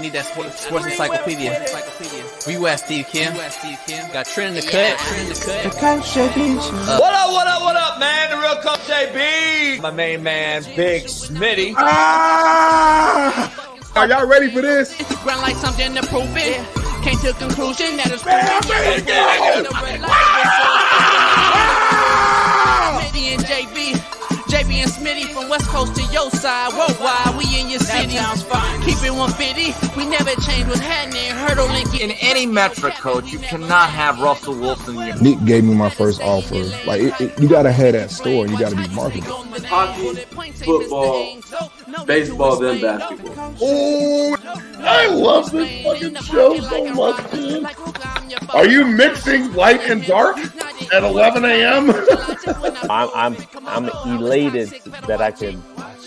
I need that sports, sports encyclopedia. Where you at, Steve Kim? Got Trent in the cut. Trent in the cut. What up, what up, what up, man? The real Coach JB. My main man, Big Smitty. Ah! Are y'all ready for this? Ground like something to prove it. Came to a conclusion that it's Man, I'm ready to go! Ah! JB and Smitty from West Coast to your side. Worldwide, we in your city. Keep it 150. We never change what's happening. Hurdle Lincoln. In any metric, Coach, you cannot have Russell Wilson in your Nick gave me my first offer. Like, it, it, you gotta have that store. You gotta be marketable. Hockey, football, baseball, then basketball. Oh, I love this fucking show so much, dude. Are you mixing light and dark at 11 a.m.? I'm, I'm I'm elated that I can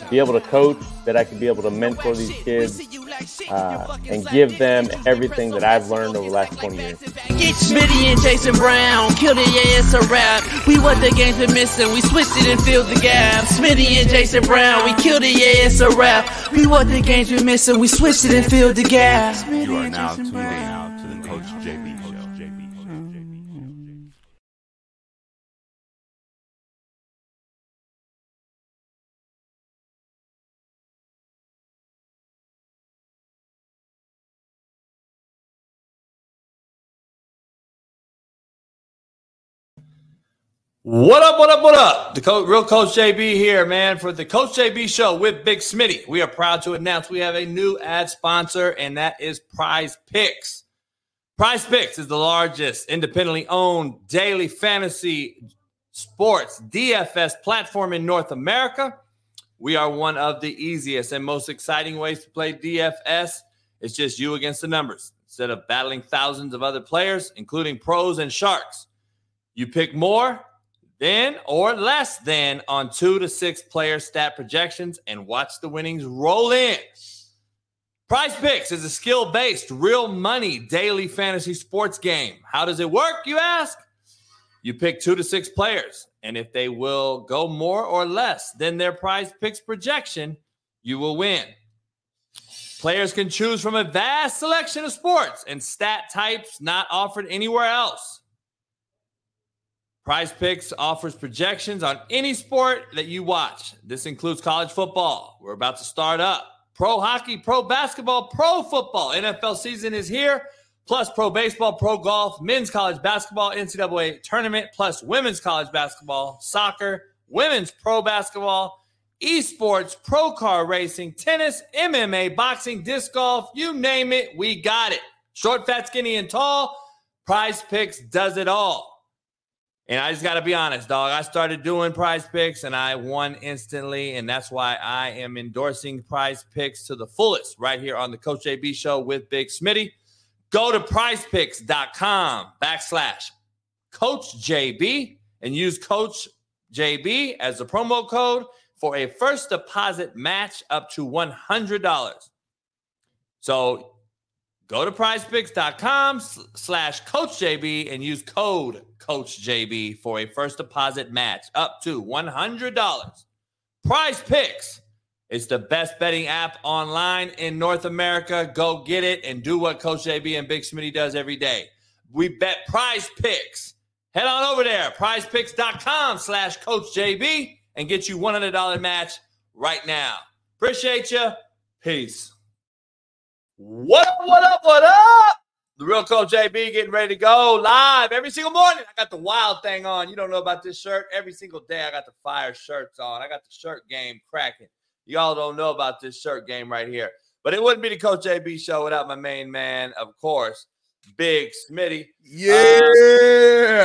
be able to coach, that I can be able to mentor these kids, uh, and give them everything that I've learned over the last 20 years. Get Smitty and Jason Brown, kill the ass a rap. We what the game's been missing, we switched it and filled the gap. Smitty and Jason Brown, we killed the ass a rap. We what the game's been missing, we switched it and filled the gap. You are now tuned in to the Coach JB What up, what up, what up? The co- real Coach JB here, man, for the Coach JB show with Big Smitty. We are proud to announce we have a new ad sponsor, and that is Prize Picks. Prize Picks is the largest independently owned daily fantasy sports DFS platform in North America. We are one of the easiest and most exciting ways to play DFS. It's just you against the numbers instead of battling thousands of other players, including pros and sharks. You pick more than or less than on two to six player stat projections and watch the winnings roll in. Prize Picks is a skill based, real money daily fantasy sports game. How does it work, you ask? You pick two to six players, and if they will go more or less than their prize picks projection, you will win. Players can choose from a vast selection of sports and stat types not offered anywhere else. Prize Picks offers projections on any sport that you watch. This includes college football. We're about to start up. Pro hockey, pro basketball, pro football. NFL season is here. Plus pro baseball, pro golf, men's college basketball, NCAA tournament, plus women's college basketball, soccer, women's pro basketball, esports, pro car racing, tennis, MMA, boxing, disc golf, you name it, we got it. Short, fat, skinny, and tall. Prize Picks does it all. And I just got to be honest, dog. I started doing prize picks and I won instantly. And that's why I am endorsing prize picks to the fullest right here on the Coach JB show with Big Smitty. Go to prizepicks.com backslash Coach JB and use Coach JB as the promo code for a first deposit match up to $100. So go to prizepicks.com slash Coach JB and use code Coach JB for a first deposit match up to $100. Prize Picks is the best betting app online in North America. Go get it and do what Coach JB and Big Smitty does every day. We bet Prize Picks. Head on over there, prizepicks.com slash Coach JB and get you $100 match right now. Appreciate you. Peace. What up, what up, what up? The real Coach JB getting ready to go live every single morning. I got the wild thing on. You don't know about this shirt. Every single day, I got the fire shirts on. I got the shirt game cracking. Y'all don't know about this shirt game right here. But it wouldn't be the Coach JB show without my main man, of course, Big Smitty. Yeah,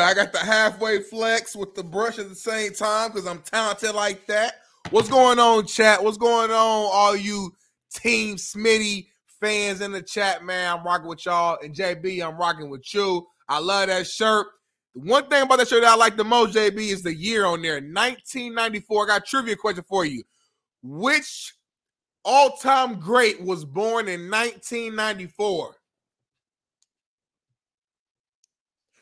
I got the halfway flex with the brush at the same time because I'm talented like that. What's going on, chat? What's going on, all you Team Smitty fans in the chat, man? I'm rocking with y'all. And JB, I'm rocking with you. I love that shirt. The one thing about that shirt that I like the most, JB, is the year on there 1994. I got trivia question for you. Which all time great was born in 1994?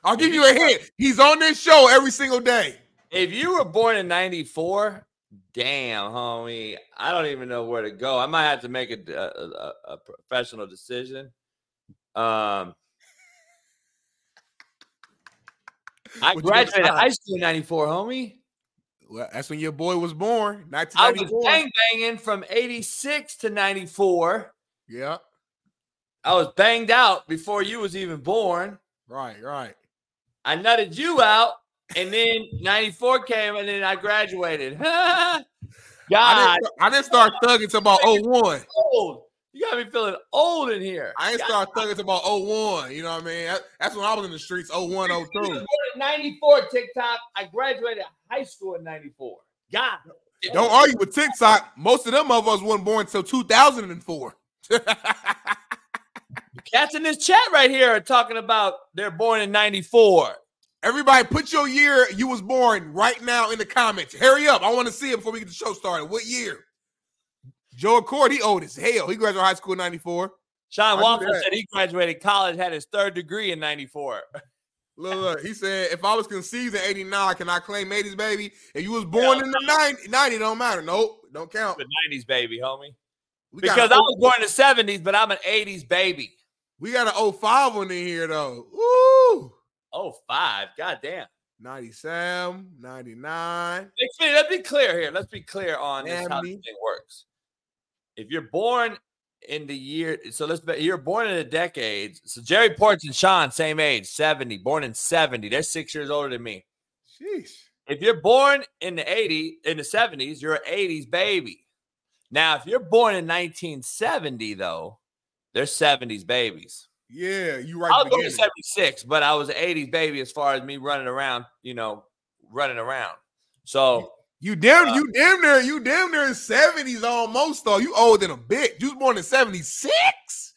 I'll give you a hint. He's on this show every single day. If you were born in 94, Damn, homie. I don't even know where to go. I might have to make a, a, a, professional decision. Um, I What graduated high school in 94, homie. Well, that's when your boy was born. I was bang banging from 86 to 94. Yeah. I was banged out before you was even born. Right, right. I nutted you out, and then 94 came, and then I graduated. I God, didn't, I didn't start thugging until about 01. old. You got me feeling old in here. I didn't start thugging until about 01. You know what I mean? That's when I was in the streets, 01, You 02. born in 94 TikTok. I graduated high school in 94. God. Don't argue with TikTok. Most of them of us wasn't born until 2004. Cats in this chat right here are talking about they're born in 94. Everybody, put your year you was born right now in the comments. Hurry up. I want to see it before we get the show started. What year? Joe Accord, he old as hell. He graduated high school in 94. Sean Walker said he graduated college, had his third degree in 94. Look, look, he said, if I was conceived in 89, can I claim 80s, baby? If you was born in the '90s, 90, don't matter. Nope, don't count. The 90s, baby, homie. We because I oh was born in the 70s, but I'm an 80s baby. We got an 05 one in here, though. Ooh. Oh five, God damn. 97, 99. Let's be clear here. Let's be clear on this, how this thing works. If you're born in the year, so let's be, you're born in a decade. So Jerry Ports and Sean, same age, 70, born in 70. They're six years older than me. Sheesh. If you're born in the 80, in the 70s, you're an 80s baby. Now, if you're born in 1970, though, they're 70s babies. Yeah, you right. I was at born 76, but I was an 80s baby as far as me running around, you know, running around. So You damn, Uh, you damn near, you damn near in 70s almost though. You older than a bit. You was born in 76?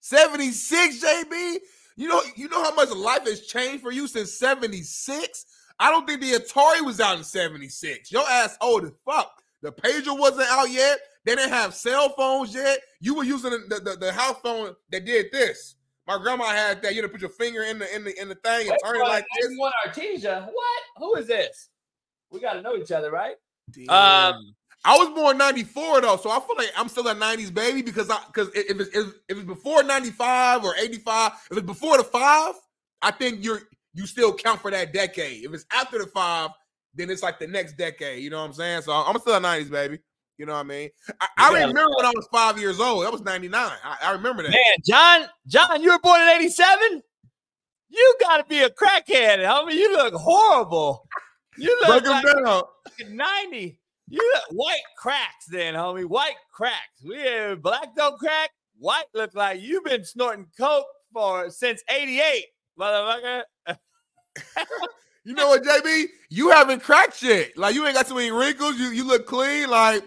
76, JB. You know, you know how much life has changed for you since 76? I don't think the Atari was out in 76. Your ass old as fuck. The pager wasn't out yet. They didn't have cell phones yet. You were using the, the, the house phone that did this. My grandma had that. You had to put your finger in the in the in the thing and turn it like this. Everyone Artesia. What? Who is this? We got to know each other, right? Damn. Um, I was born 94 though, so I feel like I'm still a 90s baby because I because if it's if, if it's before 95 or 85, if it's before the five, I think you're you still count for that decade. If it's after the five, then it's like the next decade. You know what I'm saying? So I'm still a 90s baby. You know what I mean? I, I remember when I was five years old. That was 99. I, I remember that. man, John, John, you were born in 87? You got to be a crackhead, homie. You look horrible. You look like down. fucking 90. You look white cracks then, homie. White cracks. We have black don't crack. White look like you've been snorting coke for since 88, motherfucker. You know what, JB? You haven't cracked yet. Like you ain't got too many wrinkles. You you look clean. Like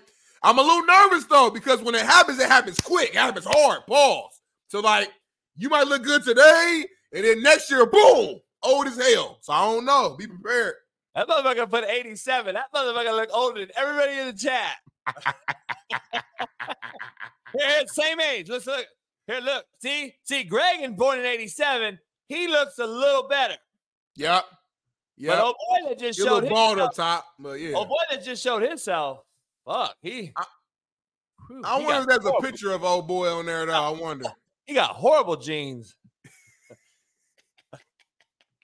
I'm a little nervous though because when it happens, it happens quick. It happens hard. Pause. So like you might look good today, and then next year, boom, old as hell. So I don't know. Be prepared. That motherfucker put 87. That motherfucker look older than everybody in the chat. Here, same age. Let's look. Here, look. See, see, Greg and born in 87. He looks a little better. Yep. Yeah. But Yep. boy that just You showed look bald himself. up top, but yeah. That just showed himself. Fuck, he. I- Whew, I he wonder if there's a picture of old boy on there though. I wonder. He got horrible jeans.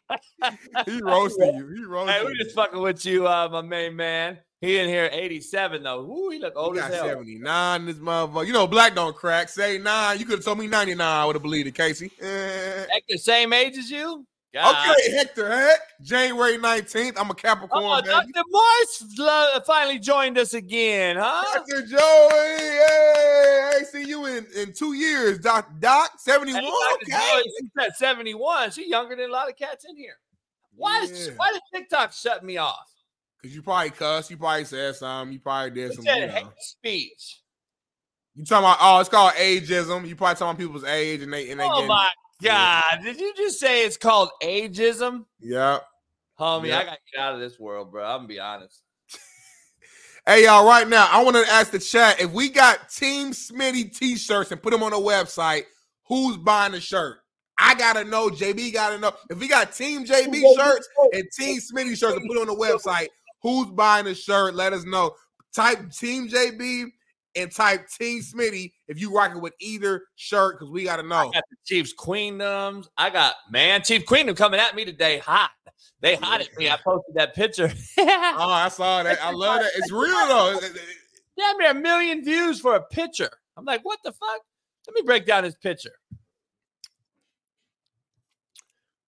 He roasting you. He Hey, roasting we you. just fucking with you, uh, my main man. He in here 87 though. Ooh, he look He old got as hell. 79 this motherfucker. You know, black don't crack. Say nine. You could have told me 99. I would have believed it, Casey. Eh. the same age as you? God. Okay, Hector Heck. January 19th. I'm a Capricorn, Oh, baby. Dr. Morse finally joined us again, huh? Dr. Joey. Hey, I seen you in, in two years, Doc. Doc, 71. Hey. Okay. At 71. She's younger than a lot of cats in here. Why is Yeah. why did TikTok shut me off? Because you probably cussed. You probably said something. You probably did some. said You, know. hate speech. you talking about, oh, it's called ageism. You probably talking about people's age and they, and they Oh getting- my. God! Did you just say it's called ageism, Yeah. homie? Yeah. I gotta get out of this world, bro. I'm gonna be honest. Hey y'all, right now I want to ask the chat if we got Team Smitty t-shirts and put them on the website. Who's buying the shirt? I gotta know. JB gotta know. If we got Team JB shirts and Team Smitty shirts and put it on the website, who's buying the shirt? Let us know. type Team JB and type Team Smitty if you rocking with either shirt because we got to know. I got the Chiefs Queendoms. I got man Chief Queendom coming at me today hot. They hot at me. I posted that picture. oh, I saw that. I love that. It's real though. Damn near a million views for a picture. I'm like, what the fuck? Let me break down this picture.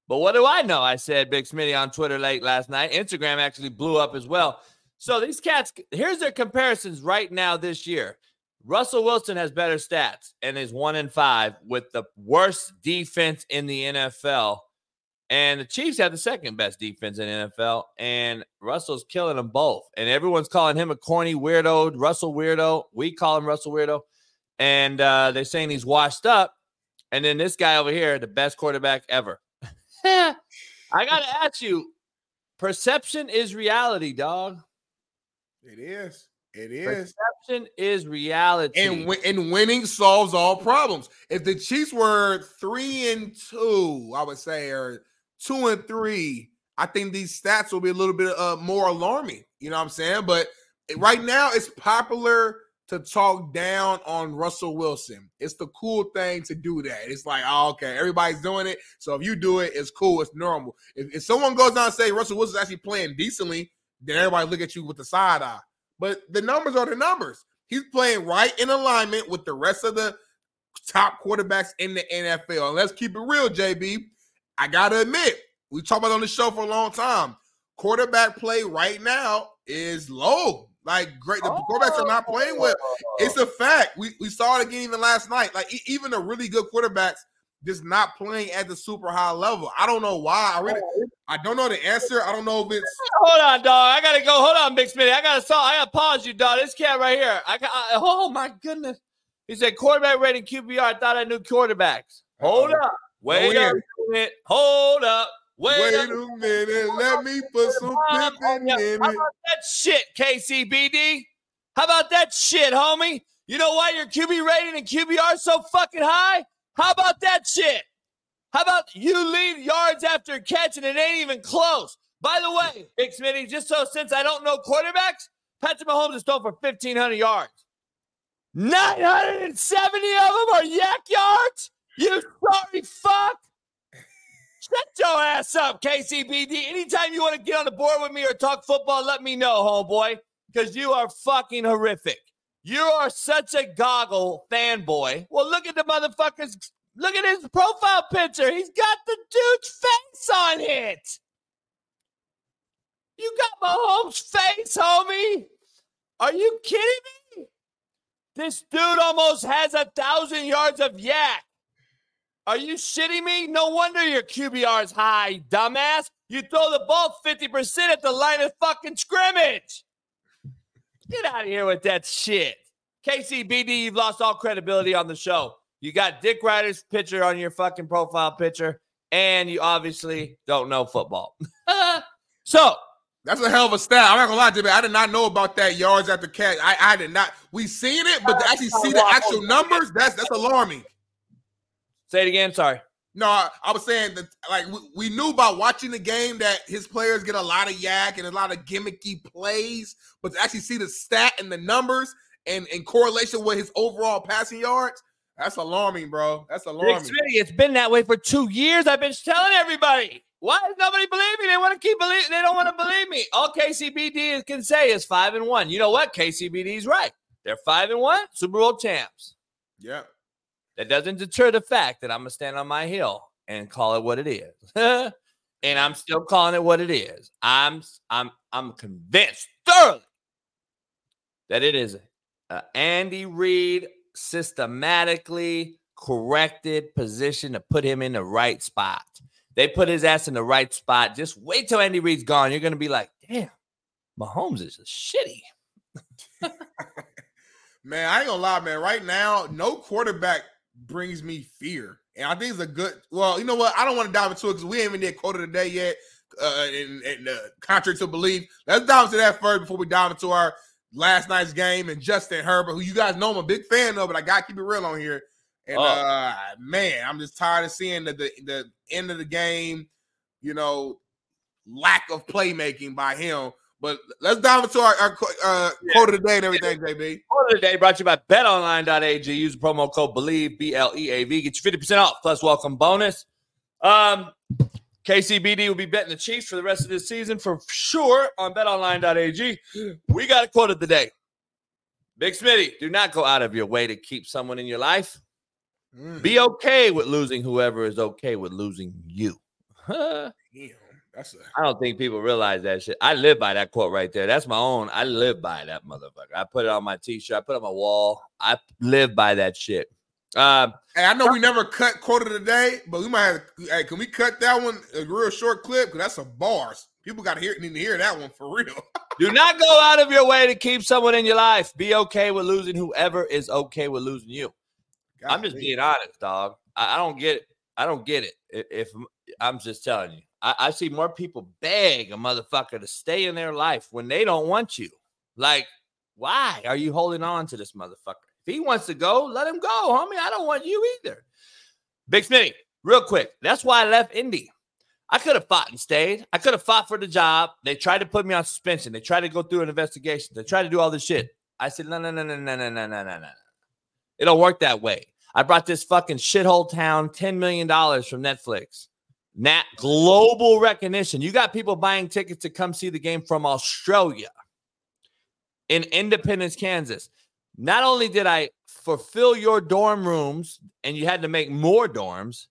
But what do I know? I said Big Smitty on Twitter late last night. Instagram actually blew up as well. So these cats, here's their comparisons right now this year. Russell Wilson has better stats and is one in five with the worst defense in the NFL. And the Chiefs have the second best defense in NFL. And Russell's killing them both. And everyone's calling him a corny weirdo, Russell weirdo. We call him Russell weirdo. And uh, they're saying he's washed up. And then this guy over here, the best quarterback ever. I got to ask you perception is reality, dog. It is. It is. Perception is reality. And, and winning solves all problems. If the Chiefs were three and two, I would say, or two and three, I think these stats will be a little bit uh, more alarming. You know what I'm saying? But right now, it's popular to talk down on Russell Wilson. It's the cool thing to do that. It's like, oh, okay, everybody's doing it. So if you do it, it's cool, it's normal. If, if someone goes down and say Russell Wilson's actually playing decently, everybody look at you with the side eye. But the numbers are the numbers. He's playing right in alignment with the rest of the top quarterbacks in the NFL. And let's keep it real, JB. I gotta admit, we talked about on the show for a long time. Quarterback play right now is low. Like great, the oh, quarterbacks are not playing well. It's a oh. fact. We we saw it again even last night. Like even the really good quarterbacks just not playing at the super high level. I don't know why. I really, I don't know the answer. I don't know if it's. Hold on, dog. I gotta go. Hold on, Big Smitty. I gotta saw. I gotta pause you, dog. This cat right here. I got. I, oh my goodness. He said quarterback rating QBR. I thought I knew quarterbacks. Hold uh, up. Wait a minute. Hold up. Wait, Wait a, a minute. Let me put some pimping in it. How about that shit, KCBD? How about that shit, homie? You know why your QB rating and QBR is so fucking high? How about that shit? How about you lead yards after catch and it ain't even close? By the way, Big Smitty, just so since I don't know quarterbacks, Patrick Mahomes is thrown for 1,500 yards. 970 of them are YAC yards? You sorry fuck? Shut your ass up, KCBD. Anytime you want to get on the board with me or talk football, let me know, homeboy, because you are fucking horrific. You are such a goggle fanboy. Well, look at the motherfuckers. Look at his profile picture. He's got the dude's face on it. You got Mahomes' face, homie. Are you kidding me? This dude almost has a thousand yards of YAC. Are you shitting me? No wonder your QBR is high, dumbass. You throw the ball 50% at the line of fucking scrimmage. Get out of here with that shit. KCBD, you've lost all credibility on the show. You got Dick Ryder's picture on your fucking profile picture, and you obviously don't know football. so that's a hell of a stat. I'm not gonna lie to you, I did not know about that yards after the catch. I, I did not. We seen it, but to actually see the actual numbers, that's that's alarming. Say it again. Sorry. No, I, I was saying that like we, we, knew by watching the game that his players get a lot of YAC and a lot of gimmicky plays, but to actually see the stat and the numbers and in correlation with his overall passing yards, that's alarming, bro. That's alarming. It's been that way for two years. I've been telling everybody. Why does nobody believe me? They want to keep believing. They don't want to believe me. All KCBD can say is five and one. You know what? KCBD is right. They're five and one, Super Bowl champs. Yeah. That doesn't deter the fact that I'm gonna stand on my hill and call it what it is. and I'm still calling it what it is. I'm I'm I'm convinced thoroughly that it is Andy Reid systematically corrected position to put him in the right spot. They put his ass in the right spot. Just wait till Andy Reid's gone. You're to be like, damn, Mahomes is a shitty. man, I ain't gonna lie, man. Right now, no quarterback brings me fear. And I think it's a good, well, you know what? I don't want to dive into it because we ain't even did quote of the day yet. Uh, and, and uh, contrary to belief, let's dive into that first before we dive into our last night's game and Justin Herbert, who you guys know I'm a big fan of, but I gotta keep it real on here. And oh. uh man, I'm just tired of seeing the, the the end of the game, you know, lack of playmaking by him. But let's dive into our, our uh, quote of the day and everything, JB. Quote of the day brought to you by betonline.ag. Use the promo code BELIEVE, B L E A V. Get you 50% off plus welcome bonus. Um, KCBD will be betting the Chiefs for the rest of this season for sure on betonline.ag. We got a quote of the day. Big Smitty, do not go out of your way to keep someone in your life. Mm, Be okay with losing whoever is okay with losing you. I damn, that's a don't think people realize that shit. I live by that quote right there. That's my own. I live by that motherfucker. I put it on my t-shirt. I put it on my wall. I live by that shit. Um, Hey, I know we never cut quote of the day, but we might have. Hey, can we cut that one a real short clip? Because that's some bars. People got to hear need to hear that one for real. do not go out of your way to keep someone in your life. Be okay with losing whoever is okay with losing you. I'm just being honest, dog. I, I don't get it. I don't get it. I- If, I'm just telling you, I, I see more people beg a motherfucker to stay in their life when they don't want you. Like, why are you holding on to this motherfucker? If he wants to go, let him go, homie. I don't want you either. Big Smitty, real quick. That's why I left Indy. I could have fought and stayed. I could have fought for the job. They tried to put me on suspension. They tried to go through an investigation. They tried to do all this shit. I said, no, no, no, no, no, no, no, no, no, no. It don't work that way. I brought this fucking shithole town $10 million from Netflix. Nat global recognition. You got people buying tickets to come see the game from Australia in Independence, Kansas. Not only did I fulfill your dorm rooms and you had to make more dorms,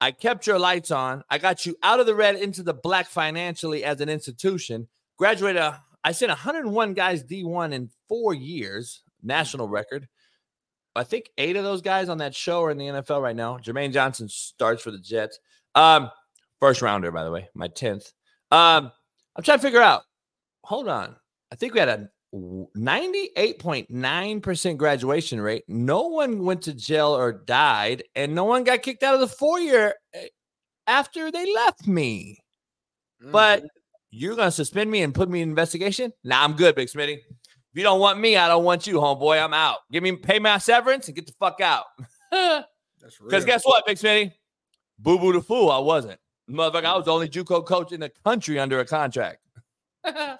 I kept your lights on. I got you out of the red into the black financially as an institution. Graduated, uh, I sent 101 guys D1 in four years, national record. I think eight of those guys on that show are in the NFL right now. Jermaine Johnson starts for the Jets. Um, first rounder, by the way, my 10th. Um, I'm trying to figure out. Hold on. I think we had a 98.9% graduation rate. No one went to jail or died, and no one got kicked out of the four-year eh, after they left me. But you're gonna suspend me and put me in investigation? Nah, I'm good, Big Smitty. If you don't want me, I don't want you, homeboy. I'm out. Give me pay my severance and get the fuck out. that's real. Because guess what, Big Smitty? Boo boo the fool. I wasn't. Motherfucker, I was the only JUCO coach in the country under a contract. um,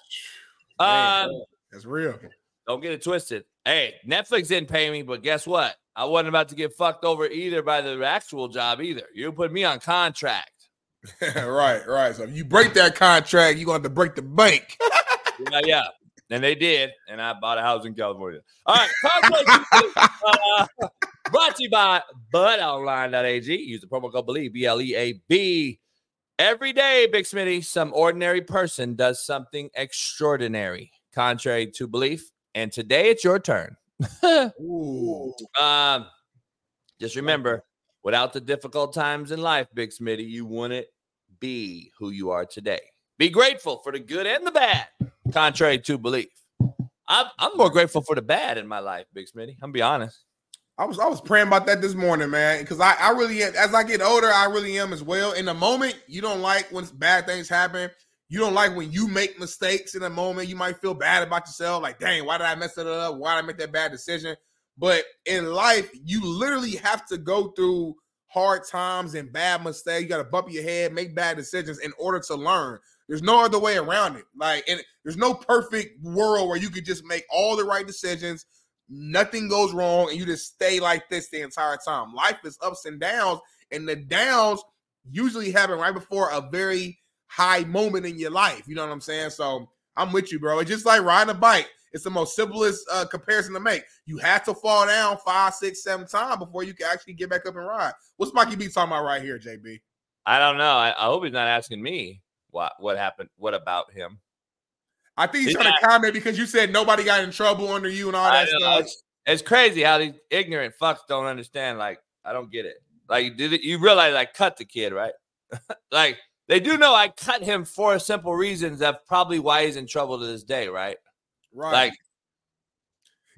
That's real. don't get it twisted. Hey, Netflix didn't pay me, but guess what? I wasn't about to get fucked over either by the actual job either. You put me on contract. right, right. So if you break that contract, you're going to have to break the bank. yeah, yeah. And they did, and I bought a house in California. All right, contract, uh, brought to you by BetOnline.ag. Use the promo code BELIEVE, B L E A B. Every day, Big Smitty, some ordinary person does something extraordinary, contrary to belief. And today it's your turn. Ooh. Um, just remember, without the difficult times in life, Big Smitty, you wouldn't be who you are today. Be grateful for the good and the bad, contrary to belief. I'm, I'm more grateful for the bad in my life, Big Smitty. I'm be honest. I was I was praying about that this morning, man, because I, I really am, as I get older, I really am as well. In the moment, you don't like when bad things happen. You don't like when you make mistakes in a moment. You might feel bad about yourself, like, dang, why did I mess it up? Why did I make that bad decision? But in life, you literally have to go through hard times and bad mistakes. You got to bump your head, make bad decisions in order to learn. There's no other way around it. Like, and there's no perfect world where you could just make all the right decisions, nothing goes wrong, and you just stay like this the entire time. Life is ups and downs, and the downs usually happen right before a very high moment in your life. You know what I'm saying? So I'm with you, bro. It's just like riding a bike. It's the most simplest uh, comparison to make. You have to fall down five, six, seven times before you can actually get back up and ride. What's Mikey B talking about right here, JB? I don't know. I, I hope he's not asking me what what happened. What about him? I think he's trying to comment because you said nobody got in trouble under you and all that know, stuff. It's, it's crazy how these ignorant fucks don't understand. Like, I don't get it. Like, did it, you realize I cut the kid, right? like, they do know I cut him for simple reasons. That's probably why he's in trouble to this day, right? Right. Like,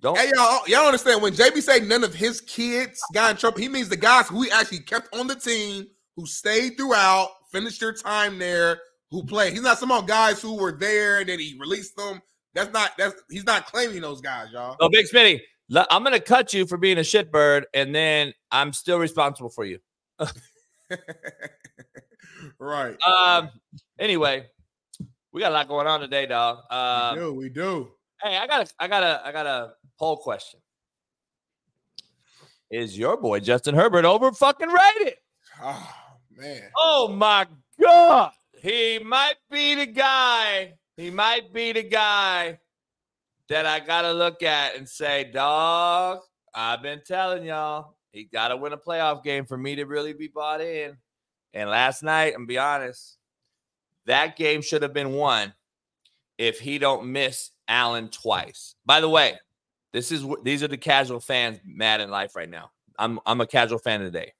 don't. Hey y'all, y'all understand when JB say none of his kids got in trouble, he means the guys who he actually kept on the team, who stayed throughout, finished their time there, who played. He's not some of guys who were there and then he released them. That's not that's he's not claiming those guys, y'all. Oh, Big Smitty, I'm gonna cut you for being a shitbird, and then I'm still responsible for you. right. Um. Anyway, We got a lot going on today, dog. Um, we do. We do. Hey, I got a, I got a, I got a poll question. Is your boy Justin Herbert over fucking rated? Oh man. Oh my god, he might be the guy. He might be the guy that I gotta look at and say, dog. I've been telling y'all, he gotta win a playoff game for me to really be bought in. And last night, I'm be honest, that game should have been won if he don't miss Allen twice. By the way, this is these are the casual fans mad in life right now. I'm I'm a casual fan today.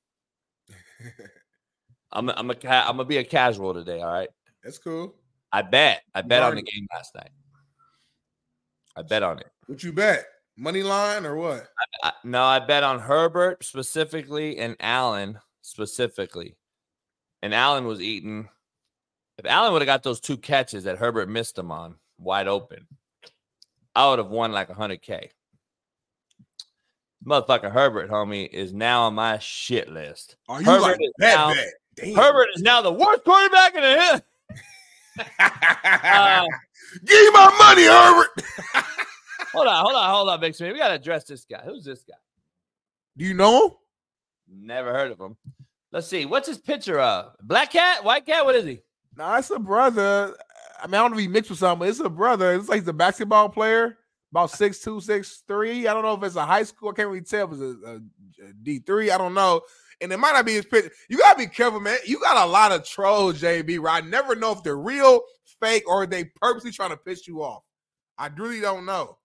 I'm a, I'm a I'm gonna be a casual today. All right. That's cool. I bet. I bet on the game last night. I bet on it. What you bet? Money line or what? I, I, no, I bet on Herbert specifically and Allen specifically. And Allen was eating. If Allen would have got those two catches that Herbert missed them on wide open, I would have won like 100K. Motherfucker Herbert, homie, is now on my shit list. Are you Herbert like that now-? Damn. Herbert is now the worst quarterback in the uh, Give me my money, Herbert. Hold on, hold on, hold on, Big. We gotta address this guy. Who's this guy? Do you know him? Never heard of him. Let's see. What's his picture of? Black cat? White cat? What is he? No, it's a brother. I mean, I don't know if he mixed with something, but it's a brother. It's like he's a basketball player, about six two, six three. I don't know if it's a high school. I can't really tell if it's a, a D three. I don't know. And it might not be his picture. You gotta be careful, man. You got a lot of trolls, JB. Right? I never know if they're real, fake, or they purposely trying to piss you off. I really don't know.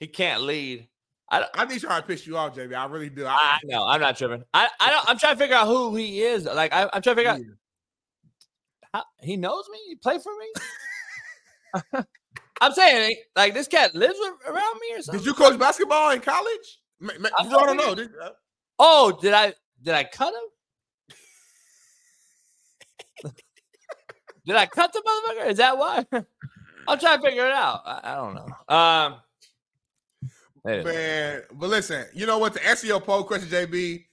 He can't lead. I, don't- I think he's trying to piss you off, JB. I really do. I I, know. I'm not tripping. I, I don't. I'm trying to figure out who he is. Like I, I'm trying to figure out. How, he knows me. He play for me. I'm saying, like this cat lives around me or something. Did you coach basketball in college? I don't know. Did- uh, Oh, did I? Did I cut him? did I cut the motherfucker? Is that why? I'm trying to figure it out. I, I don't know. Um. Man, but listen, you know what? The SEO poll question, JB,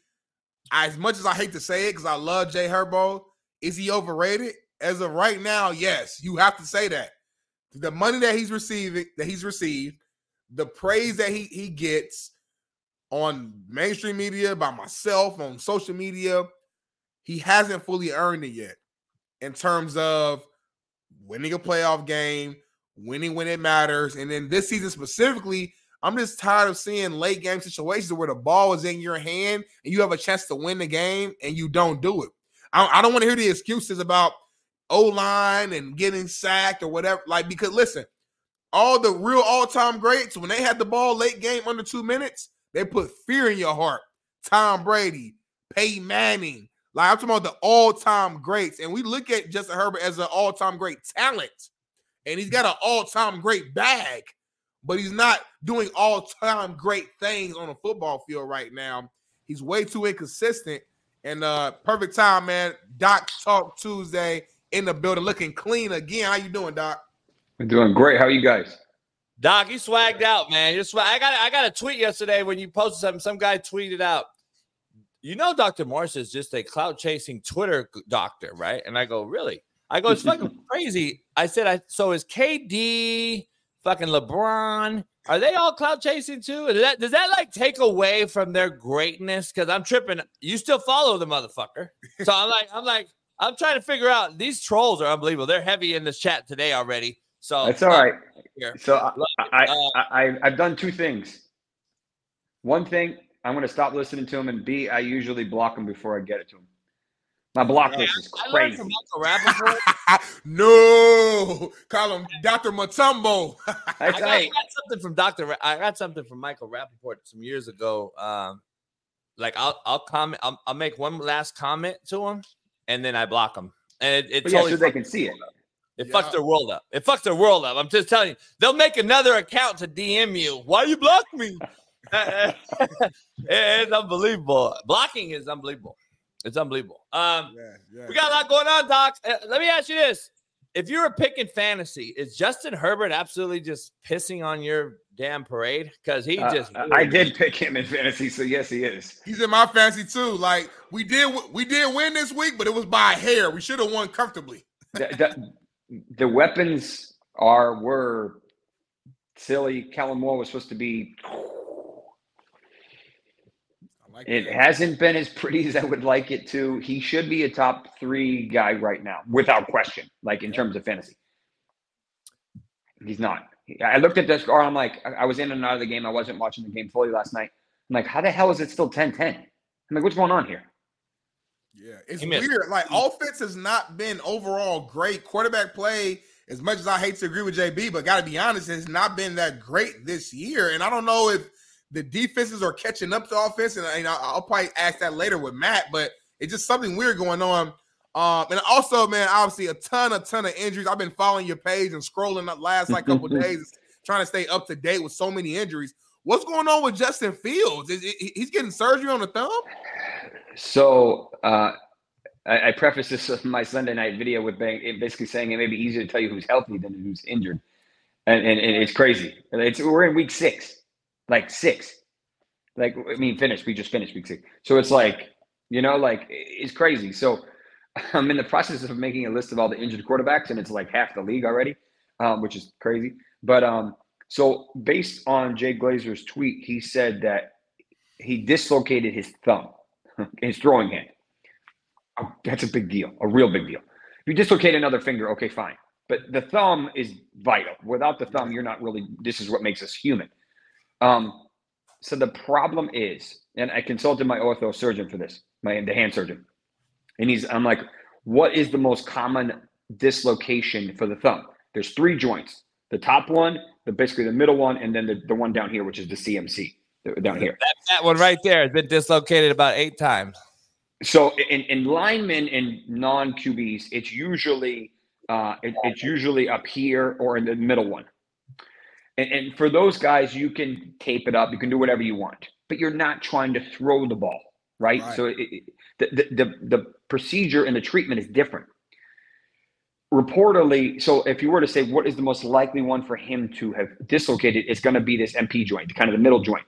as much as I hate to say it because I love Jay Herbo, is he overrated? As of right now, yes, you have to say that. The money that he's receiving, that he's received, the praise that he he gets on mainstream media, by myself, on social media, he hasn't fully earned it yet in terms of winning a playoff game, winning when it matters, and then this season specifically. I'm just tired of seeing late game situations where the ball is in your hand and you have a chance to win the game and you don't do it. I, I don't want to hear the excuses about O line and getting sacked or whatever. Like, because listen, all the real all time greats, when they had the ball late game under two minutes, they put fear in your heart. Tom Brady, Peyton Manning. Like, I'm talking about the all time greats. And we look at Justin Herbert as an all time great talent. And he's got an all time great bag but he's not doing all-time great things on a football field right now. He's way too inconsistent. And uh perfect time, man. Doc Talk Tuesday in the building, looking clean again. How you doing, Doc? I'm doing great. How are you guys? Doc, you swagged out, man. You're swag. I got I got a tweet yesterday when you posted something. Some guy tweeted out. You know, Dr. Morse is just a cloud chasing Twitter doctor, right? And I go, really? I go, it's fucking crazy. I said, I so is KD, fucking LeBron, are they all cloud chasing too? Does that does that like take away from their greatness? Because I'm tripping. You still follow the motherfucker. So I'm like, I'm like, I'm trying to figure out these trolls are unbelievable. They're heavy in this chat today already. So That's all right. Here. So I, Love I, it. Uh, I, I, I've done two things. One thing, I'm going to stop listening to him, and B, I usually block him before I get it to him. My block Yeah, list is I crazy. from Michael Rapaport. no, call him Dr. Matumbo. I got, I got something from Doctor. Ra- I got something from Michael Rapaport some years ago. Um, like I'll I'll comment. I'll, I'll make one last comment to him, and then I block him. And it, it But yeah, totally so they can see it. It Yeah. fucks their world up. It fucks their world up. I'm just telling you. They'll make another account to DM you. Why you block me? It's unbelievable. Blocking is unbelievable. It's unbelievable. Um, yeah, yeah. we got a lot going on, Doc. Uh, let me ask you this: If you were picking fantasy, is Justin Herbert absolutely just pissing on your damn parade? Because he Uh, just I did pick him in fantasy, so yes, he is. He's in my fancy too. Like we did, we did win this week, but it was by a hair. We should have won comfortably. That- that- the weapons are were silly. Kellen Moore was supposed to be. like It that. hasn't been as pretty as I would like it to. He should be a top three guy right now, without question. Like in terms of fantasy, he's not. I looked at this or I'm like, I I was in and out of the game. I wasn't watching the game fully last night. I'm like, how the hell is it still 10-10? I'm like, what's going on here? Yeah, it's He missed. weird. Like offense has not been overall great. Quarterback play, as much as I hate to agree with JB, but got to be honest, has not been that great this year. And I don't know if the defenses are catching up to offense. And you know, I'll probably ask that later with Matt, but it's just something weird going on. Um, and also, man, obviously a ton, a ton of injuries. I've been following your page and scrolling the last like couple days, trying to stay up to date with so many injuries. What's going on with Justin Fields? Is he- he's getting surgery on the thumb? So uh, I, I preface this my Sunday night video with basically saying it may be easier to tell you who's healthy than who's injured, and and, and it's crazy. It's we're in week six, like six, like I mean, finished. We just finished week six, so it's like you know, like it's crazy. So I'm in the process of making a list of all the injured quarterbacks, and it's like half the league already, um, which is crazy. But um, so based on Jay Glazer's tweet, he said that he dislocated his thumb, his throwing hand. Uh, That's a big deal, a real big deal. If you dislocate another finger, okay, fine. But the thumb is vital. Without the thumb, you're not really. This is what makes us human. Um, so the problem is, and I consulted my ortho surgeon for this, my the hand surgeon, and he's. I'm like, what is the most common dislocation for the thumb? There's three joints: the top one, the basically the middle one, and then the, the one down here, which is the CMC down here. That, that one right there has been dislocated about eight times. So in, in linemen and non QBs, it's usually uh, it, it's usually up here or in the middle one. And, and for those guys, you can tape it up. You can do whatever you want, but you're not trying to throw the ball, right? Right. So it, it, the, the the the procedure and the treatment is different. Reportedly, so if you were to say what is the most likely one for him to have dislocated, it's going to be this MP joint, kind of the middle joint.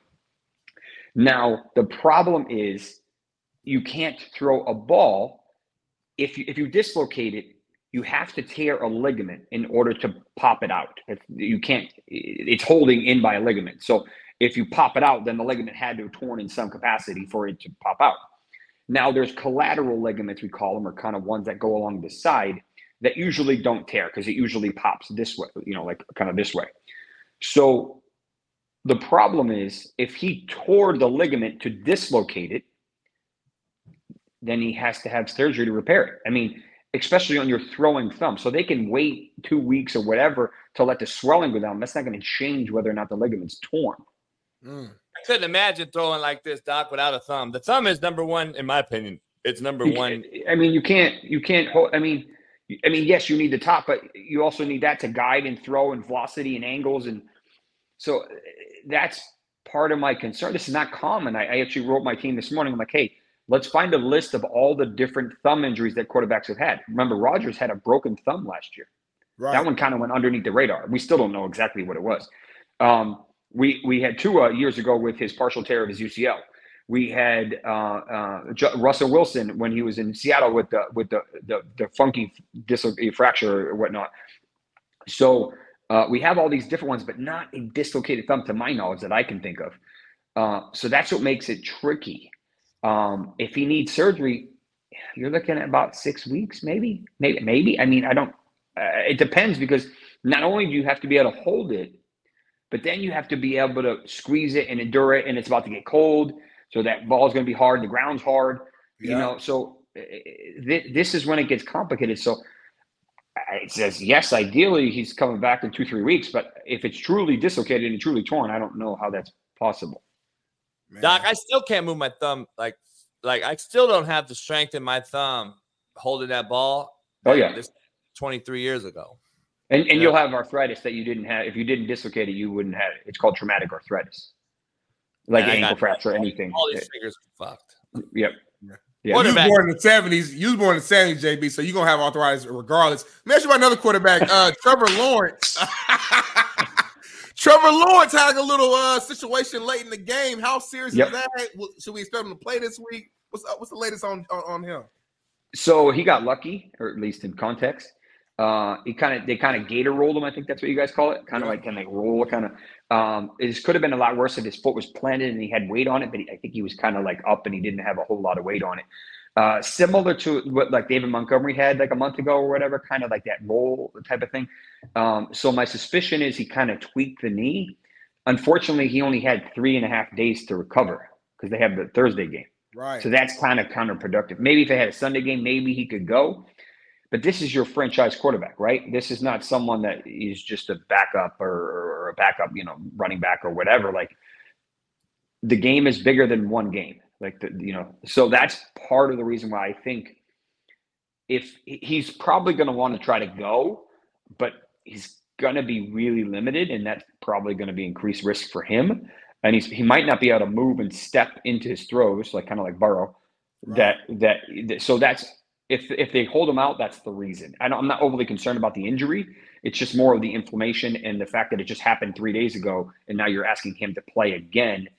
Now the problem is you can't throw a ball. If you if you dislocate it you have to tear a ligament in order to pop it out. You can't it's holding in by a ligament. So if you pop it out then the ligament had to have torn in some capacity for it to pop out. Now there's collateral ligaments we call them or kind of ones that go along the side that usually don't tear because it usually pops this way you know like kind of this way. So the problem is if he tore the ligament to dislocate it then he has to have surgery to repair it. I mean, especially on your throwing thumb. So they can wait two weeks or whatever to let the swelling go down. That's not going to change whether or not the ligament's torn. Mm. I couldn't imagine throwing like this, Doc, without a thumb. The thumb is number one, in my opinion. It's number You one. I mean, you can't, you can't hold, I mean, I mean, yes, you need the top, but you also need that to guide and throw and velocity and angles. And so that's part of my concern. This is not common. I, I actually wrote my team this morning. I'm like, hey, let's find a list of all the different thumb injuries that quarterbacks have had. Remember, Rodgers had a broken thumb last year. Right. That one kind of went underneath the radar. We still don't know exactly what it was. Um, we we had Tua years ago with his partial tear of his UCL. We had uh, uh, Russell Wilson when he was in Seattle with the with the the, the funky dis- fracture or whatnot. So uh, we have all these different ones, but not a dislocated thumb to my knowledge that I can think of. Uh, so that's what makes it tricky. Um, if he needs surgery, you're looking at about six weeks, maybe, maybe, maybe. I mean, I don't. Uh, it depends because not only do you have to be able to hold it, but then you have to be able to squeeze it and endure it, and it's about to get cold, so that ball's going to be hard. The ground's hard, you know. So uh, th- this is when it gets complicated. So it says yes. Ideally, he's coming back in two, three weeks. But if it's truly dislocated and truly torn, I don't know how that's possible. Man. Doc, I still can't move my thumb. Like, like I still don't have the strength in my thumb holding that ball. Oh, yeah. This 23 years ago. And and Yeah. you'll have arthritis that you didn't have. If you didn't dislocate it, you wouldn't have it. It's called traumatic arthritis, like And ankle got- fracture, anything. All these fingers are fucked. Yep. Yeah. Yeah. You was born in the seventies. You was born in the seventies, JB. So you're gonna have arthritis regardless. Let me ask you about another quarterback, uh, Trevor Lawrence. Trevor Lawrence had a little uh, situation late in the game. How serious Yep. is that? Should we expect him to play this week? What's up? What's the latest on on, on him? So he got lucky, or at least in context. Uh, he kind of they kind of gator rolled him. I think that's what you guys call it. Kind of Yeah. like can they roll, kind of. Um, it could have been a lot worse if his foot was planted and he had weight on it, but he, I think he was kind of like up and he didn't have a whole lot of weight on it. Uh, similar to what like David Montgomery had like a month ago or whatever, kind of like that roll type of thing. Um, so my suspicion is he kind of tweaked the knee. Unfortunately, he only had three and a half days to recover because they have the Thursday game. Right. So that's kind of counterproductive. Maybe if they had a Sunday game, maybe he could go. But this is your franchise quarterback, right? This is not someone that is just a backup or, or a backup, you know, running back or whatever. Like the game is bigger than one game. Like the, you know, so that's part of the reason why I think if he's probably going to want to try to go, but he's going to be really limited, and that's probably going to be increased risk for him. And he's he might not be able to move and step into his throws, like kind of like Burrow. That, that that so that's if if they hold him out, that's the reason. I don't, I'm not overly concerned about the injury. It's just more of the inflammation and the fact that it just happened three days ago, and now you're asking him to play again.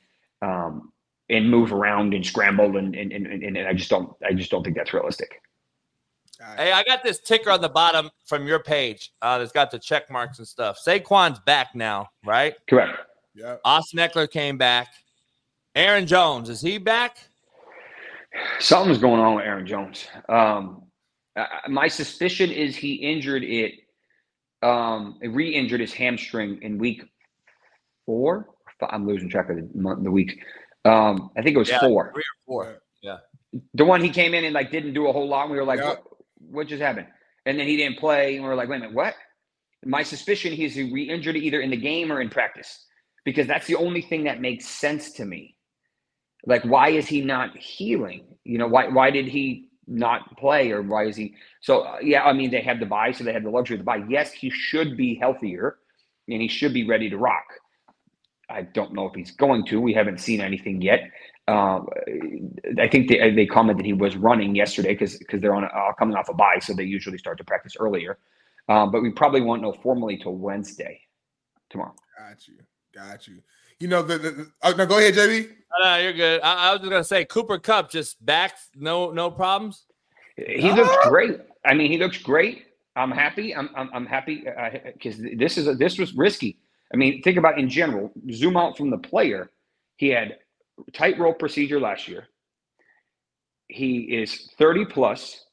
Um, and move around and scramble and and, and and I just don't I just don't think that's realistic. Hey, I got this ticker on the bottom from your page uh, that's got the check marks and stuff. Saquon's back now, right? Correct. Yeah. Austin Ekeler came back. Aaron Jones, is he back? Something's going on with Aaron Jones. Um, uh, my suspicion is he injured it, um, re-injured his hamstring in week four. I'm losing track of the month, the week. Um, I think it was Yeah, four. Three or four. Yeah. The one he came in and like didn't do a whole lot. And we were like, Yeah. what, what just happened? And then he didn't play, and we were like, wait a minute, what? My suspicion he's he re-injured it either in the game or in practice, because that's the only thing that makes sense to me. Like, why is he not healing? You know, why why did he not play, or why is he? So uh, yeah, I mean, they have the bye, so they have the luxury of the bye. Yes, he should be healthier, and he should be ready to rock. I don't know if he's going to. We haven't seen anything yet. Uh, I think they, they commented he was running yesterday because because they're on uh, coming off a bye so they usually start to practice earlier. Um, but we probably won't know formally till Wednesday, tomorrow. Got you. Got you. You know the, the, the oh, no, go ahead, JB. No, no, you're good. I, I was just gonna say Cooper Kupp just back, no, no problems. He looks great. I mean, he looks great. I'm happy. I'm I'm, I'm happy uh, because this is a, this was risky. I mean, think about in general. Zoom out from the player. He had tightrope procedure last year. He is 30 plus.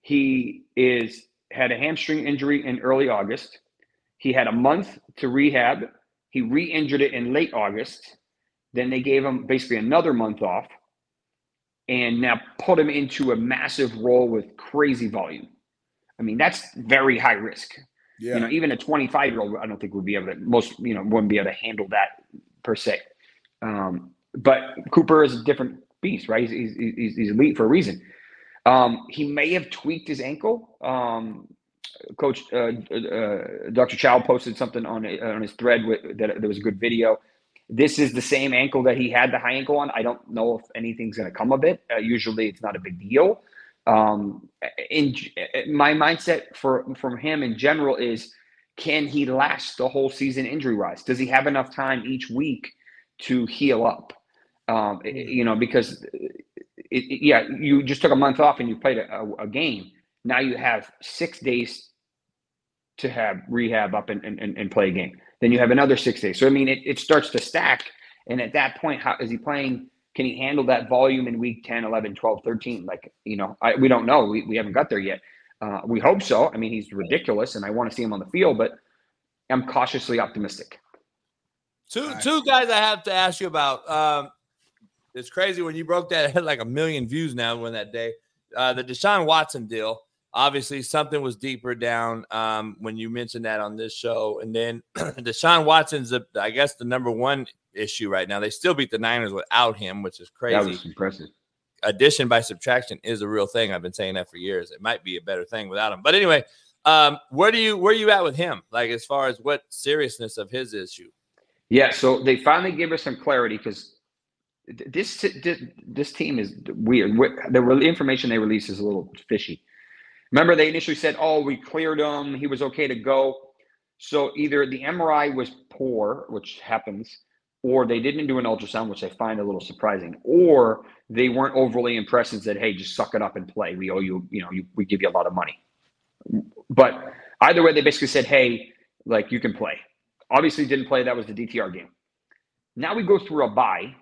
He is had a hamstring injury in early August. He had a month to rehab. He re-injured it in late August. Then they gave him basically another month off and now put him into a massive role with crazy volume. I mean, that's very high risk. Yeah. You know, even a 25 year old, I don't think would be able to, most, you know, wouldn't be able to handle that per se. Um, but Cooper is a different beast, right? He's, he's, he's, he's elite for a reason. Um, he may have tweaked his ankle. Um, Coach uh, uh, Dr. Chow posted something on on his thread with, that there was a good video. This is the same ankle that he had the high ankle on. I don't know if anything's going to come of it. Uh, usually, it's not a big deal. Um, in my mindset for from him in general is, can he last the whole season injury wise? Does he have enough time each week to heal up? Um, you know, because it, it, yeah, you just took a month off and you played a, a, a game. Now you have six days to have rehab up and, and, and play a game. Then you have another six days. So I mean, it, it starts to stack. And at that point, how is he playing? Can he handle that volume in week 10, 11, 12, 13? Like, you know, I, we don't know. We, we haven't got there yet. Uh, we hope so. I mean, he's ridiculous and I want to see him on the field, but I'm cautiously optimistic. Two two guys I have to ask you about. Um, it's crazy when you broke that it had like a million views now when that day. Uh, the Deshaun Watson deal. Obviously, something was deeper down um, when you mentioned that on this show. And then Deshaun Watson's, the, I guess, the number one issue right now. They still beat the Niners without him, which is crazy. That was impressive. Addition by subtraction is a real thing. I've been saying that for years. It might be a better thing without him. But anyway, um, where do you where are you at with him? Like as far as what seriousness of his issue? Yeah, so they finally gave us some clarity because this, this this team is weird. The information they release is a little fishy. Remember, they initially said, "Oh, we cleared him; he was okay to go." So either the MRI was poor, which happens, or they didn't do an ultrasound, which I find a little surprising, or they weren't overly impressed and said, "Hey, just suck it up and play. We owe you, you know, you, we give you a lot of money." But either way, they basically said, "Hey, like you can play." Obviously, didn't play. That was the DTR game. Now we go through a bye,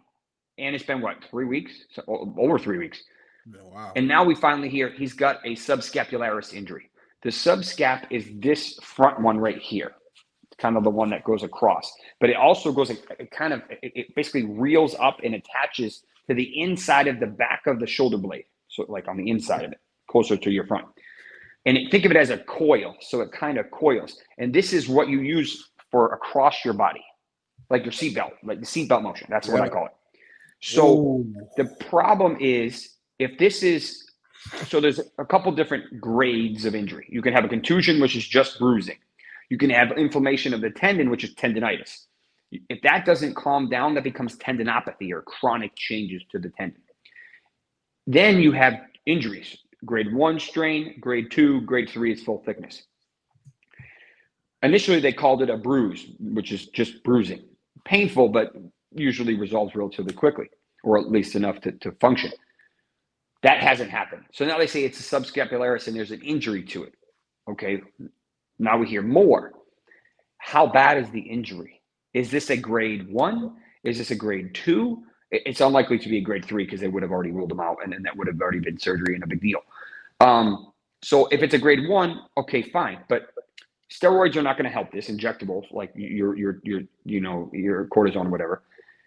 and it's been what three weeks, so, over three weeks. Oh, wow. And now we finally hear he's got a subscapularis injury. The subscap is this front one right here, kind of the one that goes across. But it also goes, it kind of, it, it basically reels up and attaches to the inside of the back of the shoulder blade. So, like on the inside of it, closer to your front. And it, think of it as a coil. So it kind of coils. And this is what you use for across your body, like your seatbelt, like the seatbelt motion. That's what I call it. So Ooh. the problem is if this is so there's a couple different grades of injury. You can have a contusion, which is just bruising. You can have inflammation of the tendon, which is tendonitis. If that doesn't calm down, that becomes tendinopathy or chronic changes to the tendon. Then you have injuries. Grade one strain, grade two, grade three is full thickness. Initially, they called it a bruise, which is just bruising. Painful, but usually resolves relatively quickly, or at least enough to, to function. That hasn't happened. So now they say it's a subscapularis and there's an injury to it. Okay. Now we hear more. How bad is the injury? Is this a grade one? Is this a grade two? It's unlikely to be a grade three because they would have already ruled them out and then that would have already been surgery and a big deal. Um, so if it's a grade one, okay, fine. But steroids are not going to help this. Injectables like your your your you know your cortisone or whatever.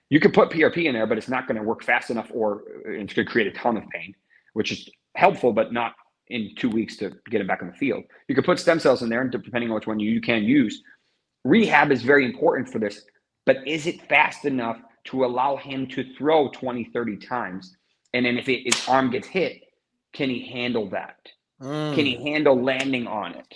You could put PRP in there, but it's not going to work fast enough, or it's going to create a ton of pain, which is helpful, but not in two weeks to get it back in the field. You could put stem cells in there, and depending on which one you, you can use. Rehab is very important for this, but is it fast enough to allow him to throw 20, 30 times? And then if it, his arm gets hit, can he handle that? Mm. Can he handle landing on it?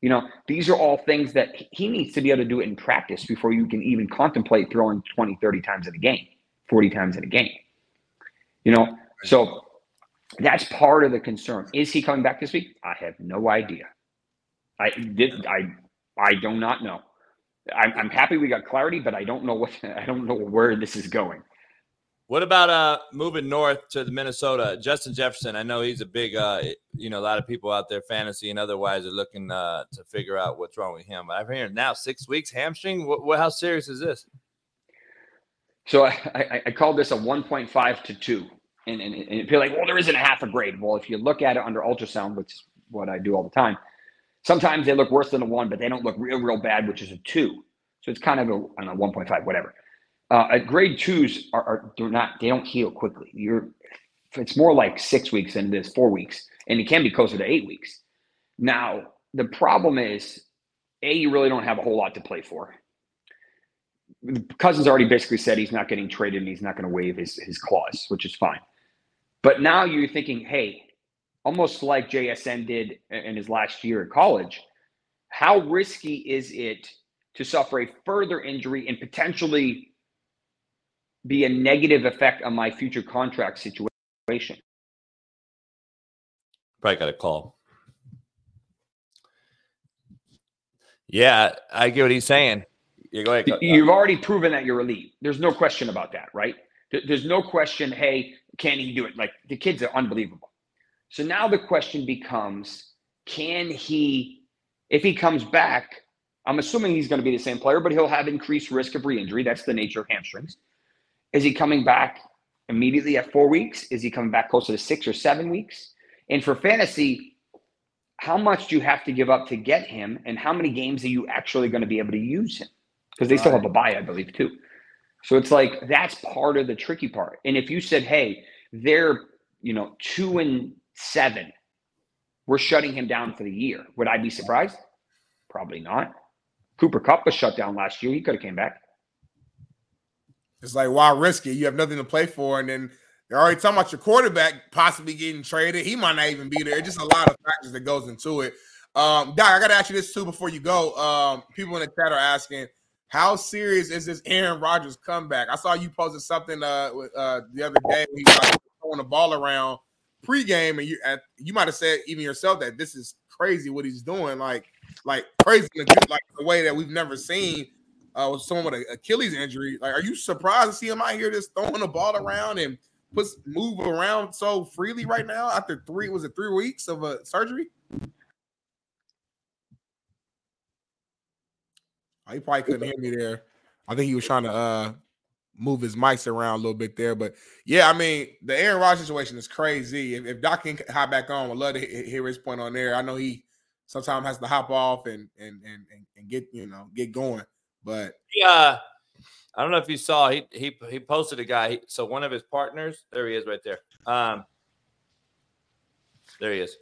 You know, these are all things that he needs to be able to do it in practice before you can even contemplate throwing 20, 30 times in a game, 40 times in a game. You know, so that's part of the concern. Is he coming back this week? I have no idea. I did I I do not know. I'm, I'm happy we got clarity, but I don't know what I don't know where this is going. What about uh moving north to the Minnesota? Justin Jefferson, I know he's a big uh you know, a lot of people out there fantasy and otherwise are looking uh to figure out what's wrong with him. I've heard now six weeks hamstring. What, what how serious is this? So I, I, I called this a 1.5 to 2. And, and, and people like, well, there isn't a half a grade. Well, if you look at it under ultrasound, which is what I do all the time, sometimes they look worse than a one, but they don't look real, real bad, which is a two. So it's kind of a, I don't know, 1.5, whatever. Uh, at grade twos are, are they're not they don't heal quickly. You're it's more like six weeks than it is four weeks, and it can be closer to eight weeks. Now the problem is, a you really don't have a whole lot to play for. Cousins already basically said he's not getting traded and he's not going to waive his his clause, which is fine. But now you're thinking, hey, almost like JSN did in his last year at college, how risky is it to suffer a further injury and potentially be a negative effect on my future contract situation. Probably got a call. Yeah, I get what he's saying. Yeah, go ahead. You've already proven that you're elite. There's no question about that, right? There's no question, hey, can he do it? Like the kids are unbelievable. So now the question becomes can he, if he comes back, I'm assuming he's going to be the same player, but he'll have increased risk of re injury. That's the nature of hamstrings. Is he coming back immediately at four weeks? Is he coming back closer to six or seven weeks? And for fantasy, how much do you have to give up to get him? And how many games are you actually going to be able to use him? Because they still have a bye, I believe, too. So it's like that's part of the tricky part. And if you said, hey, they're, you know, two and seven, we're shutting him down for the year, would I be surprised? Probably not. Cooper Kupp was shut down last year. He could have came back. It's like why risk it? You have nothing to play for, and then they're already talking about your quarterback possibly getting traded. He might not even be there. Just a lot of factors that goes into it. Um, Doc, I got to ask you this too before you go. Um, people in the chat are asking, how serious is this Aaron Rodgers comeback? I saw you posted something uh, uh the other day when he was throwing the ball around pregame, and you at, you might have said even yourself that this is crazy what he's doing, like like crazy, like the way that we've never seen uh, with someone with an Achilles injury. Like, are you surprised to see him out here just throwing the ball around and puts move around so freely right now after three was it three weeks of a surgery? He probably couldn't hear me there. I think he was trying to uh move his mics around a little bit there. But yeah, I mean, the Aaron Rodgers situation is crazy. If, if Doc can hop back on, I'd love to hear his point on there. I know he sometimes has to hop off and and and and get you know get going. But yeah, I don't know if you saw he he he posted a guy. So one of his partners, there he is, right there. Um, there he is.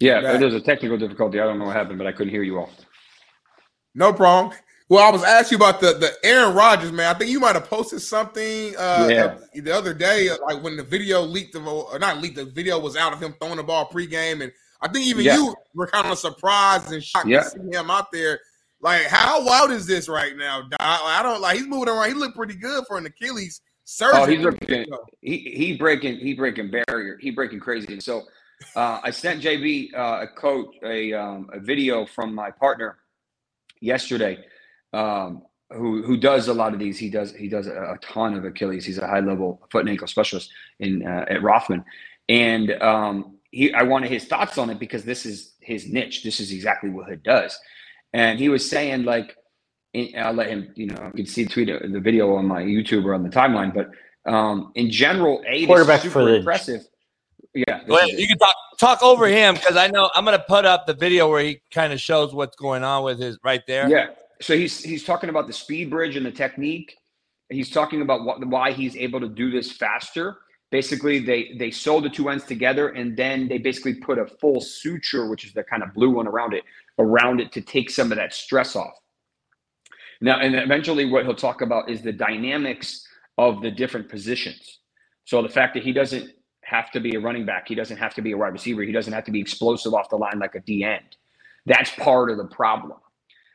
Yeah, yeah. there's a technical difficulty. I don't know what happened, but I couldn't hear you all. No problem. Well, I was asking you about the the Aaron Rodgers man. I think you might have posted something uh, yeah. the other day, like when the video leaked of, or not leaked, the video was out of him throwing the ball pregame, and I think even yeah. you were kind of surprised and shocked yeah. to see him out there. Like, how wild is this right now? I don't like he's moving around. He looked pretty good for an Achilles surgery. Oh, he's looking, he he breaking he breaking barrier. He breaking crazy. So uh, I sent JB uh, a coach a um, a video from my partner yesterday, um, who who does a lot of these. He does he does a, a ton of Achilles. He's a high level foot and ankle specialist in uh, at Rothman, and um, he I wanted his thoughts on it because this is his niche. This is exactly what he does, and he was saying like. I'll let him, you know, you can see tweet the video on my YouTube or on the timeline, but um, in general, a quarterback super for impressive. Yeah. Go ahead. You can talk talk over him because I know I'm going to put up the video where he kind of shows what's going on with his right there. Yeah. So he's he's talking about the speed bridge and the technique. He's talking about what, why he's able to do this faster. Basically, they they sew the two ends together and then they basically put a full suture, which is the kind of blue one around it, around it to take some of that stress off. Now, and eventually, what he'll talk about is the dynamics of the different positions. So the fact that he doesn't have to be a running back. He doesn't have to be a wide receiver. He doesn't have to be explosive off the line like a D end. That's part of the problem.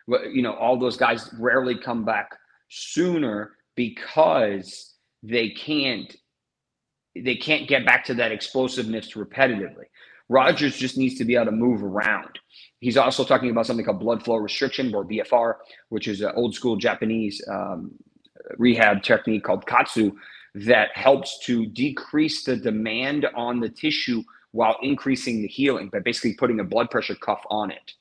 You know, all those guys rarely come back sooner because they can't they can't get back to that explosiveness repetitively. Rodgers just needs to be able to move around. He's also talking about something called blood flow restriction or BFR, which is an old school Japanese um, rehab technique called KAATSU, that helps to decrease the demand on the tissue while increasing the healing by basically putting a blood pressure cuff on it.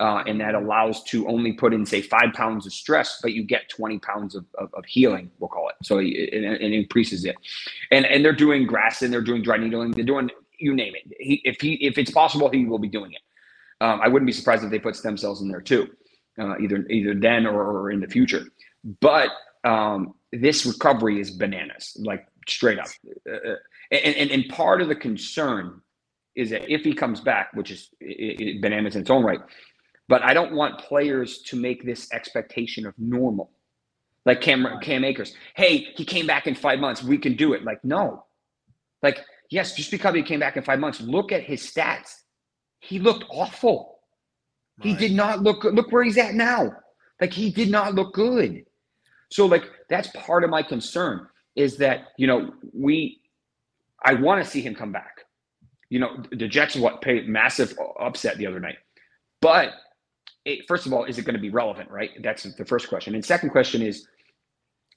Uh, and that allows to only put in, say, five pounds of stress, but you get 20 pounds of, of, of healing, we'll call it. So it, it, it, increases it. And and they're doing grass and they're doing dry needling, they're doing, you name it. He, if he if it's possible, he will be doing it. Um, I wouldn't be surprised if they put stem cells in there too, uh, either either then or, or in the future. But um, this recovery is bananas, like straight up. Uh, uh, and, and, and part of the concern is that if he comes back, which is bananas in its own right, but I don't want players to make this expectation of normal. Like Cam, Cam Akers, hey, he came back in five months. We can do it. Like, no. Like, yes, just because he came back in five months, look at his stats. He looked awful. Right. He did not look good. Look where he's at now. Like, he did not look good. So like that's part of my concern is that you know we I want to see him come back. You know the Jets what paid massive upset the other night, but it, first of all, is it going to be relevant? Right, that's the first question. And second question is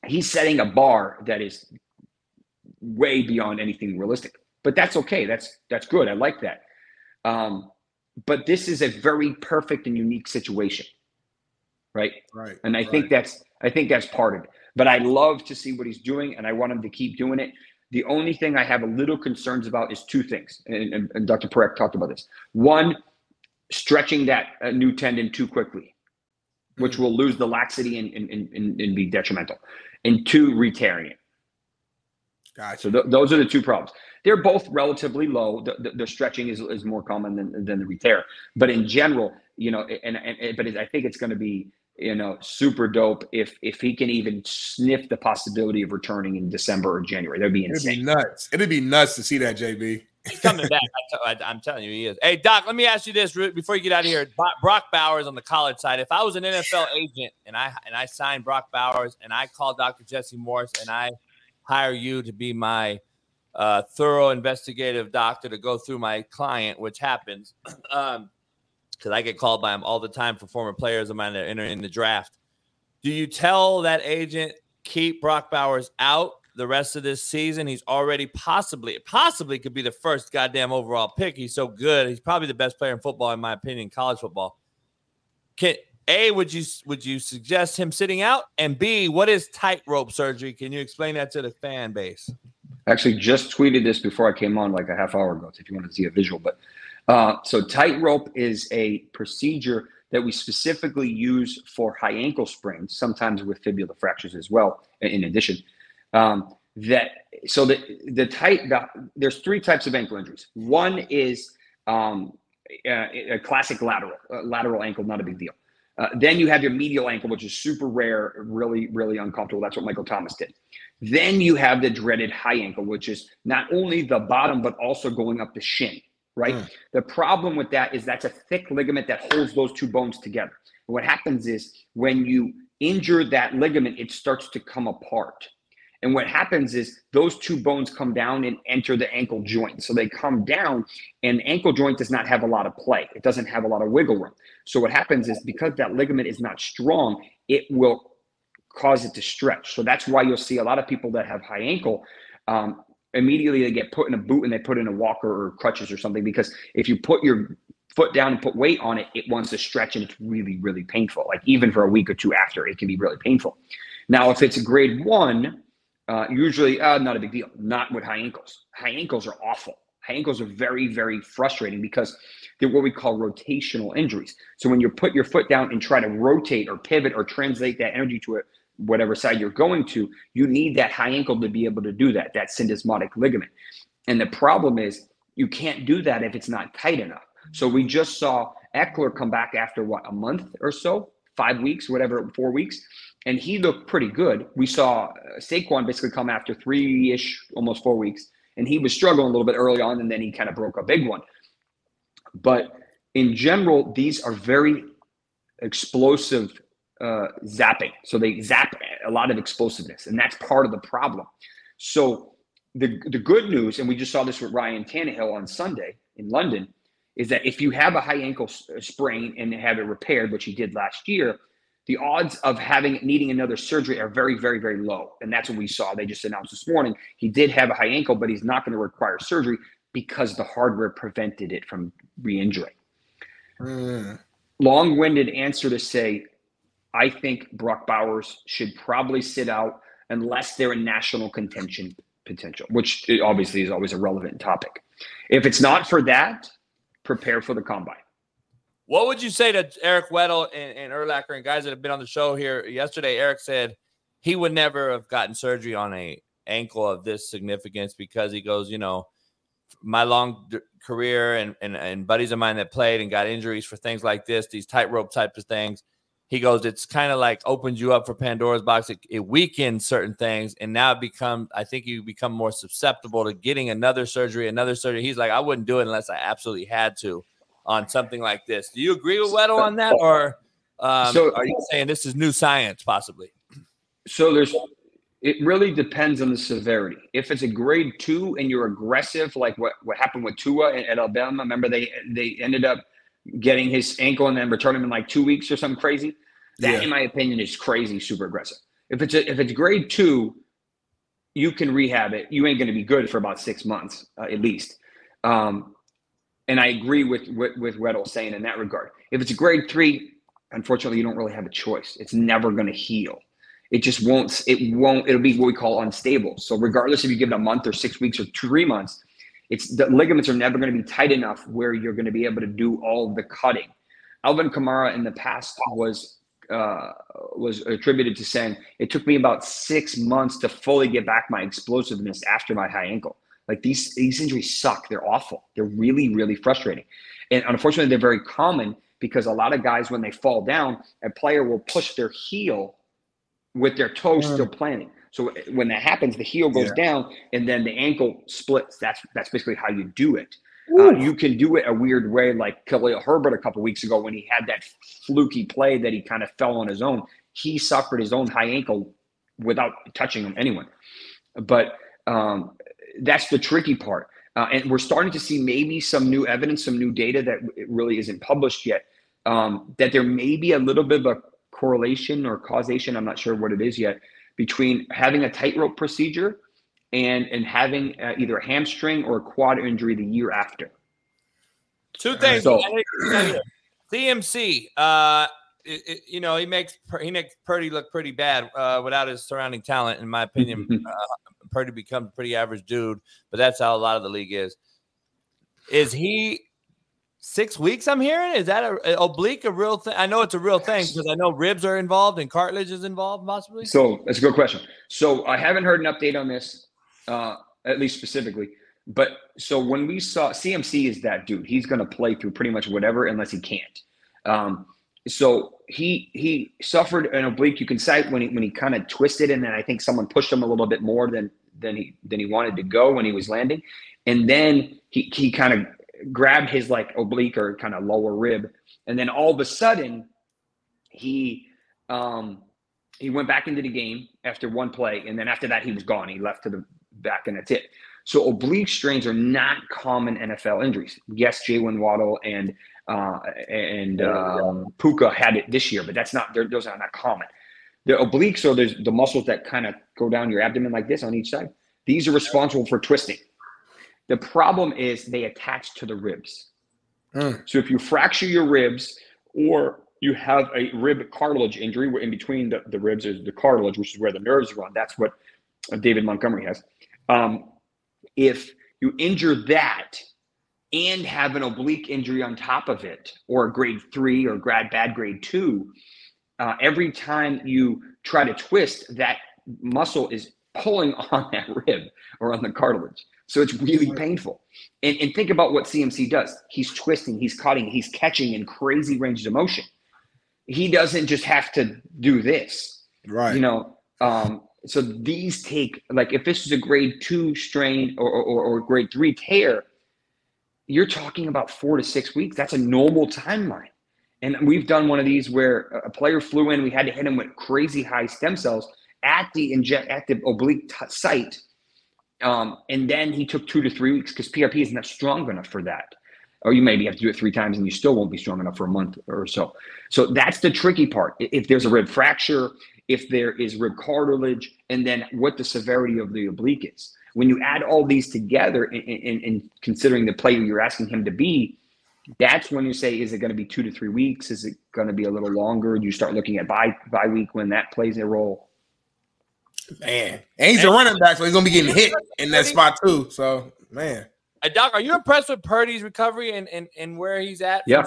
he's setting a bar that is way beyond anything realistic. But that's okay. That's that's good. I like that. Um, but this is a very perfect and unique situation right? Right. And I right. think that's I think that's part of it. But I love to see what he's doing, and I want him to keep doing it. The only thing I have a little concerns about is two things, and, and, and Dr. Parekh talked about this. One, stretching that uh, new tendon too quickly, which mm-hmm. will lose the laxity and, and, and, and be detrimental. And two, re-tearing it. Gotcha. So th- those are the two problems. They're both relatively low. The, the, the, stretching is, is more common than, than the re-tear. But in general, you know, and, and but I think it's going to be you know, super dope if if he can even sniff the possibility of returning in December or January. That'd be insane. It'd be nuts. It'd be nuts to see that, JB. He's coming back. I am telling you, he is. Hey, Doc, let me ask you this before you get out of here. Brock Bowers on the college side. If I was an NFL agent and I and I signed Brock Bowers and I call Dr. Jesse Morse and I hire you to be my uh, thorough investigative doctor to go through my client, which happens. Um, because I get called by him all the time for former players of mine that enter in the draft. Do you tell that agent keep Brock Bowers out the rest of this season? He's already possibly, possibly could be the first goddamn overall pick. He's so good. He's probably the best player in football, in my opinion, college football. Can A, would you would you suggest him sitting out? And B, what is tightrope surgery? Can you explain that to the fan base? Actually, just tweeted this before I came on like a half hour ago. So if you want to see a visual, but uh, so tightrope is a procedure that we specifically use for high ankle sprains, sometimes with fibular fractures as well. In addition, um, that so the the tight the, there's three types of ankle injuries. One is um, a, a classic lateral uh, lateral ankle, not a big deal. Uh, then you have your medial ankle, which is super rare, really, really uncomfortable. That's what Michael Thomas did. Then you have the dreaded high ankle, which is not only the bottom, but also going up the shin, right? Mm. The problem with that is that's a thick ligament that holds those two bones together. And what happens is when you injure that ligament, it starts to come apart. And what happens is those two bones come down and enter the ankle joint. So they come down, and ankle joint does not have a lot of play. It doesn't have a lot of wiggle room. So what happens is because that ligament is not strong, it will cause it to stretch. So that's why you'll see a lot of people that have high ankle. Um, immediately they get put in a boot and they put in a walker or crutches or something because if you put your foot down and put weight on it, it wants to stretch and it's really, really painful. Like even for a week or two after, it can be really painful. Now, if it's a grade one, uh, usually, uh, not a big deal. Not with high ankles. High ankles are awful. High ankles are very, very frustrating because they're what we call rotational injuries. So when you put your foot down and try to rotate or pivot or translate that energy to whatever side you're going to, you need that high ankle to be able to do that, that syndesmotic ligament. And the problem is you can't do that if it's not tight enough. So we just saw Ekeler come back after what, a month or so, five weeks, whatever, four weeks and he looked pretty good. We saw uh, Saquon basically come after three ish, almost four weeks, and he was struggling a little bit early on, and then he kind of broke a big one. But in general, these are very explosive uh, zapping. So they zap a lot of explosiveness, and that's part of the problem. So the the good news, and we just saw this with Ryan Tannehill on Sunday in London, is that if you have a high ankle sprain and have it repaired, which he did last year, the odds of having needing another surgery are very, very, very low. And that's what we saw. They just announced this morning he did have a high ankle, but he's not going to require surgery because the hardware prevented it from re-injuring. Mm. Long-winded answer to say, I think Brock Bowers should probably sit out unless they're in national contention potential, which obviously is always a relevant topic. If it's not for that, prepare for the combine. What would you say to Eric Weddle and, and Urlacher and guys that have been on the show here yesterday? Eric said he would never have gotten surgery on a ankle of this significance because he goes, you know, my long career and, and, and buddies of mine that played and got injuries for things like this, these tightrope type of things. He goes, it's kind of like opens you up for Pandora's box. It, it weakens certain things, and now it. I think you become more susceptible to getting another surgery, another surgery. He's like, I wouldn't do it unless I absolutely had to on something like this. Do you agree with Weddle on that, or um, so, are you saying this is new science, possibly? So there's. It really depends on the severity. If it's a grade two and you're aggressive, like what, what happened with Tua at Alabama, remember they they ended up getting his ankle and then returning him in like two weeks or something crazy. That, yeah. in my opinion, is crazy, super aggressive. If it's a, if it's grade two, you can rehab it. You ain't going to be good for about six months uh, at least. Um, and I agree with with, with Weddle saying in that regard. If it's a grade three, unfortunately, you don't really have a choice. It's never going to heal. It just won't. It won't. It'll be what we call unstable. So regardless if you give it a month or six weeks or three months, it's the ligaments are never going to be tight enough where you're going to be able to do all the cutting. Alvin Kamara in the past was uh, was attributed to saying it took me about six months to fully get back my explosiveness after my high ankle. Like these these injuries suck. They're awful. They're really really frustrating, and unfortunately they're very common because a lot of guys when they fall down, a player will push their heel with their toes mm. still planting. So when that happens, the heel goes yeah. down and then the ankle splits. That's that's basically how you do it. Uh, you can do it a weird way, like Khalil Herbert a couple weeks ago when he had that fluky play that he kind of fell on his own. He suffered his own high ankle without touching him anyone. But um, that's the tricky part. Uh, and we're starting to see maybe some new evidence, some new data that really isn't published yet, um, that there may be a little bit of a correlation or causation. I'm not sure what it is yet between having a tightrope procedure and and having uh, either a hamstring or a quad injury the year after. Two things. So, CMC, uh, it, it, you know, he makes he makes Purdy look pretty bad uh, without his surrounding talent, in my opinion. uh, Purdy becomes a pretty average dude, but that's how a lot of the league is. Is he six weeks? I'm hearing is that a, a oblique a real thing? I know it's a real thing because I know ribs are involved and cartilage is involved, possibly. So that's a good question. So I haven't heard an update on this, uh, at least specifically. But so when we saw CMC is that dude, he's going to play through pretty much whatever unless he can't. Um, so he he suffered an oblique. You can cite when he when he kind of twisted, and then I think someone pushed him a little bit more than than he than he wanted to go when he was landing, and then he he kind of grabbed his like oblique or kind of lower rib, and then all of a sudden he um he went back into the game after one play, and then after that he was gone. He left to the back, and that's it. So oblique strains are not common NFL injuries. Yes, Jaylen Waddle and uh, and um, Puka had it this year, but that's not those are not common. The obliques are there's the muscles that kind of go down your abdomen like this on each side. These are responsible for twisting. The problem is they attach to the ribs. Mm. So if you fracture your ribs or you have a rib cartilage injury where in between the, the ribs is the cartilage, which is where the nerves run. That's what David Montgomery has. Um, if you injure that and have an oblique injury on top of it, or a grade three or grad bad grade two, uh, every time you try to twist, that muscle is pulling on that rib or on the cartilage. So it's really painful. And, and think about what CMC does. He's twisting, he's cutting, he's catching in crazy ranges of motion. He doesn't just have to do this. Right. You know, um, so these take like if this is a grade two strain or, or, or grade three tear, you're talking about four to six weeks. That's a normal timeline. And we've done one of these where a player flew in, we had to hit him with crazy high stem cells at the inject at the oblique t- site, um, and then he took two to three weeks because PRP is not strong enough for that. Or you maybe have to do it three times and you still won't be strong enough for a month or so. So that's the tricky part. If there's a rib fracture, if there is rib cartilage, and then what the severity of the oblique is. When you add all these together and considering the player you're asking him to be, that's when you say, is it going to be two to three weeks? Is it going to be a little longer? You start looking at by by week when that plays a role. Man, and he's a running back, so he's gonna be getting hit in that spot too. So, man. Hey, Doc, are you impressed with Purdy's recovery and and, and where he's at? Yeah.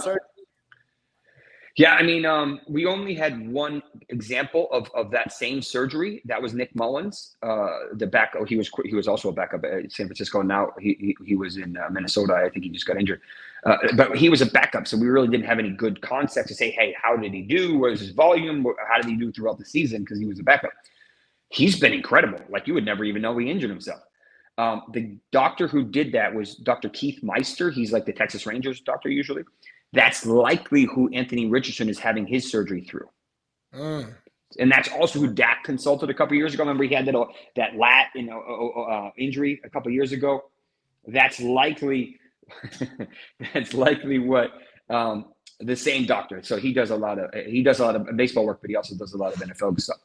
Yeah, I mean, um, we only had one example of, of that same surgery. That was Nick Mullens, uh, the back. Oh, he was he was also a backup at San Francisco. Now he he, he was in uh, Minnesota. I think he just got injured, uh, but he was a backup, so we really didn't have any good concept to say, hey, how did he do? What was his volume? How did he do throughout the season? Because he was a backup. He's been incredible. Like you would never even know he injured himself. Um, the doctor who did that was Dr. Keith Meister. He's like the Texas Rangers doctor usually. That's likely who Anthony Richardson is having his surgery through. Mm. And that's also who Dak consulted a couple years ago. Remember, he had that that lat you know, uh, injury a couple years ago. That's likely that's likely what um, the same doctor. So he does a lot of he does a lot of baseball work, but he also does a lot of NFL stuff.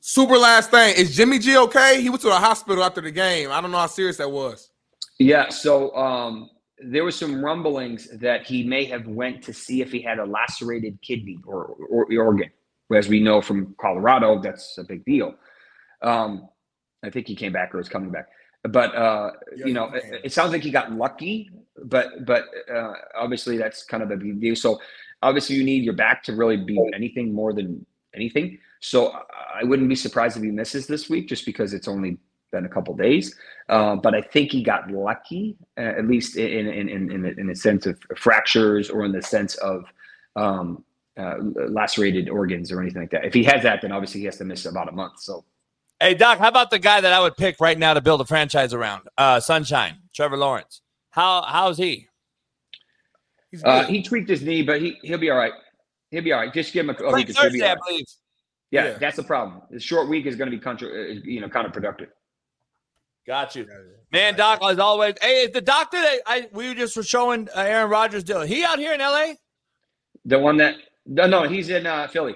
Super last thing is Jimmy G okay? He went to the hospital after the game. I don't know how serious that was. Yeah. So um, there was some rumblings that he may have went to see if he had a lacerated kidney or, or, or organ. As we know from Colorado, that's a big deal. Um, I think he came back or is coming back. But uh, you know, it, it, sounds like he got lucky. But but uh, obviously that's kind of a big deal. So obviously you need your back to really be anything more than anything. So I wouldn't be surprised if he misses this week, just because it's only been a couple days. Uh, but I think he got lucky, uh, at least in in in in, in the sense of fractures or in the sense of um, uh, lacerated organs or anything like that. If he has that, then obviously he has to miss about a month. So. Hey Doc, how about the guy that I would pick right now to build a franchise around? Uh, Sunshine, Trevor Lawrence. How how's he? Uh, he tweaked his knee, but he he'll be all right. He'll be all right. Just give him a. Oh, he Thursday, right. I believe. Yeah, yeah, that's the problem. The short week is going to be contra, uh, you know, counterproductive. Got you, man. Doc, as always. Hey, the doctor that I we just were showing uh, Aaron Rodgers deal. He out here in L.A. The one that no, no, he's in uh, Philly.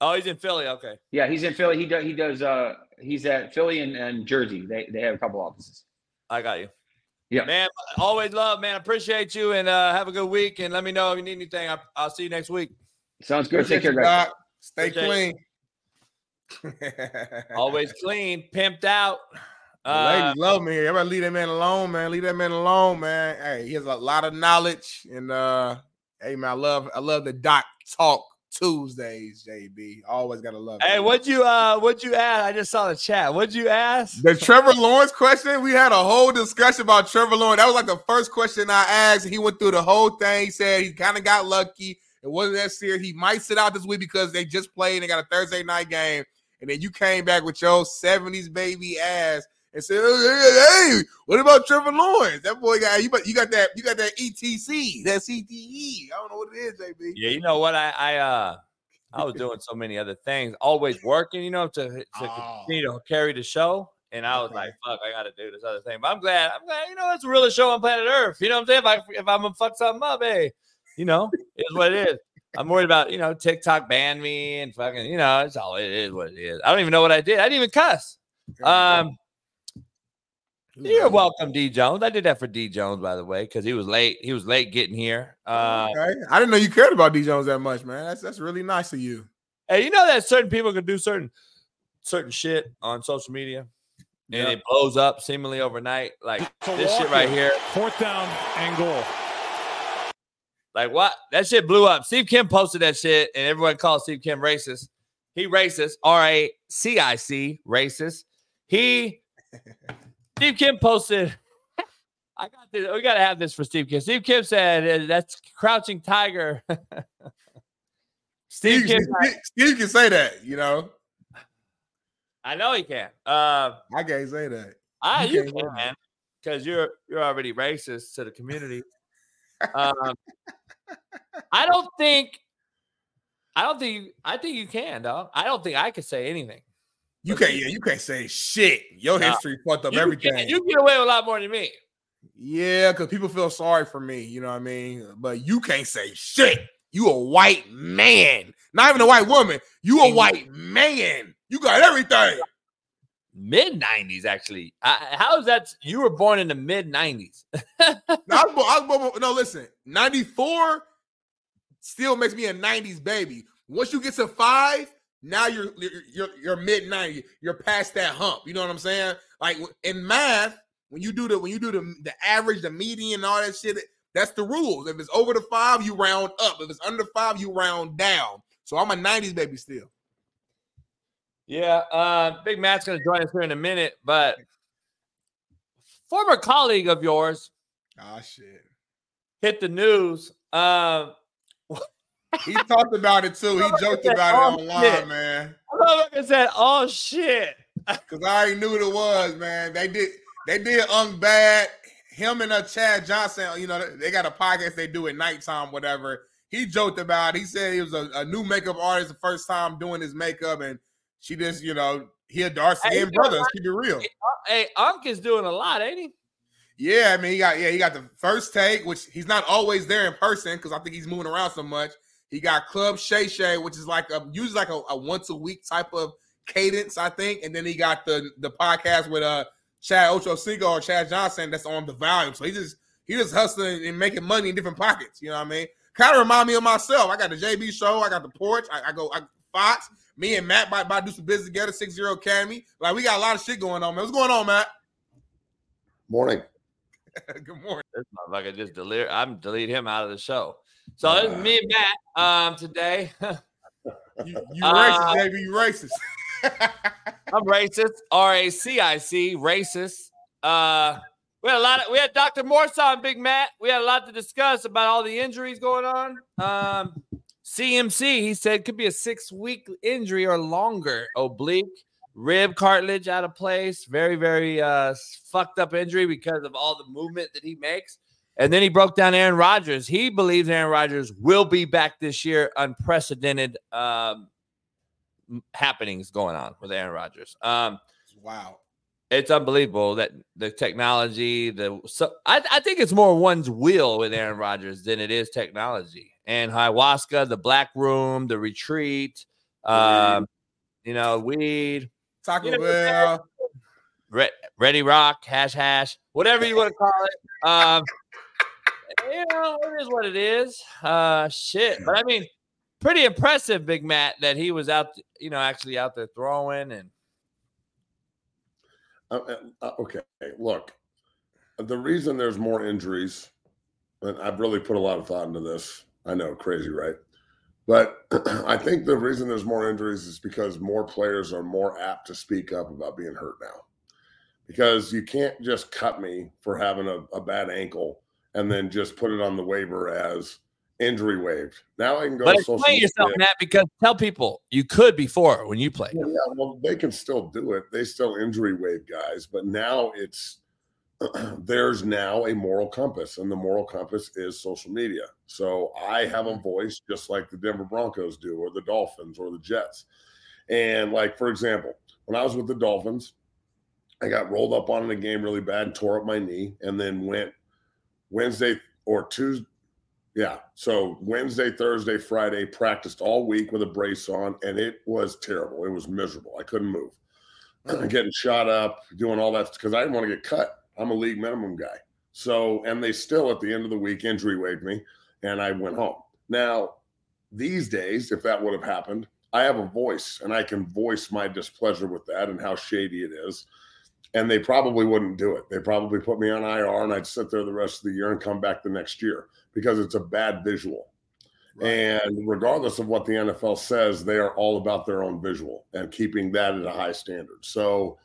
Oh, he's in Philly. Okay. Yeah, he's in Philly. He does. He does. Uh, he's at Philly and, and Jersey. They they have a couple offices. I got you. Yeah, man. Always love, man. Appreciate you, and uh, have a good week. And let me know if you need anything. I, I'll see you next week. Sounds good. Take care, guys. Doc. Stay Appreciate clean. Always clean, pimped out. The Uh, ladies love me here. Everybody leave that man alone, man. Leave that man alone, man. Hey, he has a lot of knowledge, and uh, hey, man, I love, I love the Doc Talk Tuesdays, JB. Always gotta love. hey, it. what'd you uh what'd you ask? I just saw the chat. What'd you ask? The Trevor Lawrence question, we had a whole discussion about Trevor Lawrence. That was like the first question I asked. He went through the whole thing. He said he kind of got lucky. It wasn't that serious. He might sit out this week because they just played and they got a Thursday night game. And then you came back with your 70s baby ass and said, "Hey, hey, what about Trevor Lawrence? That boy got you, you got that, you got that ETC, that CTE. I don't know what it is, JB. Yeah, you know what? I I uh I was doing so many other things, always working, you know, to to Oh. continue to carry the show. And I was Okay. like, fuck, I gotta do this other thing. But I'm glad, I'm glad, you know, it's a real show on planet Earth. You know what I'm saying? If I if I'm gonna fuck something up, hey, you know, it's what it is. I'm worried about, you know, TikTok banned me and fucking, you know, it's all it is what it is. I don't even know what I did. I didn't even cuss. Um, you're welcome, D Jones. I did that for D Jones, by the way, because he was late. He was late getting here. Uh, okay. I didn't know you cared about D Jones that much, man. That's that's really nice of you. Hey, you know that certain people can do certain certain shit on social media and Yeah. it blows up seemingly overnight. Like this shit right here. Fourth down and goal. Like what? That shit blew up. Steve Kim posted that shit and everyone called Steve Kim racist. He racist. R A C I C racist. He Steve Kim posted. I got this. We gotta have this for Steve Kim. Steve Kim said uh, that's crouching tiger. Steve, Steve Kim. Steve, Steve can say that, you know. I know he can. Uh I can't say that. Ah, You you can't man, because you're you're already racist to the community. um, I don't think, I don't think, you, I think you can, though. I don't think I could say anything. You can't, yeah, you can't say shit. Your Nah. history fucked up You everything. Can, you get away with a lot more than me. yeah, because people feel sorry for me, you know what I mean? But you can't say shit. You a white man, not even a white woman. You a white man. You got everything. Mid '90s, actually. I, how is that? You were born in the mid '90s. No, I was I was born- no, listen, 94 still makes me a 90s baby. Once you get to five, now you're you're you're, mid 90s. You're past that hump. You know what I'm saying? Like in math, when you do the when you do the, the average, the median, all that shit, that's the rules. If it's over the five, you round up. If it's under five, you round down. So I'm a 90s baby still. Yeah, uh, Big Matt's going to join us here in a minute, but former colleague of yours Ah, shit. hit the news. Um, He talked about it too. He joked about Oh, it online, shit. man. I said, "Oh shit." Cause I already knew what it was, man. They did they did Ung Bad. Him and uh, Chad Johnson, you know, they got a podcast they do at nighttime, whatever. He joked about. It. He said he was a, a new makeup artist, the first time doing his makeup, and she just, you know, he a dark Hey, you brother. Keep it real. Hey, Unc is doing a lot, ain't he? Yeah, I mean, he got yeah, he got the first take, which he's not always there in person because I think he's moving around so much. He got Club Shay Shay, which is like a usually like a, a once a week type of cadence, I think. And then he got the the podcast with uh Chad Ocho Cinco or Chad Johnson that's on the volume. So he just he just hustling and making money in different pockets. You know what I mean? Kind of remind me of myself. I got the JB show, I got the porch, I, I go I, Fox. Me and Matt might, might do some business together, Six Zero Academy. Like we got a lot of shit going on, man. What's going on, Matt? Morning. Good morning. This motherfucker just delete. I'm delete him out of the show. So this is me and Matt um today. You, you Uh, racist, baby. You racist. I'm racist. R A C I C. Racist. Uh, we had a lot of. We had Dr. Morse on Big Matt. We had a lot to discuss about all the injuries going on. Um, CMC. He said could be a six week injury or longer. Oblique rib cartilage out of place. Very very uh fucked up injury because of all the movement that he makes. And then he broke down Aaron Rodgers. He believes Aaron Rodgers will be back this year. Unprecedented um, happenings going on with Aaron Rodgers. Um, wow. it's unbelievable that the technology, the so I, I think it's more one's will with Aaron Rodgers than it is technology. And ayahuasca, the black room, the retreat, um, you know, weed, Taco You know, Bell. Ready Rock, hash hash, whatever you want to call it. Um, you know, it is what it is. Uh, shit. But I mean, pretty impressive, Big Matt, that he was out, you know, actually out there throwing and. Uh, uh, okay, look, the reason there's more injuries, and I've really put a lot of thought into this. I know, crazy, right? But I think the reason there's more injuries is because more players are more apt to speak up about being hurt now. Because you can't just cut me for having a, a bad ankle and then just put it on the waiver as injury waived. Now I can go. But explain yourself, Matt, because tell people you could before when you played. Yeah, yeah, well, they can still do it. They still injury waive guys, but now it's there's now a moral compass, and the moral compass is social media. So I have a voice just like the Denver Broncos do, or the Dolphins, or the Jets. And like for example, when I was with the Dolphins, I got rolled up on in a game really bad tore up my knee, and then went Wednesday or Tuesday yeah. So Wednesday, Thursday, Friday, practiced all week with a brace on, and it was terrible. It was miserable. I couldn't move. Mm. Getting shot up, doing all that because I didn't want to get cut. I'm a league minimum guy. So, and they still at the end of the week injury waived me, and I went home. Now, these days, if that would have happened, I have a voice and I can voice my displeasure with that and how shady it is. And they probably wouldn't do it. They probably put me on IR and I'd sit there the rest of the year and come back the next year because it's a bad visual. Right. And regardless of what the NFL says, they are all about their own visual and keeping that at a high standard. So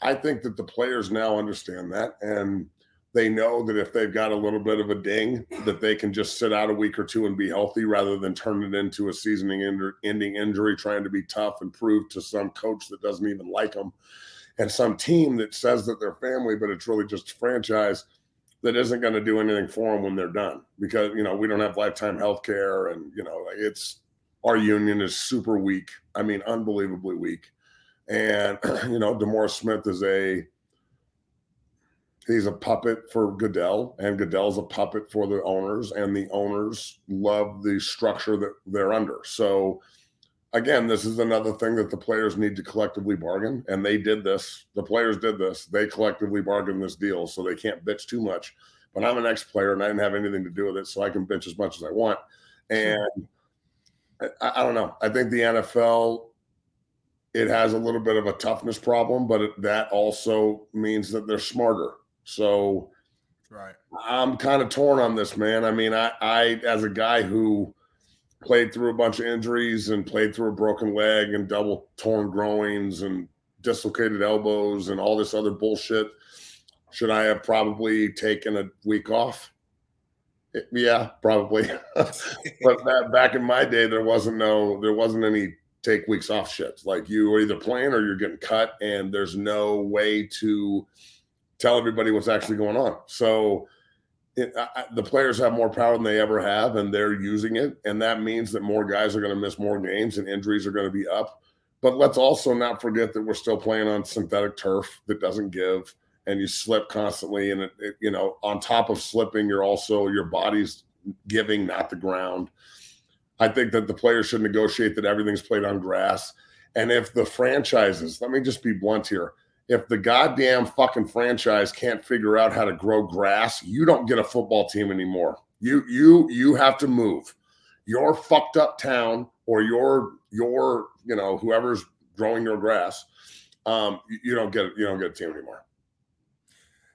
I think that the players now understand that and they know that if they've got a little bit of a ding, that they can just sit out a week or two and be healthy rather than turn it into a seasoning ending injury, trying to be tough and prove to some coach that doesn't even like them and some team that says that they're family, but it's really just franchise that isn't going to do anything for them when they're done. Because you know we don't have lifetime health care and you know it's our union is super weak. I mean unbelievably weak. And you know DeMaurice Smith is a he's a puppet for Goodell, and Goodell's a puppet for the owners, and the owners love the structure that they're under. So again, this is another thing that the players need to collectively bargain. And they did this. The players did this. They collectively bargained this deal. So they can't bitch too much. But I'm an ex player and I didn't have anything to do with it. So I can bitch as much as I want. And I, I don't know. I think the NFL, it has a little bit of a toughness problem, but it, that also means that they're smarter. So right. I'm kind of torn on this, man. I mean, I, I as a guy who, played through a bunch of injuries and played through a broken leg and double torn groins and dislocated elbows and all this other bullshit. Should I have probably taken a week off? Yeah, probably. but that, back in my day, there wasn't no, there wasn't any take weeks off shit. Like you were either playing or you're getting cut, and there's no way to tell everybody what's actually going on. So it, I, the players have more power than they ever have, and they're using it. And that means that more guys are going to miss more games and injuries are going to be up. But let's also not forget that we're still playing on synthetic turf that doesn't give, and you slip constantly. And it, it, you know, on top of slipping, you're also your body's giving, not the ground. I think that the players should negotiate that everything's played on grass. And if the franchises, let me just be blunt here, if the goddamn fucking franchise can't figure out how to grow grass, you don't get a football team anymore. You you you have to move. Your fucked up town or your your you know whoever's growing your grass, um, you, you don't get you don't get a team anymore.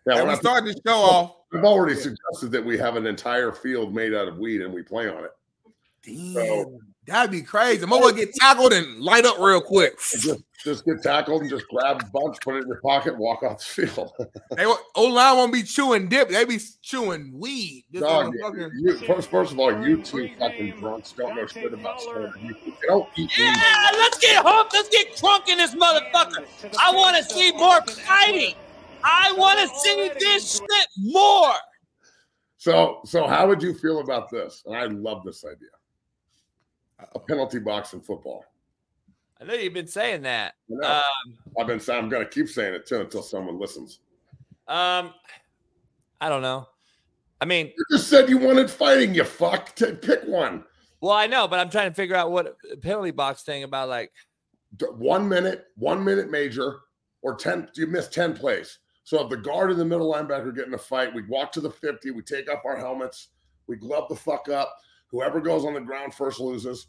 Yeah, and we started to show off. We've already suggested that we have an entire field made out of weed and we play on it. Damn, so, that'd be crazy. I'm gonna get tackled and light up real quick. Just, just get tackled and just grab a bunch, put it in your pocket, walk off the field. they O line won't be chewing dip. They be chewing weed. Dog, fucking... you, first, first of all, you two fucking drunks don't know shit about sports. You don't eat Yeah, weed. let's get humped. Let's get crunk in this motherfucker. I want to see more fighting. I want to see this shit more. So, so how would you feel about this? And I love this idea a penalty box in football. I know you've been saying that. Um, I've been saying I'm going to keep saying it too until someone listens. Um, I don't know. I mean, you just said you wanted fighting. You fuck. Pick one. Well, I know, but I'm trying to figure out what penalty box thing about like one minute, one minute major, or ten. You miss ten plays. So if the guard and the middle linebacker get in a fight, we walk to the 50, we take off our helmets, we glove the fuck up. Whoever goes on the ground first loses.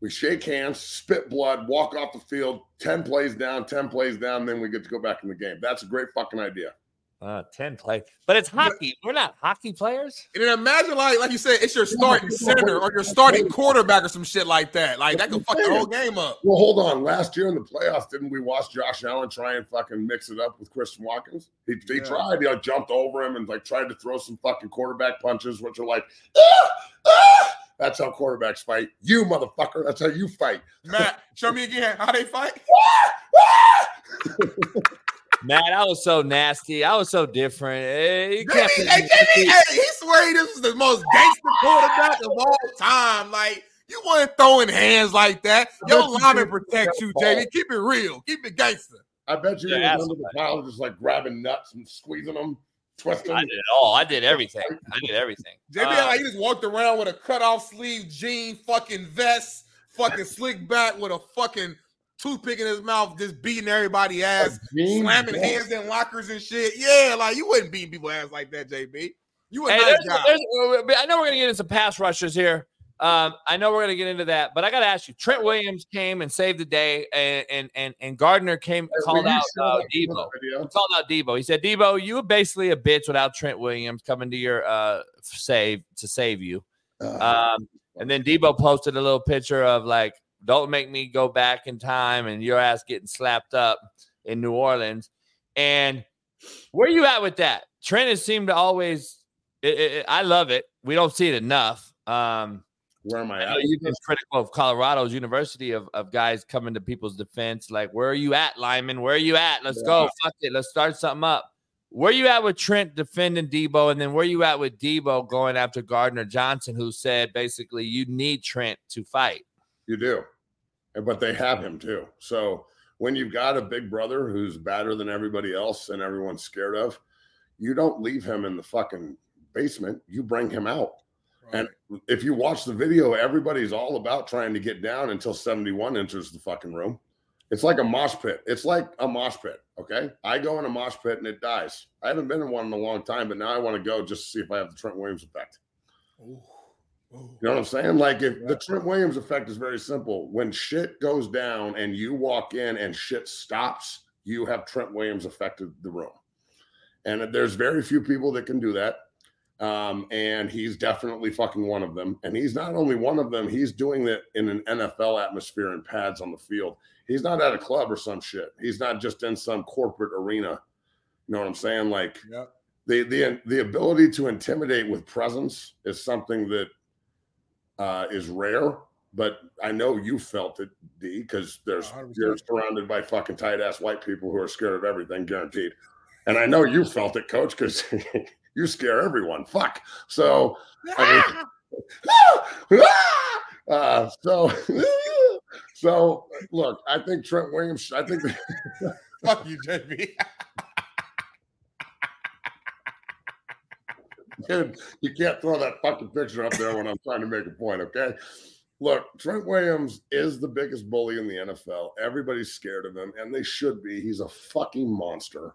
We shake hands, spit blood, walk off the field, 10 plays down, 10 plays down, then we get to go back in the game. That's a great fucking idea. Uh, 10 play. But it's hockey. We're not hockey players. And then imagine, like, like you said, it's your starting center or your starting quarterback or some shit like that. Like that could fuck the whole game up. Well, hold on. Last year in the playoffs, didn't we watch Josh Allen try and fucking mix it up with Christian Wilkins? He, he Yeah. tried. He like, jumped over him and like tried to throw some fucking quarterback punches, which are like, ah, ah! That's how quarterbacks fight. You motherfucker. That's how you fight. Matt, show me again how they fight. Matt, I was so nasty. I was so different. Eh, you Jimmy, can't hey, put Jimmy, hey, he swear this was the most gangster quarterback of all time. Like you weren't throwing hands like that. Your That's lineman the protects you, ball. Jamie. Keep it real. Keep it gangster. I bet you Yeah, he was under the pile just like grabbing nuts and squeezing them, twisting. I did it all. I did everything. I did everything. JB Uh, like he just walked around with a cut off sleeve jean, fucking vest, fucking slick back with a fucking toothpick in his mouth, just beating everybody ass, slamming vest? hands in lockers and shit. Yeah, like you wouldn't beat people ass like that, JB. You a Hey, nice there's, there's, uh, I know we're gonna get into some pass rushers here. Um, I know we're gonna get into that, but I gotta ask you. Trent Williams came and saved the day, and and and, and Gardner came called out uh, Debo. He called out Debo. He said, "Debo, you were basically a bitch without Trent Williams coming to your uh save to save you." Uh, Um, and then Debo posted a little picture of like, "Don't make me go back in time," and your ass getting slapped up in New Orleans. And where you at with that? Trent has seemed to always. It, it, it- I love it. We don't see it enough. Um, where am I you've been critical of Colorado's University of, of guys coming to people's defense. Like, where are you at, Lyman? Where are you at? Let's go. Fuck it. Let's start something up. Where you at with Trent defending Debo? And then where you at with Debo going after Gardner Johnson, who said basically you need Trent to fight? You do. But they have him too. So when you've got a big brother who's better than everybody else and everyone's scared of, you don't leave him in the fucking basement. You bring him out. And if you watch the video, everybody's all about trying to get down until 71 enters the fucking room. It's like a mosh pit. It's like a mosh pit. Okay. I go in a mosh pit and it dies. I haven't been in one in a long time, but now I want to go just to see if I have the Trent Williams effect. You know what I'm saying? Like if the Trent Williams effect is very simple. When shit goes down and you walk in and shit stops, you have Trent Williams affected the room. And there's very few people that can do that. Um, and he's definitely fucking one of them. And he's not only one of them, he's doing it in an NFL atmosphere and pads on the field. He's not at a club or some shit. He's not just in some corporate arena. You know what I'm saying? Like Yep. the the the ability to intimidate with presence is something that uh, is rare. But I know you felt it, D, because there's 100%. you're surrounded by fucking tight ass white people who are scared of everything, guaranteed. And I know you felt it, Coach, because you scare everyone. Fuck. So, I mean, uh, so, so look, I think Trent Williams. I think. Fuck you, JB. Dude, you can't throw that fucking picture up there when I'm trying to make a point, okay? Look, Trent Williams is the biggest bully in the NFL. Everybody's scared of him, and they should be. He's a fucking monster.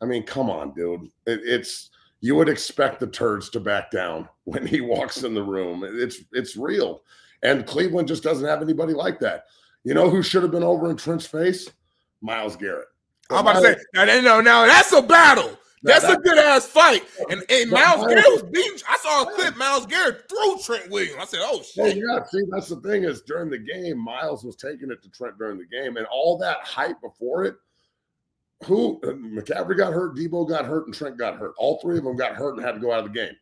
I mean, come on, dude. It, it's you would expect the turds to back down when he walks in the room. It's it's real. And Cleveland just doesn't have anybody like that. You know who should have been over in Trent's face? Myles Garrett. I'm about to say, now, know, now that's a battle. That's a good ass fight. And, and Myles Garrett was beating. I saw a clip. Myles Garrett threw Trent Williams. I said, "Oh shit. Well, shit!" yeah, see, that's the thing is during the game, Myles was taking it to Trent during the game, and all that hype before it. Who McCaffrey got hurt, Debo got hurt, and Trent got hurt. All three of them got hurt and had to go out of the game.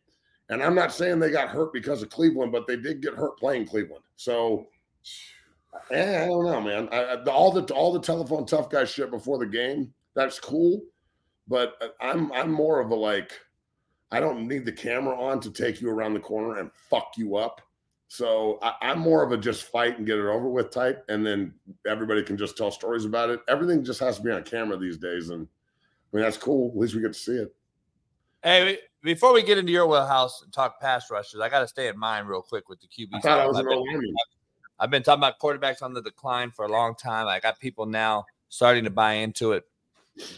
And I'm not saying they got hurt because of Cleveland, but they did get hurt playing Cleveland. So, eh, I don't know, man. I, I- the- all the all the telephone tough guy shit before the game, that's cool. But uh, I'm I'm more of a like, I don't need the camera on to take you around the corner and fuck you up. So I, I'm more of a just fight and get it over with type, and then everybody can just tell stories about it. Everything just has to be on camera these days, and I mean that's cool. At least we get to see it. Hey, before we get into your wheelhouse and talk pass rushes, I got to stay in mind real quick with the QB. I thought I was I've, been- I've been talking about quarterbacks on the decline for a long time. I got people now starting to buy into it.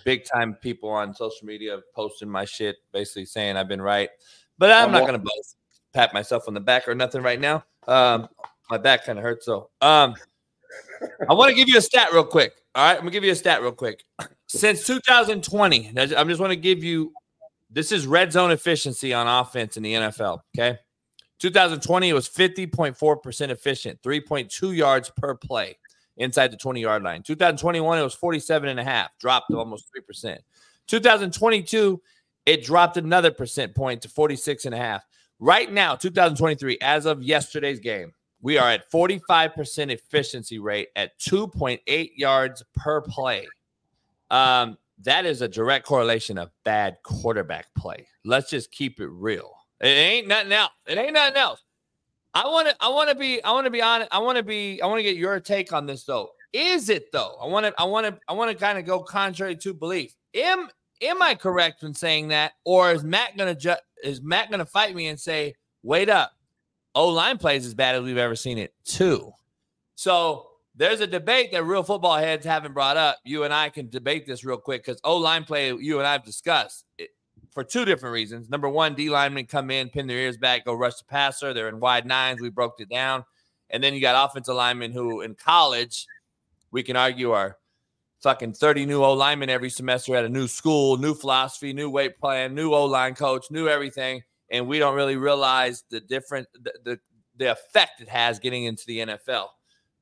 Big time people on social media posting my shit, basically saying I've been right. But I'm I'm not going to boast, pat myself on the back or nothing right now. Um, My back kind of hurts So Um, I want to give you a stat real quick. All right, I'm gonna give you a stat real quick. Since 2020, I'm just want to give you this is red zone efficiency on offense in the NFL. Okay. 2020, it was 50.4% efficient, 3.2 yards per play inside the 20 yard line. 2021, it was 47 and a half, dropped to almost 3%. 2022, it dropped another percent point to 46 and a half. Right now, 2023, as of yesterday's game, we are at 45% efficiency rate at 2.8 yards per play. Um, that is a direct correlation of bad quarterback play. Let's just keep it real. It ain't nothing else. It ain't nothing else. I want to. I want to be. I want to be honest. I want to be. I want to get your take on this though. Is it though? I want to. I want to. I want to kind of go contrary to belief. Am Am I correct in saying that, or is Matt gonna ju- is Matt gonna fight me and say, "Wait up, O line plays as bad as we've ever seen it too." So there's a debate that real football heads haven't brought up. You and I can debate this real quick because O line play you and I have discussed it, for two different reasons. Number one, D linemen come in, pin their ears back, go rush the passer. They're in wide nines. We broke it down. And then you got offensive linemen who in college, we can argue are fucking 30 new O linemen every semester at a new school, new philosophy, new weight plan, new O line coach, new everything. And we don't really realize the different the, the, the effect it has getting into the NFL.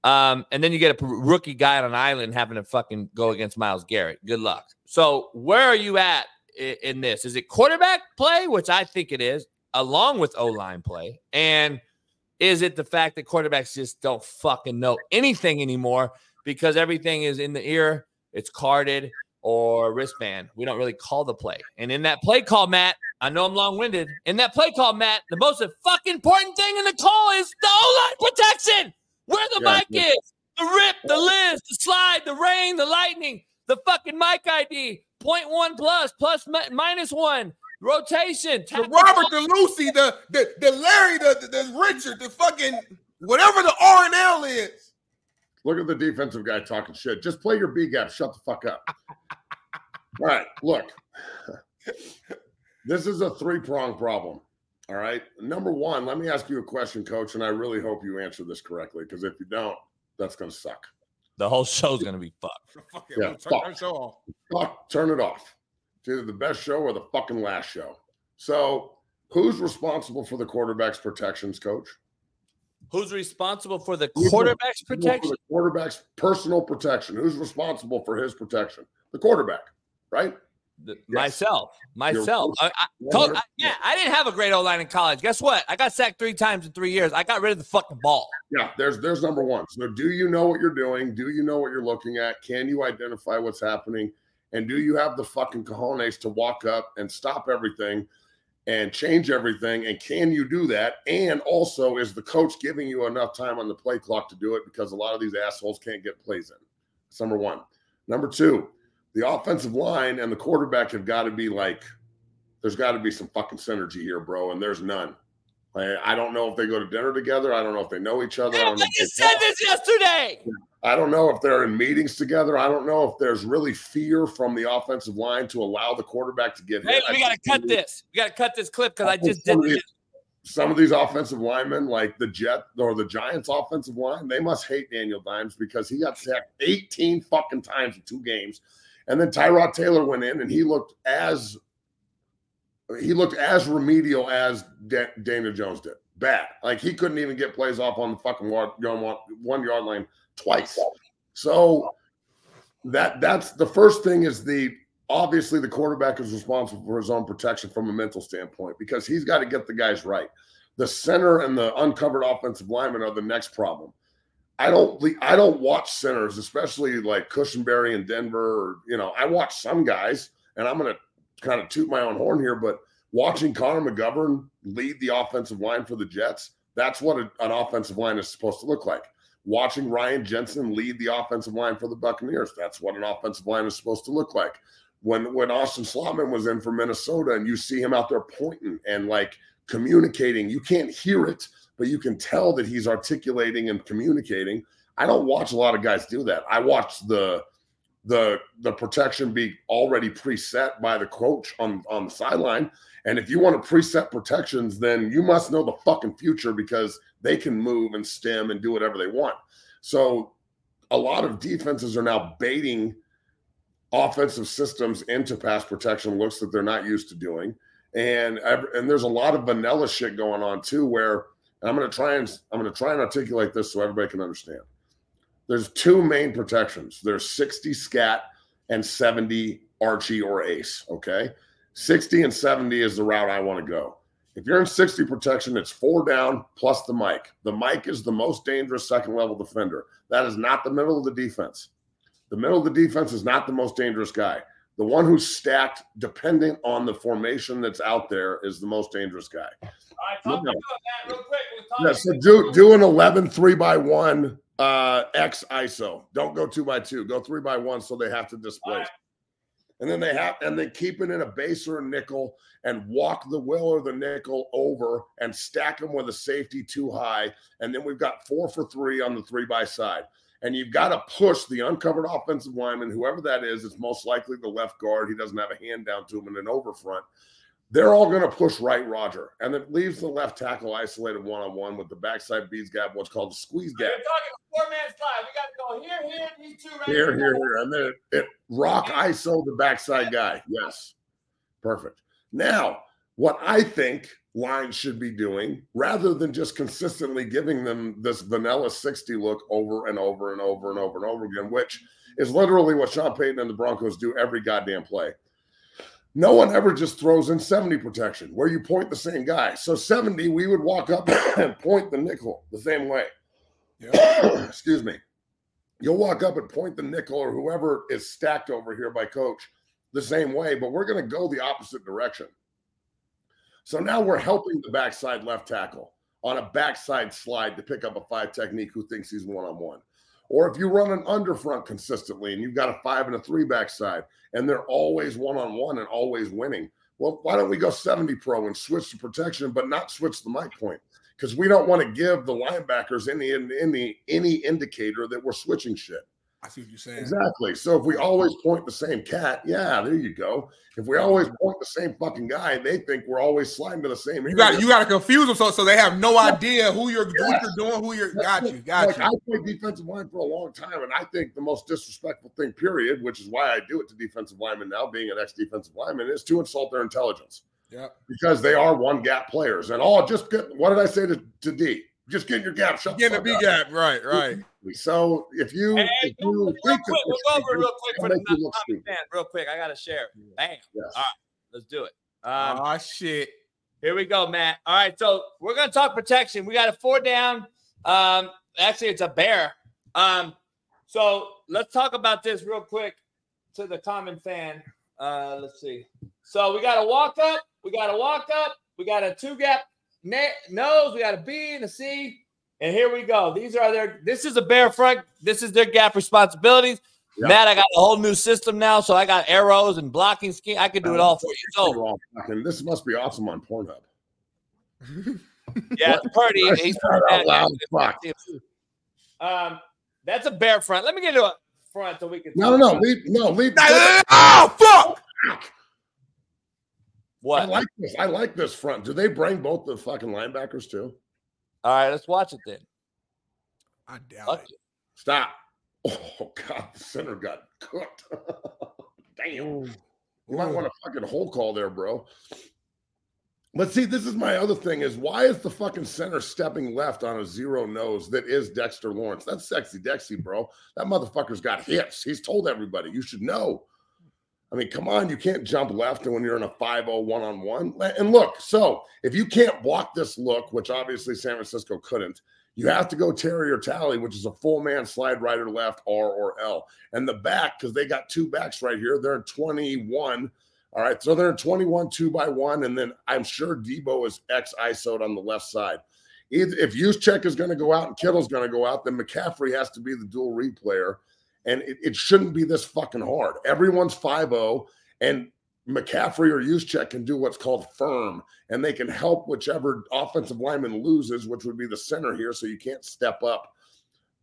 Um, and then you get a rookie guy on an island having to fucking go against Myles Garrett. Good luck. So where are you at in, in this? Is it quarterback play, which I think it is, along with O line play, and is it the fact that quarterbacks just don't fucking know anything anymore because everything is in the ear, it's carded or wristband. We don't really call the play. And in that play call, Matt, I know I'm long winded. In that play call, Matt, the most fucking important thing in the call is the O line protection. Where the yeah, mic yeah. is, the rip, the Liz, the slide, the rain, the lightning, the fucking mic ID, point one plus, plus minus one, rotation. The Robert, the Lucy, the the, the Larry, the, the, the Richard, the fucking whatever the R and L is. Look at the defensive guy talking shit. Just play your B gap. Shut the fuck up. All right, look. this is a three prong problem. All right. Number one, let me ask you a question, coach, and I really hope you answer this correctly because if you don't, that's going to suck. The whole show's going to be fucked. yeah, turn, fuck. show off. Fuck, turn it off. It's either the best show or the fucking last show. So, who's responsible for the quarterback's protections, coach? Who's responsible for the quarterback's protection? the quarterback's personal protection. Who's responsible for his protection? The quarterback, right? The, yes. Myself, myself. I, I, coach, I, yeah, I didn't have a great O line in college. Guess what? I got sacked three times in three years. I got rid of the fucking ball. Yeah, there's there's number one. So, do you know what you're doing? Do you know what you're looking at? Can you identify what's happening? And do you have the fucking cojones to walk up and stop everything and change everything? And can you do that? And also, is the coach giving you enough time on the play clock to do it? Because a lot of these assholes can't get plays in. That's number one. Number two the offensive line and the quarterback have got to be like, there's got to be some fucking synergy here, bro, and there's none. I, don't know if they go to dinner together. I don't know if they know each other. I, I don't know you said this yesterday. I don't know if they're in meetings together. I don't know if there's really fear from the offensive line to allow the quarterback to get hey, hit. we got to cut this. We got to cut this clip because I just did this some of these offensive linemen, like the Jet or the Giants offensive line, they must hate Daniel Dimes because he got sacked 18 fucking times in two games. And then Tyrod Taylor went in and he looked as he looked as remedial as Daniel Jones did. Bad. Like he couldn't even get plays off on the fucking one, one yard line twice. So that that's the first thing is the obviously the quarterback is responsible for his own protection from a mental standpoint because he's got to get the guys right. The center and the uncovered offensive lineman are the next problem. I don't I don't watch centers, especially like Cushenberry in Denver. Or, you know, I watch some guys, and I'm to kind of toot my own horn here, but watching Connor McGovern lead the offensive line for the Jets, that's what a, an offensive line is supposed to look like. Watching Ryan Jensen lead the offensive line for the Buccaneers, that's what an offensive line is supposed to look like. When when Austin Schlottmann was in for Minnesota, and you see him out there pointing and like communicating, you can't hear it, but you can tell that he's articulating and communicating. I don't watch a lot of guys do that. I watch the the the protection be already preset by the coach on on the sideline. And if you want to preset protections, then you must know the fucking future because they can move and stem and do whatever they want. So a lot of defenses are now baiting offensive systems into pass protection looks that they're not used to doing. And and there's a lot of vanilla shit going on too where I'm going to try and I'm going to try and articulate this so everybody can understand. There's two main protections. There's 60 scat and 70 Archie or Ace, okay? 60 and 70 is the route I want to go. If you're in 60 protection, it's four down plus the mic. The mic is the most dangerous second level defender. That is not the middle of the defense. The middle of the defense is not the most dangerous guy. The one who's stacked, dependent on the formation that's out there, is the most dangerous guy. All right, talk No. about that real quick. We'll Yeah, so do do an 11 three by one uh X ISO. Don't go two by two. Go three by one so they have to displace. And then they have and they keep it in a base or a nickel and walk the will or the nickel over and stack them with a safety too high. And then we've got four for three on the three by side. And you've got to push the uncovered offensive lineman, whoever that is, it's most likely the left guard. He doesn't have a hand down to him in an over front. They're all going to push right Roger. And it leaves the left tackle isolated one on one with the backside beads gap, what's called the squeeze gap. You're gap. talking four man slide. We got to go here, here, these two right Here, here, here. And then it, it rock ISO the backside guy. Yes. Perfect. Now, what I think lines should be doing, rather than just consistently giving them this vanilla 60 look over and over and over and over and over again, which is literally what Sean Payton and the Broncos do every goddamn play. No one ever just throws in 70 protection where you point the same guy. So 70, we would walk up and point the nickel the same way. Excuse me. You'll walk up and point the nickel or whoever is stacked over here by coach the same way, but we're going to go the opposite direction. So now we're helping the backside left tackle on a backside slide to pick up a five technique who thinks he's one on one. Or if you run an underfront consistently and you've got a five and a three backside and they're always one on one and always winning, well, why don't we go 70 pro and switch to protection, but not switch the mic point? Because we don't want to give the linebackers any any any indicator that we're switching shit. I see what you're saying. Exactly. So if we always point the same cat, yeah, there you go. If we always point the same fucking guy, they think we're always sliding to the same. You got you got to confuse them so so they have no idea who you're what you're doing, who you're got you, got Like, you. I played defensive line for a long time, and I think the most disrespectful thing, period, which is why I do it to defensive linemen now, being an ex-defensive lineman, is to insult their intelligence Yep. because they are one gap players. And all just get what did I say to, to D? Just get in your gap. Shut Get the in the B up. gap, right, right. So if you, Hey, if real you quick, think that we'll go over real quick for the non look common stupid. fan. Real quick, I got to share. Bam. Yes. All right, let's do it. Um, oh shit. Here we go, Matt. All right, so we're gonna talk protection. We got a four down. Um, actually, it's a bear. Um, so let's talk about this real quick to the common fan. Uh, let's see. So we got a walk up. We got a walk up. We got a two gap na- nose. We got a B and a C. And here we go. These are their. This is a bear front. This is their gap responsibilities. Yeah. Matt, I got a whole new system now, so I got arrows and blocking scheme. I can do it all for you. So this must be awesome on Pornhub. Yeah, Purdy. That's He's out loud, fuck. Um, that's a bare front. Let me get to a front so we can. No, no, no, leave, no, leave. Oh fuck! I like this. I like this front. Do they bring both the fucking linebackers too? All right, let's watch it then. I doubt Fuck it. it. Stop. Oh God, the center got cooked. Damn. You might want a fucking whole call there, bro. But see, this is my other thing: is why is the fucking center stepping left on a zero nose that is Dexter Lawrence? That's sexy, Dexy, bro. That motherfucker's got hips. He's told everybody. You should know. I mean, come on, you can't jump left when you're in a 5-0 one-on-one. And look, so if you can't block this look, which obviously San Francisco couldn't, you have to go Terry or Tally, which is a full man slide right or left, R or L. And the back, because they got two backs right here, they're 21. All right, so they're 21, two by one. And then I'm sure Debo is X ISO'd on the left side. If Juszczyk is going to go out and Kittle's going to go out, then McCaffrey has to be the dual read player. And it, it shouldn't be this fucking hard. Everyone's 5 0, and McCaffrey or Juszczyk can do what's called firm, and they can help whichever offensive lineman loses, which would be the center here, so you can't step up.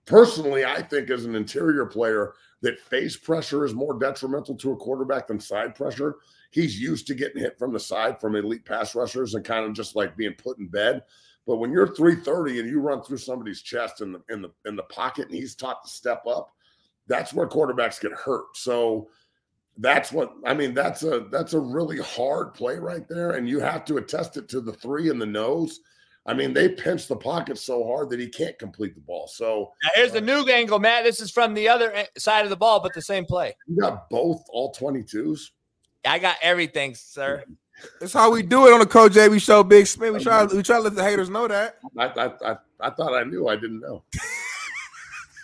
personally, I think as an interior player, that face pressure is more detrimental to a quarterback than side pressure. He's used to getting hit from the side from elite pass rushers and kind of just like being put in bed. But when you're 330 and you run through somebody's chest in the in the in the pocket and he's taught to step up, that's where quarterbacks get hurt. So that's what I mean. That's a that's a really hard play right there, and you have to attest it to the three in the nose. I mean, they pinch the pocket so hard that he can't complete the ball. So now here's the uh, new angle, Matt. This is from the other eh, side of the ball, but the same play. You got both all 22s. I got everything, sir. That's how we do it on the Coach JB show, Big Smitty. We try we try to let the haters know that. I I I, I thought I knew. I didn't know.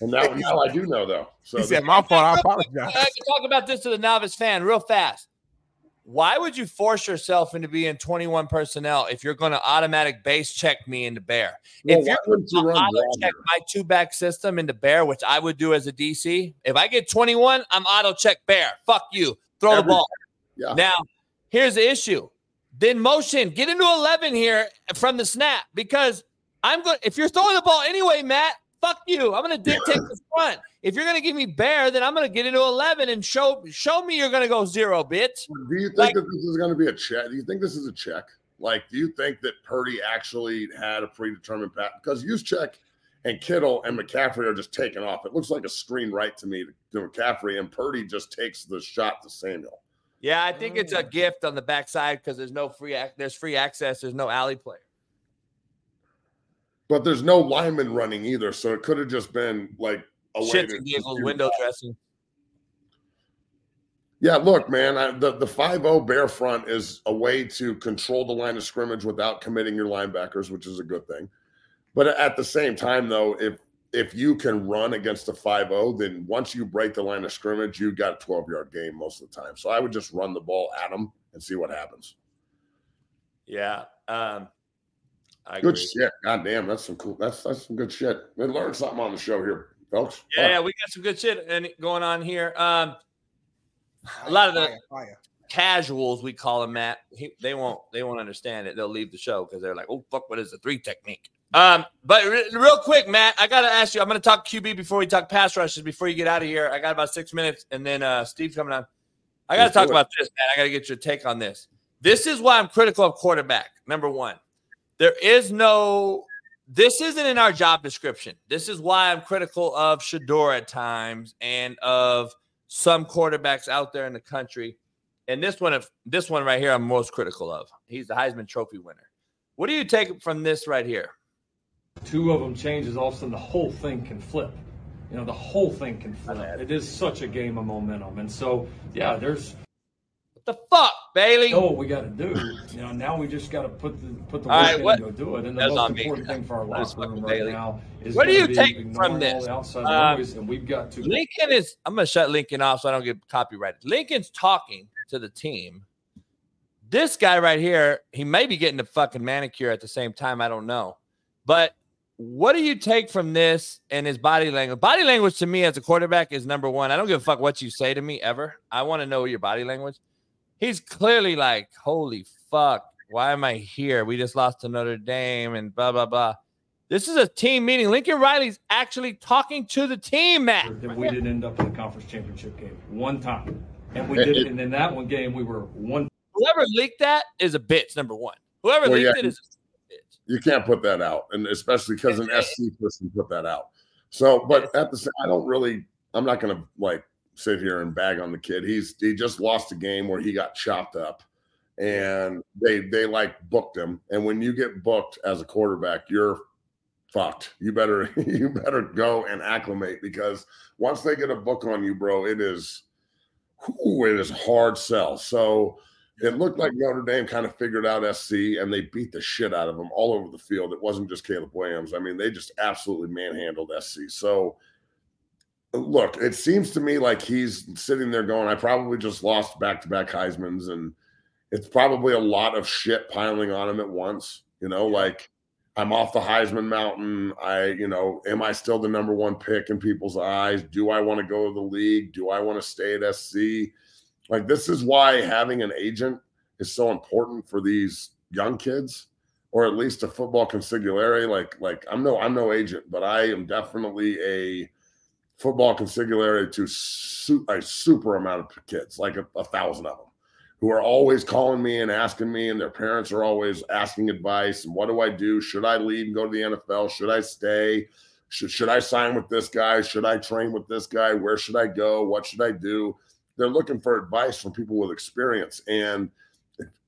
and now, now I do know though. So he said, "My fault. I apologize." I can talk about this to the novice fan real fast. Why would you force yourself into being 21 personnel if you're going to automatic base check me into bear? Well, if you're going to auto check my two back system into bear, which I would do as a DC, if I get 21, I'm auto check bear. Fuck you. Throw Every, the ball. Yeah. Now, here's the issue. Then motion, get into 11 here from the snap because I'm going. If you're throwing the ball anyway, Matt, fuck you. I'm going to dictate the front. If you're going to give me bear, then I'm going to get into 11 and show show me you're going to go zero, bitch. Do you think like, that this is going to be a check? Do you think this is a check? Like, do you think that Purdy actually had a predetermined path? Because Juszczyk and Kittle and McCaffrey are just taking off. It looks like a screen right to me to McCaffrey, and Purdy just takes the shot to Samuel. Yeah, I think it's a mm. gift on the backside because there's no free ac- there's free access. There's no alley player. But there's no lineman running either, so it could have just been like a shit giggles, window dressing. Yeah, look, man, I, the the five zero bear front is a way to control the line of scrimmage without committing your linebackers, which is a good thing. But at the same time, though, if if you can run against a 5-0, then once you break the line of scrimmage, you got a 12-yard game most of the time. So I would just run the ball at them and see what happens. Yeah. Um, I good agree. shit. God damn, that's some cool. That's that's some good shit. We learned something on the show here, folks. Yeah, yeah, we got some good shit and going on here. Um, a lot of the Fire, fire. casuals we call them, Matt. He, they won't they won't understand it. They'll leave the show because they're like, "Oh fuck, what is the three technique?" Um, but re- real quick, Matt, I gotta ask you. I'm gonna talk QB before we talk pass rushes. Before you get out of here, I got about six minutes, and then uh, Steve coming on. I gotta Let's talk about this, man. I gotta get your take on this. This is why I'm critical of quarterback. Number one, there is no. This isn't in our job description. This is why I'm critical of Shedeur at times and of some quarterbacks out there in the country. And this one, of this one right here, I'm most critical of. He's the Heisman Trophy winner. What do you take from this right here? Two of them changes, all of a sudden the whole thing can flip. You know, the whole thing can flip. It is such a game of momentum. And so, yeah, there's the fuck, Bailey? Oh, we got to do. You know, now we just got to put the put the work right, in what- and go do it. And the That's most on me. important thing for our locker room right Bailey. now is What do you take from this? Um, noise, and we've got to Lincoln is. I'm gonna shut Lincoln off so I don't get copyrighted. Lincoln's talking to the team. This guy right here, he may be getting a fucking manicure at the same time. I don't know, but what do you take from this and his body language? Body language to me as a quarterback is number one. I don't give a fuck what you say to me ever. I want to know your body language. He's clearly like, holy fuck, why am I here? We just lost to Notre Dame and blah blah blah. This is a team meeting. Lincoln Riley's actually talking to the team, Matt. that we didn't end up in the conference championship game one time. And we did and in that one game we were one Whoever leaked that is a bitch. Number one. Whoever Well, leaked yeah. it is a bitch. You can't put that out, and especially because an SC person put that out. So, but at the same, I don't really. I'm not going to like sit here and bag on the kid. He's he just lost a game where he got chopped up, and they they like booked him. And when you get booked as a quarterback, you're fucked. You better you better go and acclimate because once they get a book on you, bro, it is whew, it is hard sell. So it looked like Notre Dame kind of figured out SC and they beat the shit out of them all over the field. It wasn't just Caleb Williams. I mean, they just absolutely manhandled SC. So look, it seems to me like he's sitting there going, I probably just lost back to back Heisman's, and it's probably a lot of shit piling on him at once. You know, like I'm off the Heisman mountain. I, you know, am I still the number one pick in people's eyes? Do I want to go to the league? Do I want to stay at SC? Like, this is why having an agent is so important for these young kids. or at least a football consigliere. Like, like I'm no, I'm no agent, but I am definitely a football consigliere to su- a super amount of kids, like a, a thousand of them, who are always calling me and asking me, and their parents are always asking advice. And what do I do? Should I leave and go to the NFL? Should I stay? Should, should I sign with this guy? Should I train with this guy? Where should I go? What should I do? They're looking for advice from people with experience. And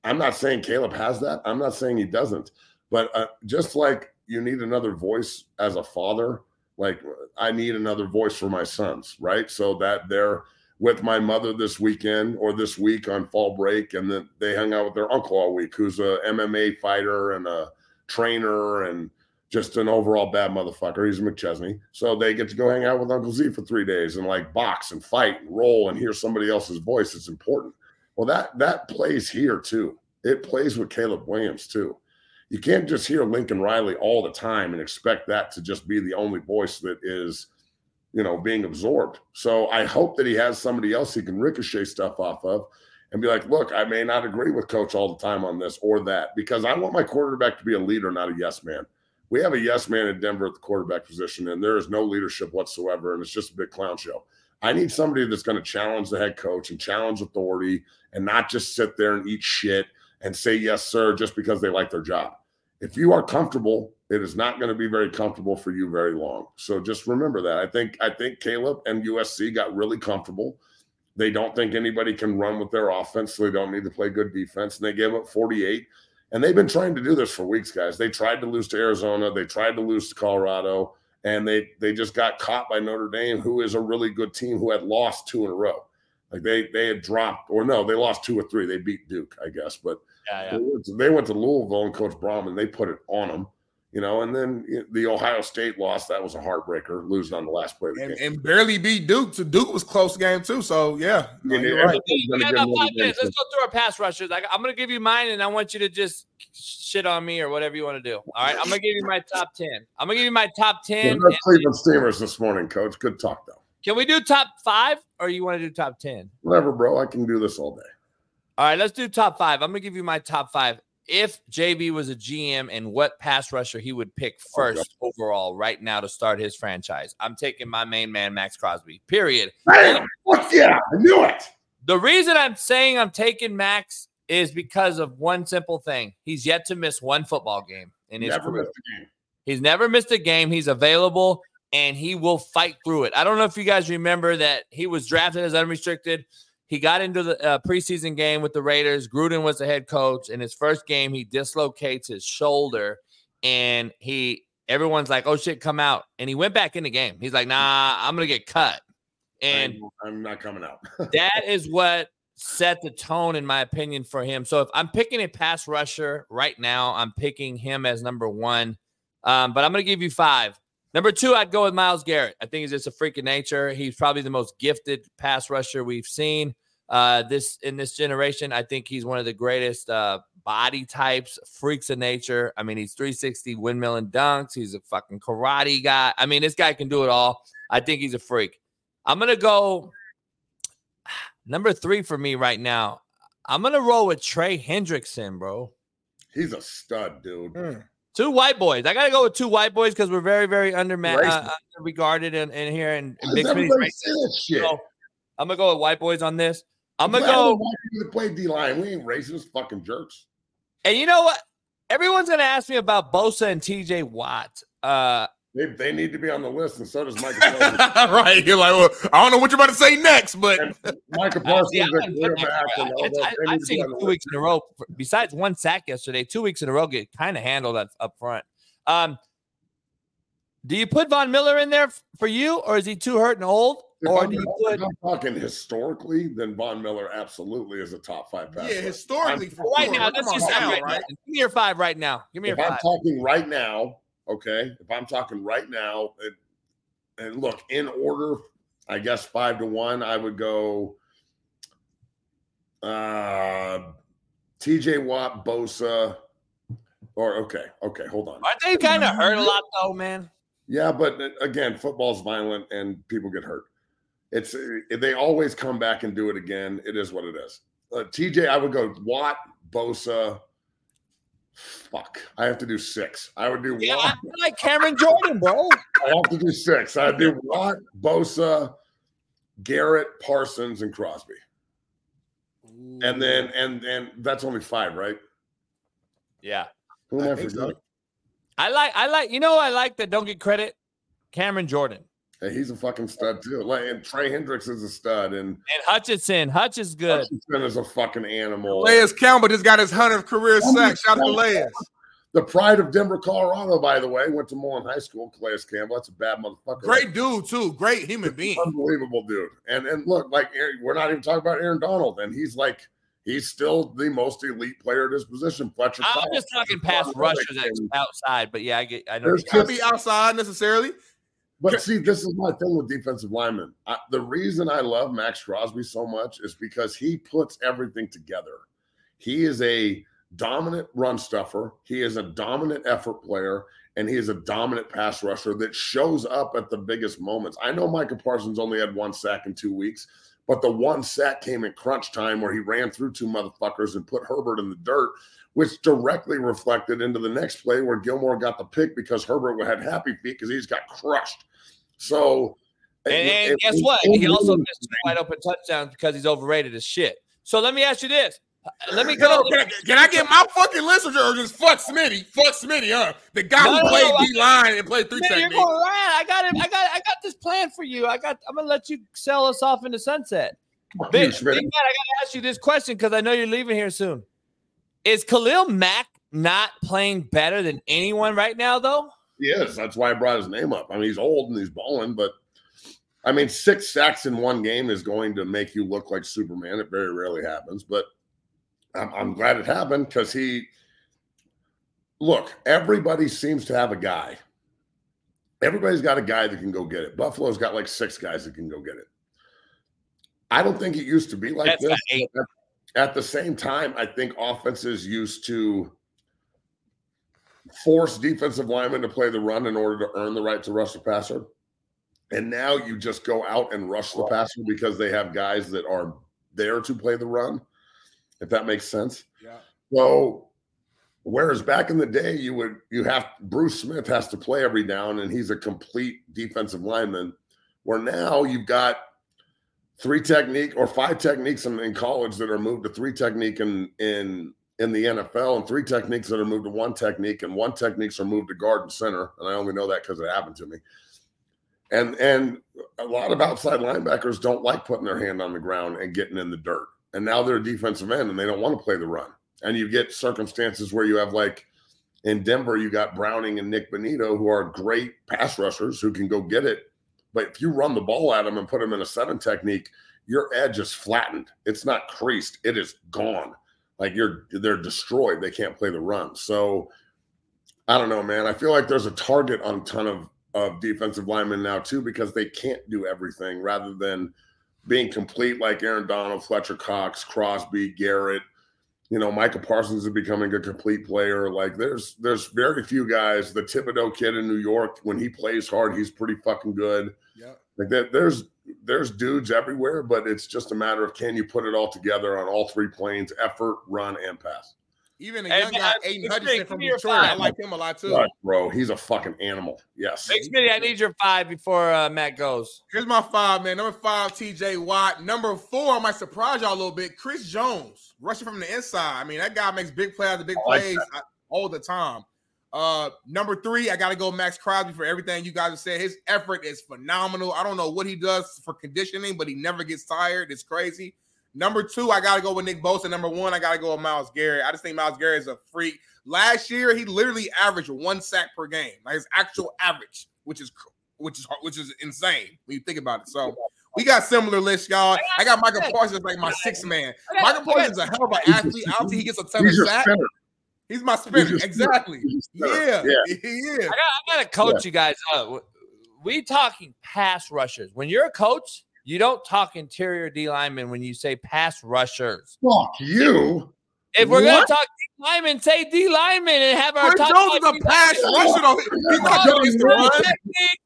I'm not saying Caleb has that. I'm not saying he doesn't. But uh, just like you need another voice as a father, like I need another voice for my sons, right? So that they're with my mother this weekend or this week on fall break, and then they hung out with their uncle all week, who's a MMA fighter and a trainer and just an overall bad motherfucker. He's a McChesney. So they get to go hang out with Uncle Z for three days and like box and fight and roll and hear somebody else's voice. It's important. Well, that that plays here too. It plays with Caleb Williams too. You can't just hear Lincoln Riley all the time and expect that to just be the only voice that is, you know, being absorbed. So I hope that he has somebody else he can ricochet stuff off of and be like, look, I may not agree with coach all the time on this or that because I want my quarterback to be a leader, not a yes man. We have a yes man in Denver at the quarterback position, and there is no leadership whatsoever, and it's just a big clown show. I need somebody that's going to challenge the head coach and challenge authority and not just sit there and eat shit and say yes, sir, just because they like their job. If you are comfortable, it is not going to be very comfortable for you very long. So just remember that. I think I think Caleb and USC got really comfortable. They don't think anybody can run with their offense, so they don't need to play good defense. And they gave up 48. And they've been trying to do this for weeks, guys. They tried to lose to Arizona, they tried to lose to Colorado, and they they just got caught by Notre Dame, who is a really good team who had lost two in a row. Like they they had dropped, or no, they lost two or three. They beat Duke, I guess, but Yeah, yeah. they went, to, they went to Louisville and Coach Brahman, they put it on them, you know. And then the Ohio State loss, that was a heartbreaker, losing on the last play of the and, game. and barely beat Duke. So Duke was close game too. So yeah, no, Yeah, you're right. We got about five minutes. Let's go through our pass rushers. I, I'm going to give you mine, and I want you to just shit on me or whatever you want to do. All right, I'm going to give you my top ten. I'm going to give you my top Yeah, ten. no Cleveland Steamers this morning, Coach. Good talk though. Can we do top five, or you want to do top ten? Whatever, bro. I can do this all day. All right, let's do top five. I'm going to give you my top five. If JB was a GM and what pass rusher he would pick first overall right now to start his franchise, I'm taking my main man, Maxx Crosby, period. Yeah, I knew it. The reason I'm saying I'm taking Maxx is because of one simple thing. He's yet to miss one football game in his Never career. missed a game. He's never missed a game. He's available and he will fight through it. I don't know if you guys remember that he was drafted as unrestricted. He got into the uh, preseason game with the Raiders. Gruden was the head coach. In his first game, he dislocates his shoulder and he everyone's like, "Oh shit, come out." And he went back in the game. He's like, "Nah, I'm going to get cut." And I'm, I'm not coming out. that is what set the tone, in my opinion, for him. So if I'm picking a pass rusher right now, I'm picking him as number one. Um, but I'm going to give you five. Number two, I'd go with Myles Garrett. I think he's just a freak of nature. He's probably the most gifted pass rusher we've seen uh, this in this generation. I think he's one of the greatest uh, body types, freaks of nature. I mean, he's 360 windmill and dunks. He's a fucking karate guy. I mean, this guy can do it all. I think he's a freak. I'm gonna go number three for me right now. I'm gonna roll with Trey Hendrickson, bro. He's a stud, dude. Mm. Two white boys. I gotta go with two white boys because we're very, very under uh, regarded in, in here and Big does Smitty's everybody racist. say that shit? So I'm gonna go with white boys on this. I'm gonna go. to play D line. We ain't racist, fucking jerks. And you know what? Everyone's gonna ask me about Bosa and TJ Watt. Uh, They, they need to be on the list, and so does Micah Parsons. right. You're like, well, I don't know what you're about to say next, but Micah I- Parsons, see, I'm a gonna put clear that- back, and all I- that. I- They I've need to be seen on the two list. weeks in a row. Besides one sack yesterday, two weeks in a row get kind of handled up, up front. Um, do you put Von Miller in there for you, or is he too hurt and old? If Or I'm, do you if put I'm talking historically, then Von Miller absolutely is a top five pass. yeah, historically, for right now? Come Let's just say right, now. Give me your five right now. Give me your if I'm talking right now, okay, if I'm talking right now, it, and look in order, I guess five to one, I would go uh TJ Watt, Bosa, or okay, okay, hold on. Aren't they kind of hurt a lot though, man? Yeah, but uh, again, football's violent and people get hurt. It's uh, they always come back and do it again. It is what it is. Uh, TJ, I would go Watt, Bosa, Fuck. I have to do six. I would do Yeah, I Watt. like Cameron Jordan, bro. I have to do six. I'd do Watt, Bosa, Garrett, Parsons, and Crosby. And then and and that's only five, right? Yeah. Who am I I think so. forgetting? I like I like you know I like that don't get credit. Cameron Jordan Hey, he's a fucking stud too. Like and Trey Hendricks is a stud, and and Hutchinson. Hutch is good. Hutchinson is a fucking animal. animal.Calais Campbell just got his 100th career sack. Shout out to Calais. The pride of Denver, Colorado, by the way, went to Mullen High School. Calais Campbell. That's a bad motherfucker. Great dude, too. Great human being. unbelievable dude. And and look, like we're not even talking about Aaron Donald, and he's like he's still the most elite player at his position. Fletcher. I'm Cox. just talking past rushers outside, but yeah, I get I know. There's Can't be outside necessarily. But see, this is my thing with defensive linemen. I, the reason I love Maxx Crosby so much is because he puts everything together. He is a dominant run stuffer. He is a dominant effort player, and he is a dominant pass rusher that shows up at the biggest moments. I know Micah Parsons only had one sack in two weeks, but the one sack came in crunch time where he ran through two motherfuckers and put Herbert in the dirt, which directly reflected into the next play where Gilmore got the pick because Herbert had happy feet because he's got crushed. So, And, and it- guess what? He also missed two wide open touchdowns because he's overrated as shit. So let me ask you this. Let me Can I, go. can, I, can I get my fucking list or just fuck Smitty? Fuck Smitty, huh? The guy No, who no, played no, D line and played three Man, you're going right. I got it. I got. I got this plan for you. I got. I'm gonna let you sell us off into sunset. Fuck Big, Big man, I gotta ask you this question because I know you're leaving here soon. Is Khalil Mack not playing better than anyone right now, though? Yes. That's why I brought his name up. I mean, he's old and he's balling, but I mean, six sacks in one game is going to make you look like Superman. It very rarely happens, but I'm, I'm glad it happened because he. Look, everybody seems to have a guy. Everybody's got a guy that can go get it. Buffalo's got like six guys that can go get it. I don't think it used to be like That's this. Got eight. but At the same time, I think offenses used to force defensive linemen to play the run in order to earn the right to rush the passer. And now you just go out and rush the passer because they have guys that are there to play the run, if that makes sense. Yeah. So whereas back in the day, you would you have Bruce Smith has to play every down and he's a complete defensive lineman. Where now you've got three technique or five techniques in, in college that are moved to three technique in in in the NFL and three techniques that are moved to one technique and one techniques are moved to guard and center. And I only know that because it happened to me. And and a lot of outside linebackers don't like putting their hand on the ground and getting in the dirt. And now they're a defensive end and they don't want to play the run. And you get circumstances where you have like in Denver, you got Browning and Nik Bonitto, who are great pass rushers who can go get it. But if you run the ball at them and put them in a seven technique, your edge is flattened. It's not creased. It is gone. Like you're they're destroyed. They can't play the run. So I don't know, man. I feel like there's a target on a ton of of defensive linemen now too because they can't do everything rather than being complete like Aaron Donald, Fletcher Cox, Crosby, Garrett. You know, Micah Parsons is becoming a complete player. Like there's there's very few guys. The Thibodeaux kid in New York, when he plays hard, he's pretty fucking good. Yeah. Like that, there's there's dudes everywhere, but it's just a matter of can you put it all together on all three planes: effort, run, and pass. Even a Hey, young man, guy, I- Aidan Big Hutchinson from give me your Detroit, I like him a lot too. Right, bro, he's a fucking animal. Yes. Big Smitty, I need your five before uh, Matt goes. Here's my five, man. Number five, TJ Watt. Number four, I might surprise y'all a little bit. Chris Jones, rushing from the inside. I mean, that guy makes big plays, the big like plays all the time. Uh, number three, I got to go Maxx Crosby for everything you guys have said. His effort is phenomenal. I don't know what he does for conditioning, but he never gets tired. It's crazy. Number two, I got to go with Nick Bosa. Number one, I got to go with Myles Garrett. I just think Myles Garrett is a freak. Last year, he literally averaged one sack per game, like his actual average, which is which is which is insane when you think about it. So we got similar lists, y'all. I got Micah Parsons like my sixth man. Micah Parsons is a hell of an athlete. I don't think he gets a ton of sacks. Spinner. He's my spinner. He's Exactly. He's spinner. Yeah, Yeah. he is. I got, I got to coach you guys up. We talking pass rushers. When you're a coach, you don't talk interior D linemen when you say pass rushers. Fuck you. If we're gonna talk D linemen, say D linemen and have our Chris top Jones five is D a pass rusher. He's not Jones doing the a run. Technique,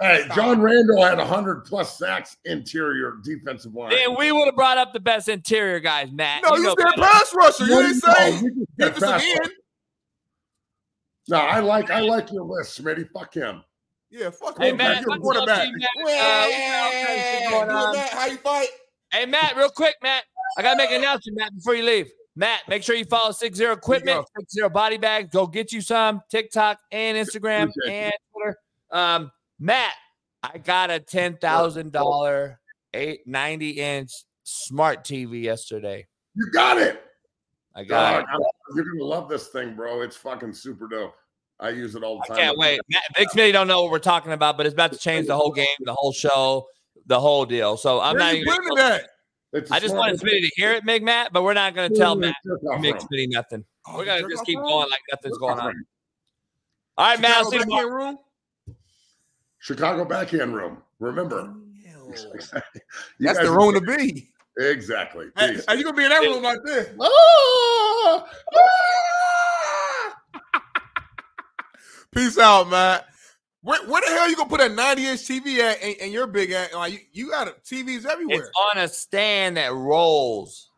homie. Hey, John Randle had 100 plus sacks interior defensive line. And we would have brought up the best interior guys, Matt. No, you, know said pass rusher. You didn't say you just said defensive end. No, I like I like your list, Smitty. Fuck him. Yeah, fuck Hey, him. Matt, You're a what's quarterback. up, Matt? Uh, we got all kinds of shit going Yeah. Matt, how you fight? Hey, Matt, real quick, Matt. I got to make an announcement, Matt, before you leave. Matt, make sure you follow Six Zero Equipment, Six Zero Body Bag. Go get you some TikTok and Instagram Appreciate and Twitter. Um, Matt, I got a ten thousand dollar eight ninety inch smart TV yesterday. You got it. I got Dog, I- you're gonna love this thing, bro. It's fucking super dope. I use it all the time. I can't wait. Matt, Big Smitty don't know what we're talking about, but it's about to change the whole game, the whole show, the whole deal. So I'm Where not even. putting it at? It's a I just wanted Smitty to hear it, Big Matt, but we're not going to tell Matt, Big. Smitty nothing. Oh, We're gonna just keep going like nothing's going on. All right, Matt. I'll see you tomorrow. Backhand room? Chicago backhand room. Remember, you That's guys the are- room to be. Exactly. Hey, Peace. hey, you gonna be in that room like this? Ah! Ah! Peace out, man. Where, where the hell are you gonna put a 90 inch TV at and, and you're big at? Like you, you got TVs everywhere. It's on a stand that rolls.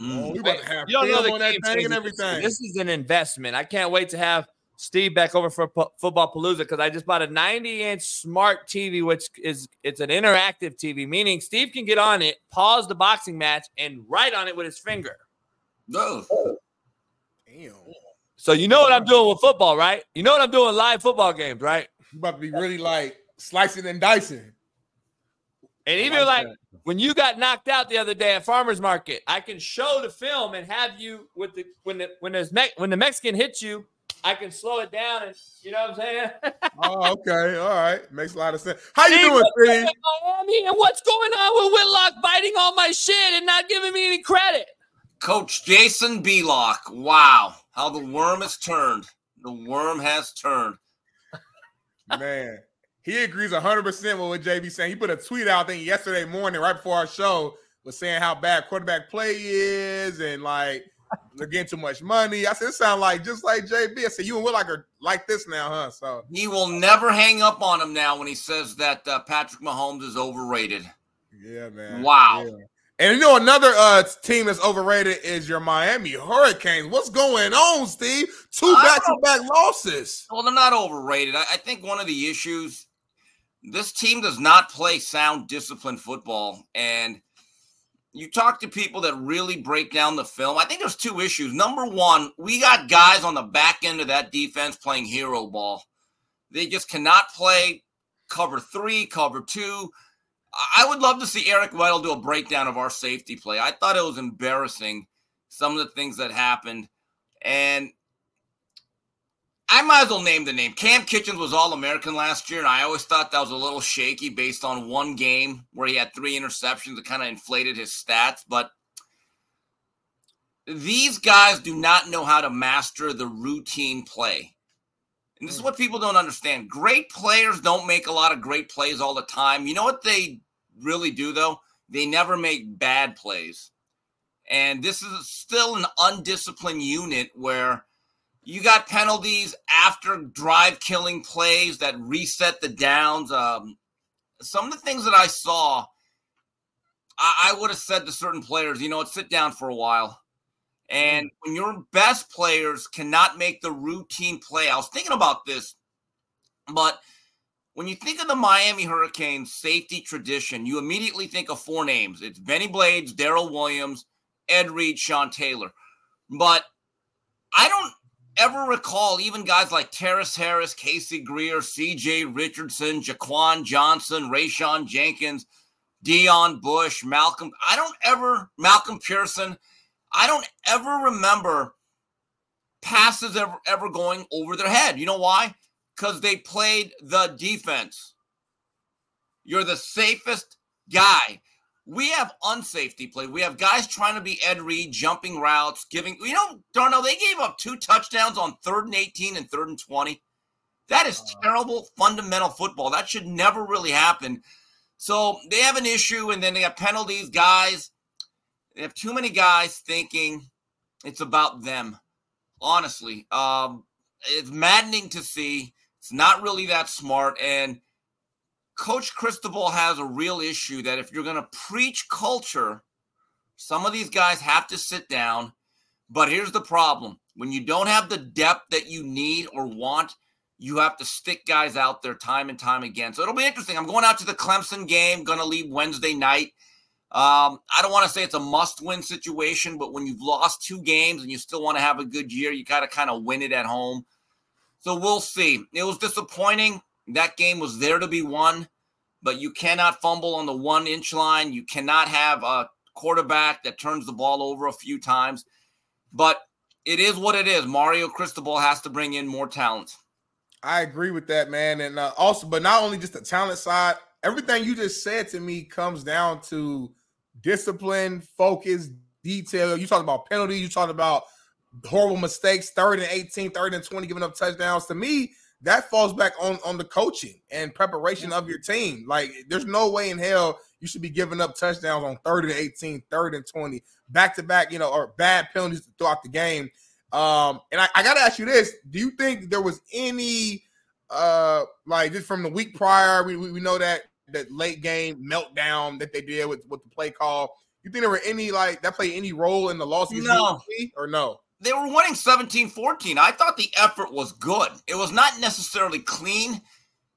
Oh, we about to have You don't know film the on that game thing and everything. This is an investment. I can't wait to have Steve back over for Pu- Football Palooza because I just bought a 90 inch smart TV, which is it's an interactive TV, meaning Steve can get on it, pause the boxing match, and write on it with his finger. No. Damn. So you know what I'm doing with football, right? You know what I'm doing live football games, right? You about to be really like slicing and dicing. And even like when you got knocked out the other day at farmers market, I can show the film and have you with the when the when there's Me- when the Mexican hits you, I can slow it down and you know what I'm saying. Oh, okay. All right. Makes a lot of sense. How you Steve, doing, what's Steve? in Miami and what's going on with Whitlock biting all my shit and not giving me any credit? Coach Jason Belock. Wow. How the worm has turned. The worm has turned. Man, he agrees 100% with what JB saying. He put a tweet out, thing yesterday morning, right before our show, was saying how bad quarterback play is and like they're getting too much money. I said, it sounds like just like JB. I said, you and Will like, are like this now, huh? So He will never hang up on him now when he says that uh, Patrick Mahomes is overrated. yeah, man. Wow. Yeah. And you know another uh team that's overrated is your Miami Hurricanes. What's going on, Steve? Two back-to-back losses. Well, they're not overrated. I, I think one of the issues this team does not play sound disciplined football. And you talk to people that really break down the film. I think there's two issues. Number one, we got guys on the back end of that defense playing hero ball. They just cannot play cover three, cover two. I would love to see Eric Weddle do a breakdown of our safety play. I thought it was embarrassing, some of the things that happened. And I might as well name the name. Cam Kinchens was All American last year, and I always thought that was a little shaky based on one game where he had three interceptions that kind of inflated his stats. But these guys do not know how to master the routine play. And this is hmm. what people don't understand. Great players don't make a lot of great plays all the time. You know what they really do, though? They never make bad plays. And this is still an undisciplined unit where you got penalties after drive killing plays that reset the downs. Um, some of the things that I saw, I, I would have said to certain players, you know what, sit down for a while. And when your best players cannot make the routine play, I was thinking about this, but when you think of the Miami Hurricanes safety tradition, you immediately think of four names. It's Bennie Blades, Darryl Williams, Ed Reed, Sean Taylor. But I don't ever recall even guys like Terrace Harris, Casey Greer, CJ Richardson, Jaquan Johnson, Rayshawn Jenkins, Deon Bush, Malcolm. I don't ever, Malcolm Pearson. I don't ever remember passes ever, ever going over their head. You know why? Because they played the defense. You're the safest guy. We have unsafety play. We have guys trying to be Ed Reed, jumping routes, giving. You know, Darnell, they gave up two touchdowns on third and 18 and third and 20. That is terrible fundamental football. That should never really happen. So they have an issue, and then they have penalties, guys. They have too many guys thinking it's about them. Honestly, um, it's maddening to see. It's not really that smart, and Coach Cristobal has a real issue that if you're going to preach culture, some of these guys have to sit down. But here's the problem when you don't have the depth that you need or want, you have to stick guys out there time and time again. So it'll be interesting. I'm going out to the Clemson game, going to leave Wednesday night. Um, I don't want to say it's a must win situation, but when you've lost two games and you still want to have a good year, you got to kind of win it at home. So we'll see. It was disappointing. That game was there to be won, but you cannot fumble on the one inch line. You cannot have a quarterback that turns the ball over a few times. But it is what it is. Mario Cristobal has to bring in more talent. I agree with that, man. And uh, also, but not only just the talent side, everything you just said to me comes down to discipline, focus, detail. You talked about penalties, you talked about horrible mistakes, third and 18, third and 20, giving up touchdowns. To me, that falls back on, on the coaching and preparation of your team. Like, there's no way in hell you should be giving up touchdowns on third and 18, third and 20, back to back, you know, or bad penalties throughout the game. Um, and I, I gotta ask you this: Do you think there was any uh like just from the week prior? We, we, we know that that late game meltdown that they did with, with the play call. You think there were any like that played any role in the loss no. or no? They were winning 17-14. I thought the effort was good. It was not necessarily clean,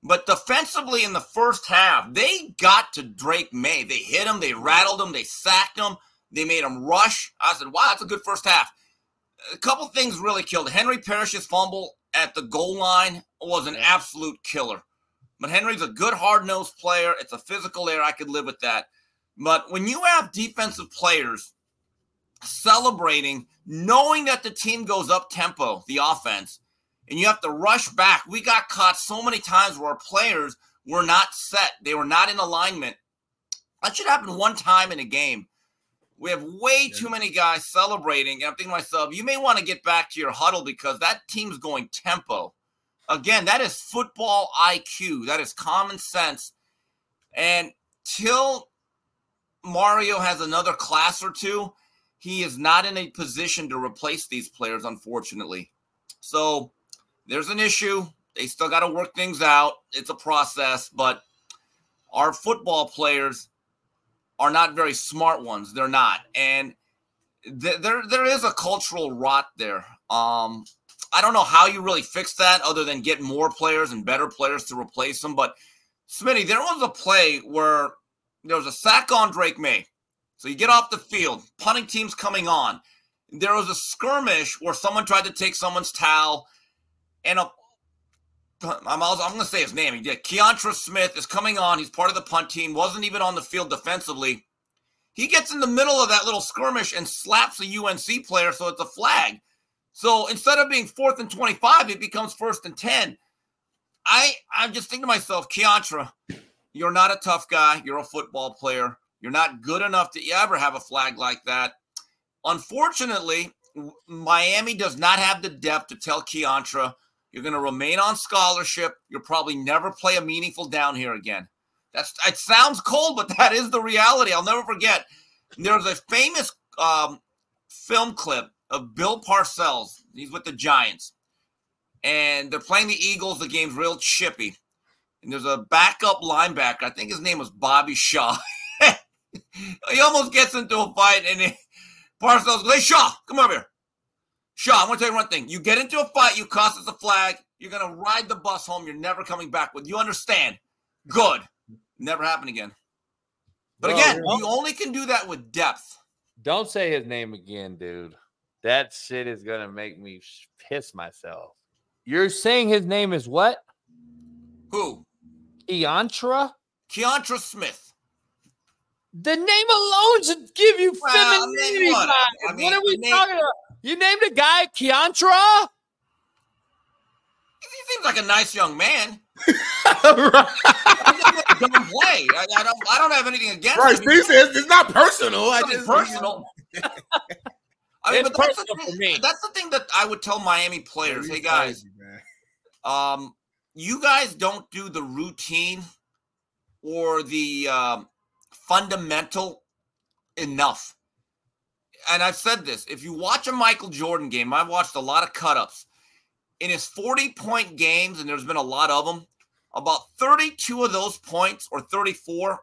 but defensively in the first half, they got to Drake Maye. They hit him, they rattled him, they sacked him, they made him rush. I said, wow, that's a good first half. A couple things really killed. Henry Parrish's fumble at the goal line was an absolute killer. But Henry's a good hard nosed player. It's a physical error. I could live with that. But when you have defensive players celebrating, knowing that the team goes up tempo, the offense, and you have to rush back, we got caught so many times where our players were not set, they were not in alignment. That should happen one time in a game. We have way yeah. too many guys celebrating. And I'm thinking to myself, you may want to get back to your huddle because that team's going tempo. Again, that is football IQ. That is common sense. And till Mario has another class or two, he is not in a position to replace these players, unfortunately. So there's an issue. They still got to work things out. It's a process, but our football players are not very smart ones. They're not. And th- there there is a cultural rot there. Um, I don't know how you really fix that other than get more players and better players to replace them. But Smitty, there was a play where there was a sack on Drake Maye. So you get off the field, punting team's coming on. There was a skirmish where someone tried to take someone's towel, and a I'm, also, I'm going to say his name. Yeah, Keontra Smith is coming on. He's part of the punt team. Wasn't even on the field defensively. He gets in the middle of that little skirmish and slaps a UNC player, so it's a flag. So instead of being fourth and 25, it becomes first and 10. I, I'm just thinking to myself, Keontra, you're not a tough guy. You're a football player. You're not good enough to ever have a flag like that. Unfortunately, Miami does not have the depth to tell Keontra, you're going to remain on scholarship. You'll probably never play a meaningful down here again. That's it sounds cold, but that is the reality. I'll never forget. There's a famous um, film clip of Bill Parcells. He's with the Giants. And they're playing the Eagles. The game's real chippy. And there's a backup linebacker. I think his name was Bobby Shaw. he almost gets into a fight, and he, Parcells goes, Hey, Shaw, come over here. Shaw, I'm going to tell you one thing. You get into a fight, you cost us a flag. You're going to ride the bus home. You're never coming back with. You understand? Good. Never happen again. But well, again, you only can do that with depth. Don't say his name again, dude. That shit is gonna make me piss myself. You're saying his name is what? Who? Keontra? Keontra Smith. The name alone should give you well, femininity. what? I mean, what are we name, talking about? You named a guy Keontra? He seems like a nice young man. right. don't play. I, I, don't. I don't have anything against. Right. Him. Says it's not personal. It's I just personal. I mean, but that's the, thing, that's the thing that I would tell Miami players. Hey guys, um, you guys don't do the routine or the um, fundamental enough. And I've said this: if you watch a Michael Jordan game, I've watched a lot of cut ups in his 40 point games, and there's been a lot of them. about 32 of those points or 34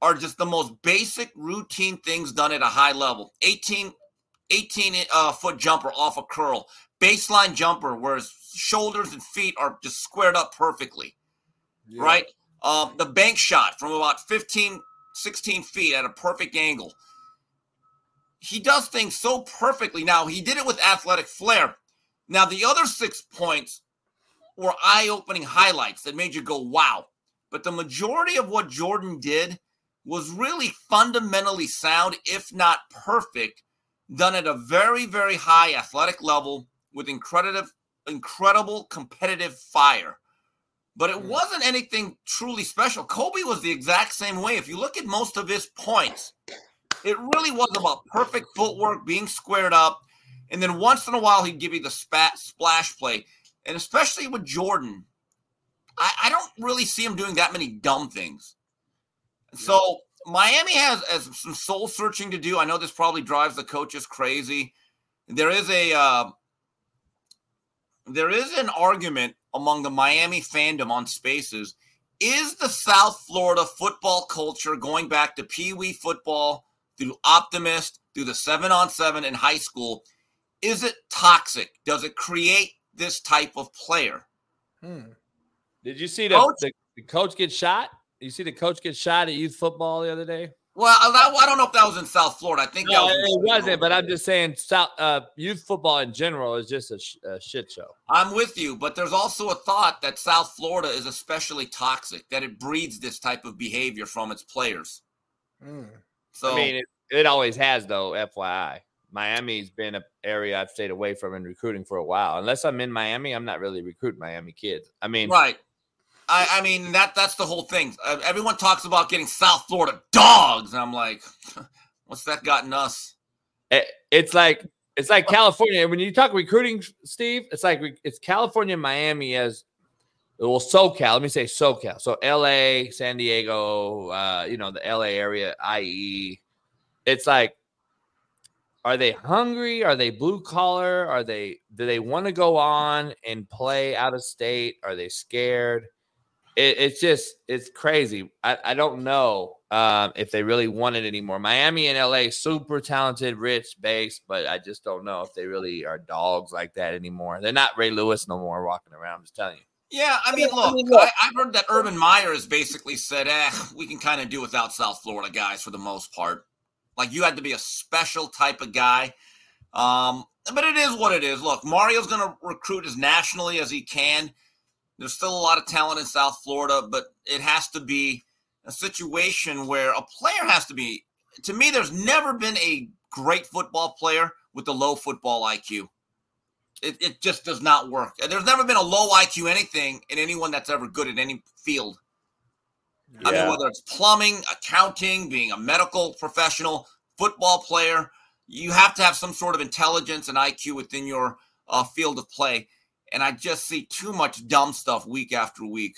are just the most basic routine things done at a high level. 18 18 uh, foot jumper off a curl, baseline jumper where his shoulders and feet are just squared up perfectly, Yeah. right? Um, the bank shot from about 15, 16 feet at a perfect angle. He does things so perfectly. Now, he did it with athletic flair. Now, the other six points were eye opening highlights that made you go, wow. But the majority of what Jordan did was really fundamentally sound, if not perfect, done at a very, very high athletic level with incredible, incredible competitive fire. But it wasn't anything truly special. Kobe was the exact same way. If you look at most of his points, it really was about perfect footwork, being squared up, and then once in a while he'd give you the spat, splash play. And especially with Jordan, I, I don't really see him doing that many dumb things. So Miami has, has some soul searching to do. I know this probably drives the coaches crazy. There is a uh, there is an argument among the Miami fandom on Spaces. Is the South Florida football culture going back to Pee Wee football through Optimist through the seven on seven in high school? Is it toxic? Does it create this type of player? Hmm. Did you see the Coach? the, the coach get shot? You see the coach get shot at youth football the other day? Well, I, I don't know if that was in South Florida. I think No, that it was wasn't. But I'm just saying, South uh, youth football in general is just a, sh- a shit show. I'm with you, but there's also a thought that South Florida is especially toxic, that it breeds this type of behavior from its players. Hmm. So I mean, it, it always has, though. FYI, Miami's been an area I've stayed away from in recruiting for a while. Unless I'm in Miami, I'm not really recruiting Miami kids. I mean, right. I, I mean that that's the whole thing. Uh, everyone talks about getting South Florida dogs, and I'm like, what's that gotten us? it, it's like it's like California. When you talk recruiting, Steve, it's like it's California, Miami as well. SoCal. Let me say SoCal. So L.A., San Diego, uh, you know, the L.A. area, i.e., it's like, are they hungry? Are they blue collar? Are they do they want to go on and play out of state? Are they scared? It, it's just it's crazy. I, I don't know um, if they really want it anymore. Miami and LA, super talented, rich base, but I just don't know if they really are dogs like that anymore. They're not Ray Lewis no more walking around. I'm just telling you. Yeah, I mean, look, I, I've heard that Urban Meyer has basically said, "Eh, we can kind of do without South Florida guys for the most part. Like you had to be a special type of guy." Um, but it is what it is. Look, Mario's going to recruit as nationally as he can. There's still a lot of talent in South Florida, but it has to be a situation where a player has to be. To me, there's never been a great football player with a low football IQ. It, it just does not work. There's never been a low IQ anything in anyone that's ever good at any field. I mean, whether it's plumbing, accounting, being a medical professional, football player, you have to have some sort of intelligence and IQ within your uh, field of play. And I just see too much dumb stuff week after week.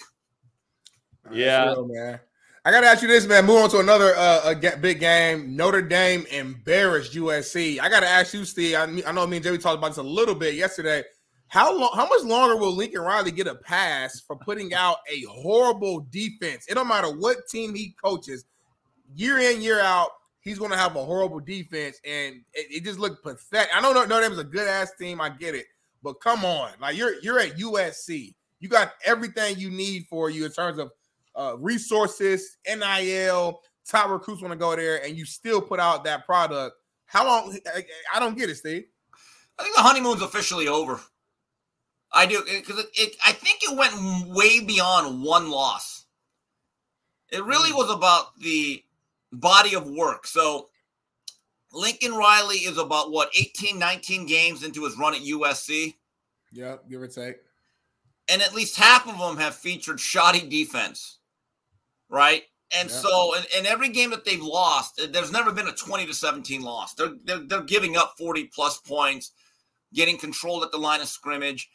Yeah. Real, man. I gotta ask you this, man. Move on to another uh, a big game. Notre Dame embarrassed USC. I gotta ask you, Steve. I, I know me and Jamie talked about this a little bit yesterday. How long? How much longer will Lincoln Riley get a pass for putting out a horrible defense? It don't matter what team he coaches, year in year out, he's going to have a horrible defense, and it, it just looked pathetic. I know Notre Notre Dame's a good ass team. I get it, but come on, like you're you're at USC. You got everything you need for you in terms of uh, resources, NIL, top recruits want to go there, and you still put out that product. How long? I, I don't get it, Steve. I think the honeymoon's officially over. I do because it, it, I think it went way beyond one loss. It really was about the body of work. So Lincoln Riley is about what 18, 19 games into his run at USC, Yep, give or take. and at least half of them have featured shoddy defense, right? And Yeah. so, in, in every game that they've lost, eh, there's never been a 20 to 17 loss. They're, they're they're giving up 40 plus points, getting controlled at the line of scrimmage.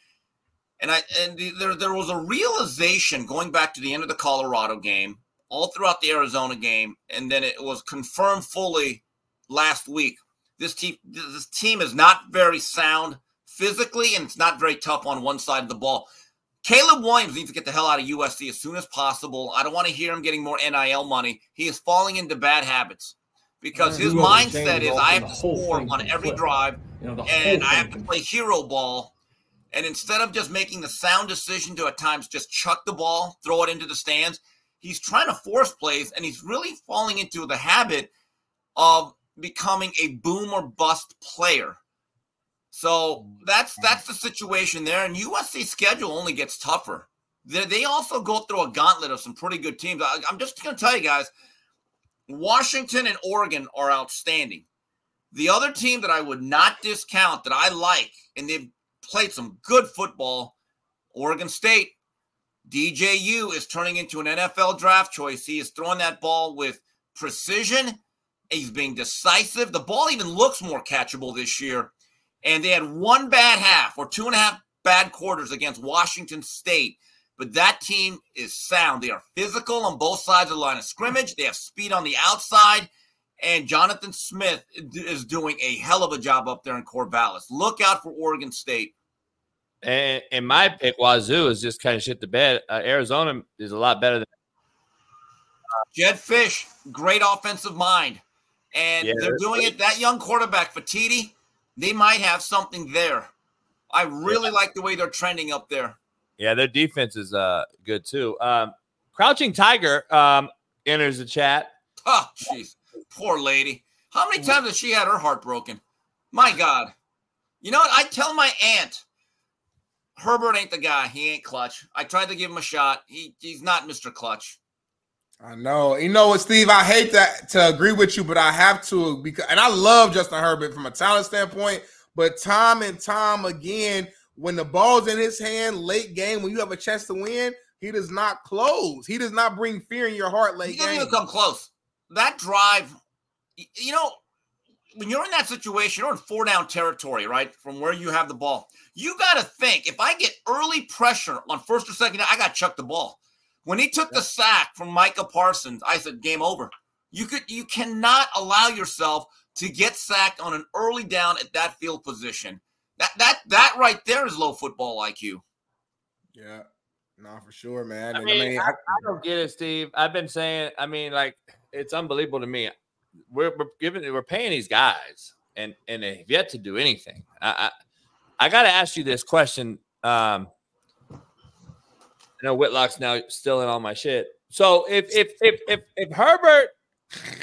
And I and the- there there was a realization going back to the end of the Colorado game, all throughout the Arizona game, and then it was confirmed fully last week. This team this team is not very sound physically, and it's not very tough on one side of the ball. Caleb Williams needs to get the hell out of USC as soon as possible. I don't want to hear him getting more NIL money. He is falling into bad habits because his mindset is I have to score on every drive You know, and I have to play hero ball. And instead of just making the sound decision to at times just chuck the ball, throw it into the stands, he's trying to force plays and he's really falling into the habit of becoming a boom or bust player. So that's mm-hmm. that's the situation there. And USC schedule only gets tougher. They, they also go through a gauntlet of some pretty good teams. I, I'm just going to tell you guys, Washington and Oregon are outstanding. The other team that I would not discount that I like, and they've played some good football, Oregon State. DJU is turning into an NFL draft choice. He is throwing that ball with precision. He's being decisive. The ball even looks more catchable this year. And they had one bad half or two and a half bad quarters against Washington State. But that team is sound. They are physical on both sides of the line of scrimmage. They have speed on the outside. And Jonathan Smith is doing a hell of a job up there in Corvallis. Look out for Oregon State. And, and my pick, Wazoo, is just kind of shit the bed. Uh, Arizona is a lot better than Jedd Fisch, great offensive mind. And Yeah, they're doing it. That young quarterback, Fifita, they might have something there. I really like the way they're trending up there. Yeah, their defense is uh good too. Um, Crouching Tiger um enters the chat. Oh, jeez. Poor lady. How many times has she had her heart broken? My God. You know what? I tell my aunt, Herbert ain't the guy. He ain't clutch. I tried to give him a shot. He he's not Mr. Clutch. I know. You know what, Steve? I hate that to agree with you, but I have to because and I love Justin Herbert from a talent standpoint, but time and time again, when the ball's in his hand late game, when you have a chance to win, he does not close. He does not bring fear in your heart late He doesn't game. even come close. That drive, you know, when you're in that situation, you're in four down territory, right? From where you have the ball. You got to think if I get early pressure on first or second, I got to chuck the ball. When he took the sack from Micah Parsons, I said, game over. You could you cannot allow yourself to get sacked on an early down at that field position. That that that right there is low football IQ. Yeah. No, for sure, man. I And mean, I, I don't get it, Steve. I've been saying, I mean, like it's unbelievable to me. We're, we're giving, we're paying these guys, and and they've yet to do anything. I I, I got to ask you this question. Um, I know Whitlock's now still in all my shit. So if if if if if Herbert,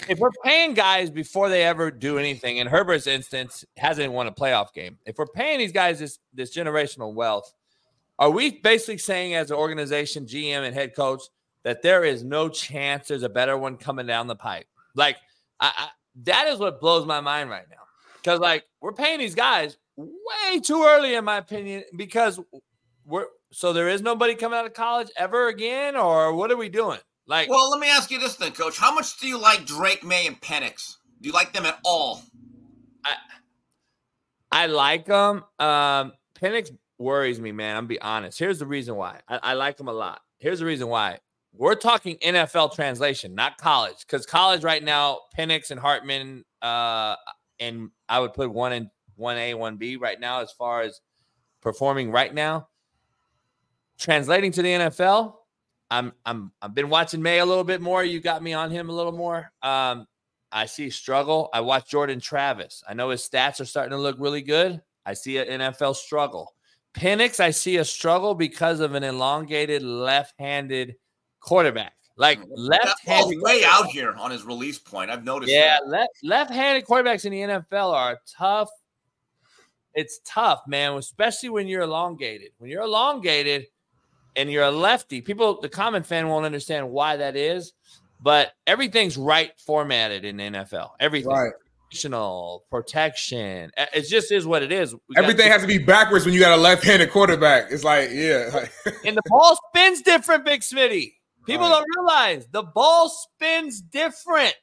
if we're paying guys before they ever do anything, in Herbert's instance, hasn't won a playoff game. If we're paying these guys this this generational wealth, are we basically saying as an organization, GM and head coach, that there is no chance there's a better one coming down the pipe? Like, I, I, that is what blows my mind right now. Because like we're paying these guys way too early, in my opinion, because we're so there is nobody coming out of college ever again, or what are we doing? Like, Well, let me ask you this then, Coach. How much do you like Drake Maye and Penix? Do you like them at all? I I like them. Um, Penix worries me, man. I'm be honest. Here's the reason why. I, I like them a lot. Here's the reason why. We're talking NFL translation, not college, because college right now, Penix and Hartman, uh, and I would put one in one A, one B right now as far as performing right now. Translating to the NFL, I'm I'm I've been watching Maye a little bit more. You got me on him a little more. Um, I see struggle. I watch Jordan Travis. I know his stats are starting to look really good. I see an NFL struggle. Penix, I see a struggle because of an elongated left-handed quarterback. Like left-handed way out here on his release point. I've noticed. yeah, that. left left-handed quarterbacks in the NFL are tough. It's tough, man, especially when you're elongated. When you're elongated and you're a lefty, people, the common fan won't understand why that is, but everything's right formatted in the NFL. Everything. Right. Protection. Uh, It just is what it is. We Everything has to be backwards when you got a left-handed quarterback. It's like, yeah, and the ball spins different, Big Smitty. People Right. don't realize the ball spins different.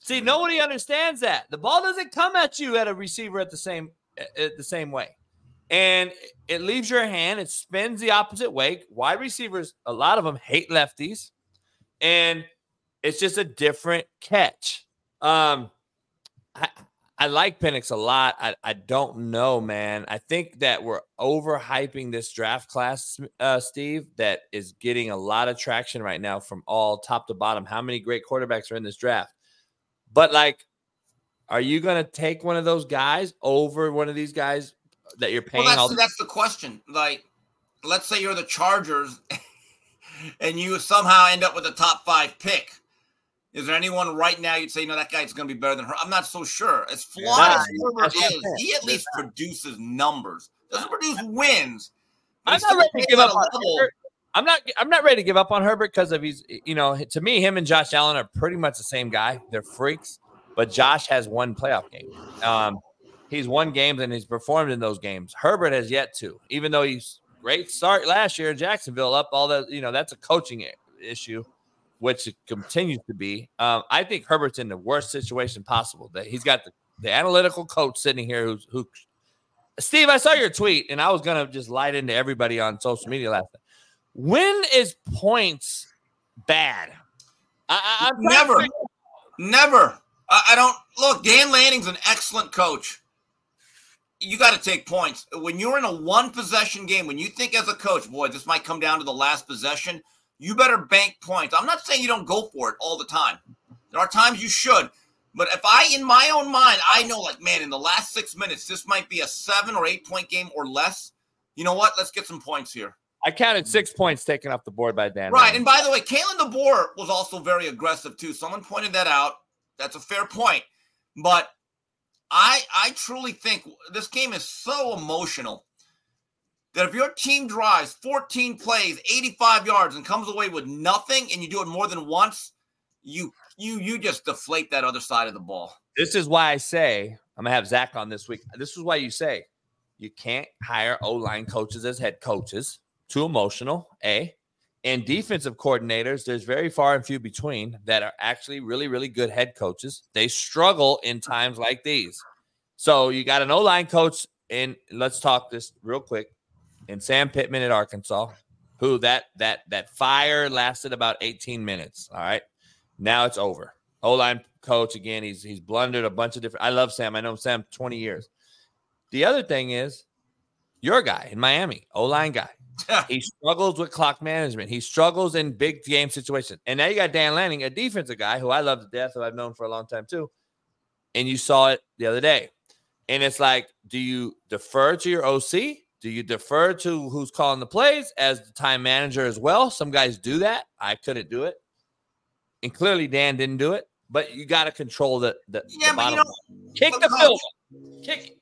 See, nobody understands that. The ball doesn't come at you at a receiver at the same at the same way. And it leaves your hand, it spins the opposite way. Wide receivers, a lot of them hate lefties, and it's just a different catch. Um, I, I like Penix a lot. I, I don't know, man. I think that we're overhyping this draft class, uh, Steve, that is getting a lot of traction right now from all top to bottom. How many great quarterbacks are in this draft? But like, are you going to take one of those guys over one of these guys that you're paying? Well, that's, all the- that's the question. Like, let's say you're the Chargers and you somehow end up with a top five pick. Is there anyone right now you'd say, no, that guy's going to be better than her? I'm not so sure. As flawed Yeah, as Herbert that's is, saying. he at least produces numbers. Doesn't produce wins. I'm not ready to give up on level- Herbert. I'm not. I'm not ready to give up on Herbert because of he's. You know, to me, him and Josh Allen are pretty much the same guy. They're freaks, but Josh has one playoff game. Um, he's won games and he's performed in those games. Herbert has yet to, even though he's great start last year in Jacksonville, up all the. You know, that's a coaching issue, which it continues to be. Um, I think Herbert's in the worst situation possible. That he's got the, the analytical coach sitting here who's who Steve, I saw your tweet, and I was gonna just light into everybody on social media last night. When is points bad? I, I, Never. Never. I, I don't look. Dan Lanning's an excellent coach. You got to take points when you're in a one possession game. When you think as a coach, boy, this might come down to the last possession. You better bank points. I'm not saying you don't go for it all the time. There are times you should, but if I, in my own mind, I know like, man, in the last six minutes, this might be a seven or eight point game or less. You know what? Let's get some points here. I counted six points taken off the board by Dan. Right. Lanning. And by the way, Kalen DeBoer was also very aggressive too. Someone pointed that out. That's a fair point. But I I truly think this game is so emotional that if your team drives 14 plays, 85 yards, and comes away with nothing, and you do it more than once, you you you just deflate that other side of the ball. this is why I say I'm gonna have Zach on this week. This is why you say you can't hire O line coaches as head coaches. Too emotional, a and defensive coordinators. There's very far and few between that are actually really, really good head coaches. They struggle in times like these. So you got an O line coach, and let's talk this real quick. And Sam Pittman at Arkansas, who that that that fire lasted about 18 minutes. All right, now it's over. O line coach again. He's he's blundered a bunch of different. I love Sam. I know Sam 20 years. The other thing is your guy in Miami, O line guy. he struggles with clock management. He struggles in big game situations. And now you got Dan Lanning, a defensive guy who I love to death, who I've known for a long time too. And you saw it the other day. And it's like, do you defer to your OC? Do you defer to who's calling the plays as the time manager as well? Some guys do that. I couldn't do it. And clearly Dan didn't do it. But you got to control the, the, Yeah, the but you know, Kick the coach- field. Kick it.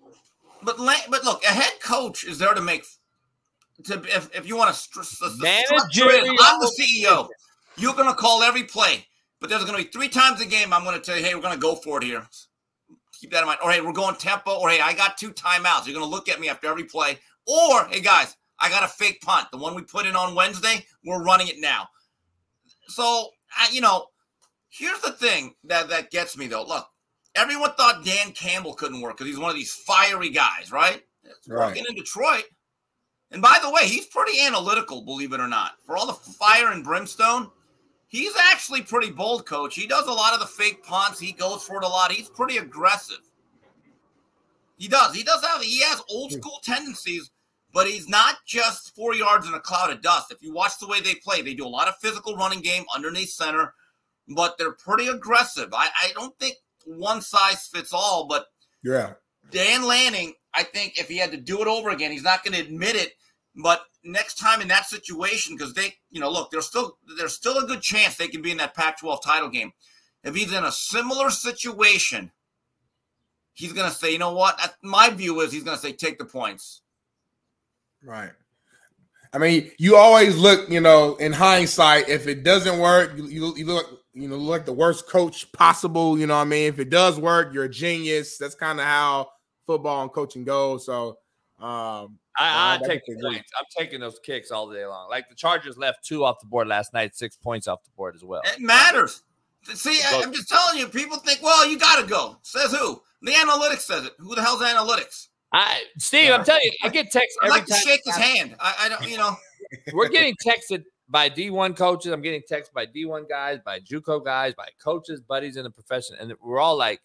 But but look, a head coach is there to make to if, if you want to str- str- structure it, I'm the CEO. You're going to call every play, but there's going to be three times a game. I'm going to tell you, hey, we're going to go for it here. Keep that in mind. Or hey, we're going tempo. Or hey, I got two timeouts. You're going to look at me after every play. Or hey, guys, I got a fake punt. The one we put in on Wednesday, we're running it now. So I, you know, here's the thing that that gets me though. Look, everyone thought Dan Campbell couldn't work because he's one of these fiery guys, right? It's Right. working in Detroit. And by the way, he's pretty analytical, believe it or not. For all the fire and brimstone, he's actually pretty bold, coach. He does a lot of the fake punts. He goes for it a lot. He's pretty aggressive. He does. He does have he has old school tendencies, but he's not just four yards in a cloud of dust. If you watch the way they play, they do a lot of physical running game underneath center, but they're pretty aggressive. I, I don't think one size fits all, but Yeah. Dan Lanning, I think if he had to do it over again, he's not going to admit it. But next time in that situation, because they, you know, look, there's still there's still a good chance they can be in that Pac-12 title game. If he's in a similar situation, he's going to say, you know what? My view is he's going to say, take the points. Right. I mean, you always look, you know, in hindsight, if it doesn't work, you, you, look, you know, look like the worst coach possible. You know I mean? If it does work, you're a genius. That's kind of how football and coaching goes. So, um, I, I I take the points. I'm taking those kicks all day long. Like the Chargers left two off the board last night, six points off the board as well. It matters. See, I, I'm just telling you, people think, well, you got to go. Says who? The analytics says it. Who the hell's analytics? I Steve, I'm telling you, I get texts every like to time. shake his hand. I, I don't, you know. We're getting texted by D1 coaches. I'm getting texted by D1 guys, by JUCO guys, by coaches, buddies in the profession, and we're all like,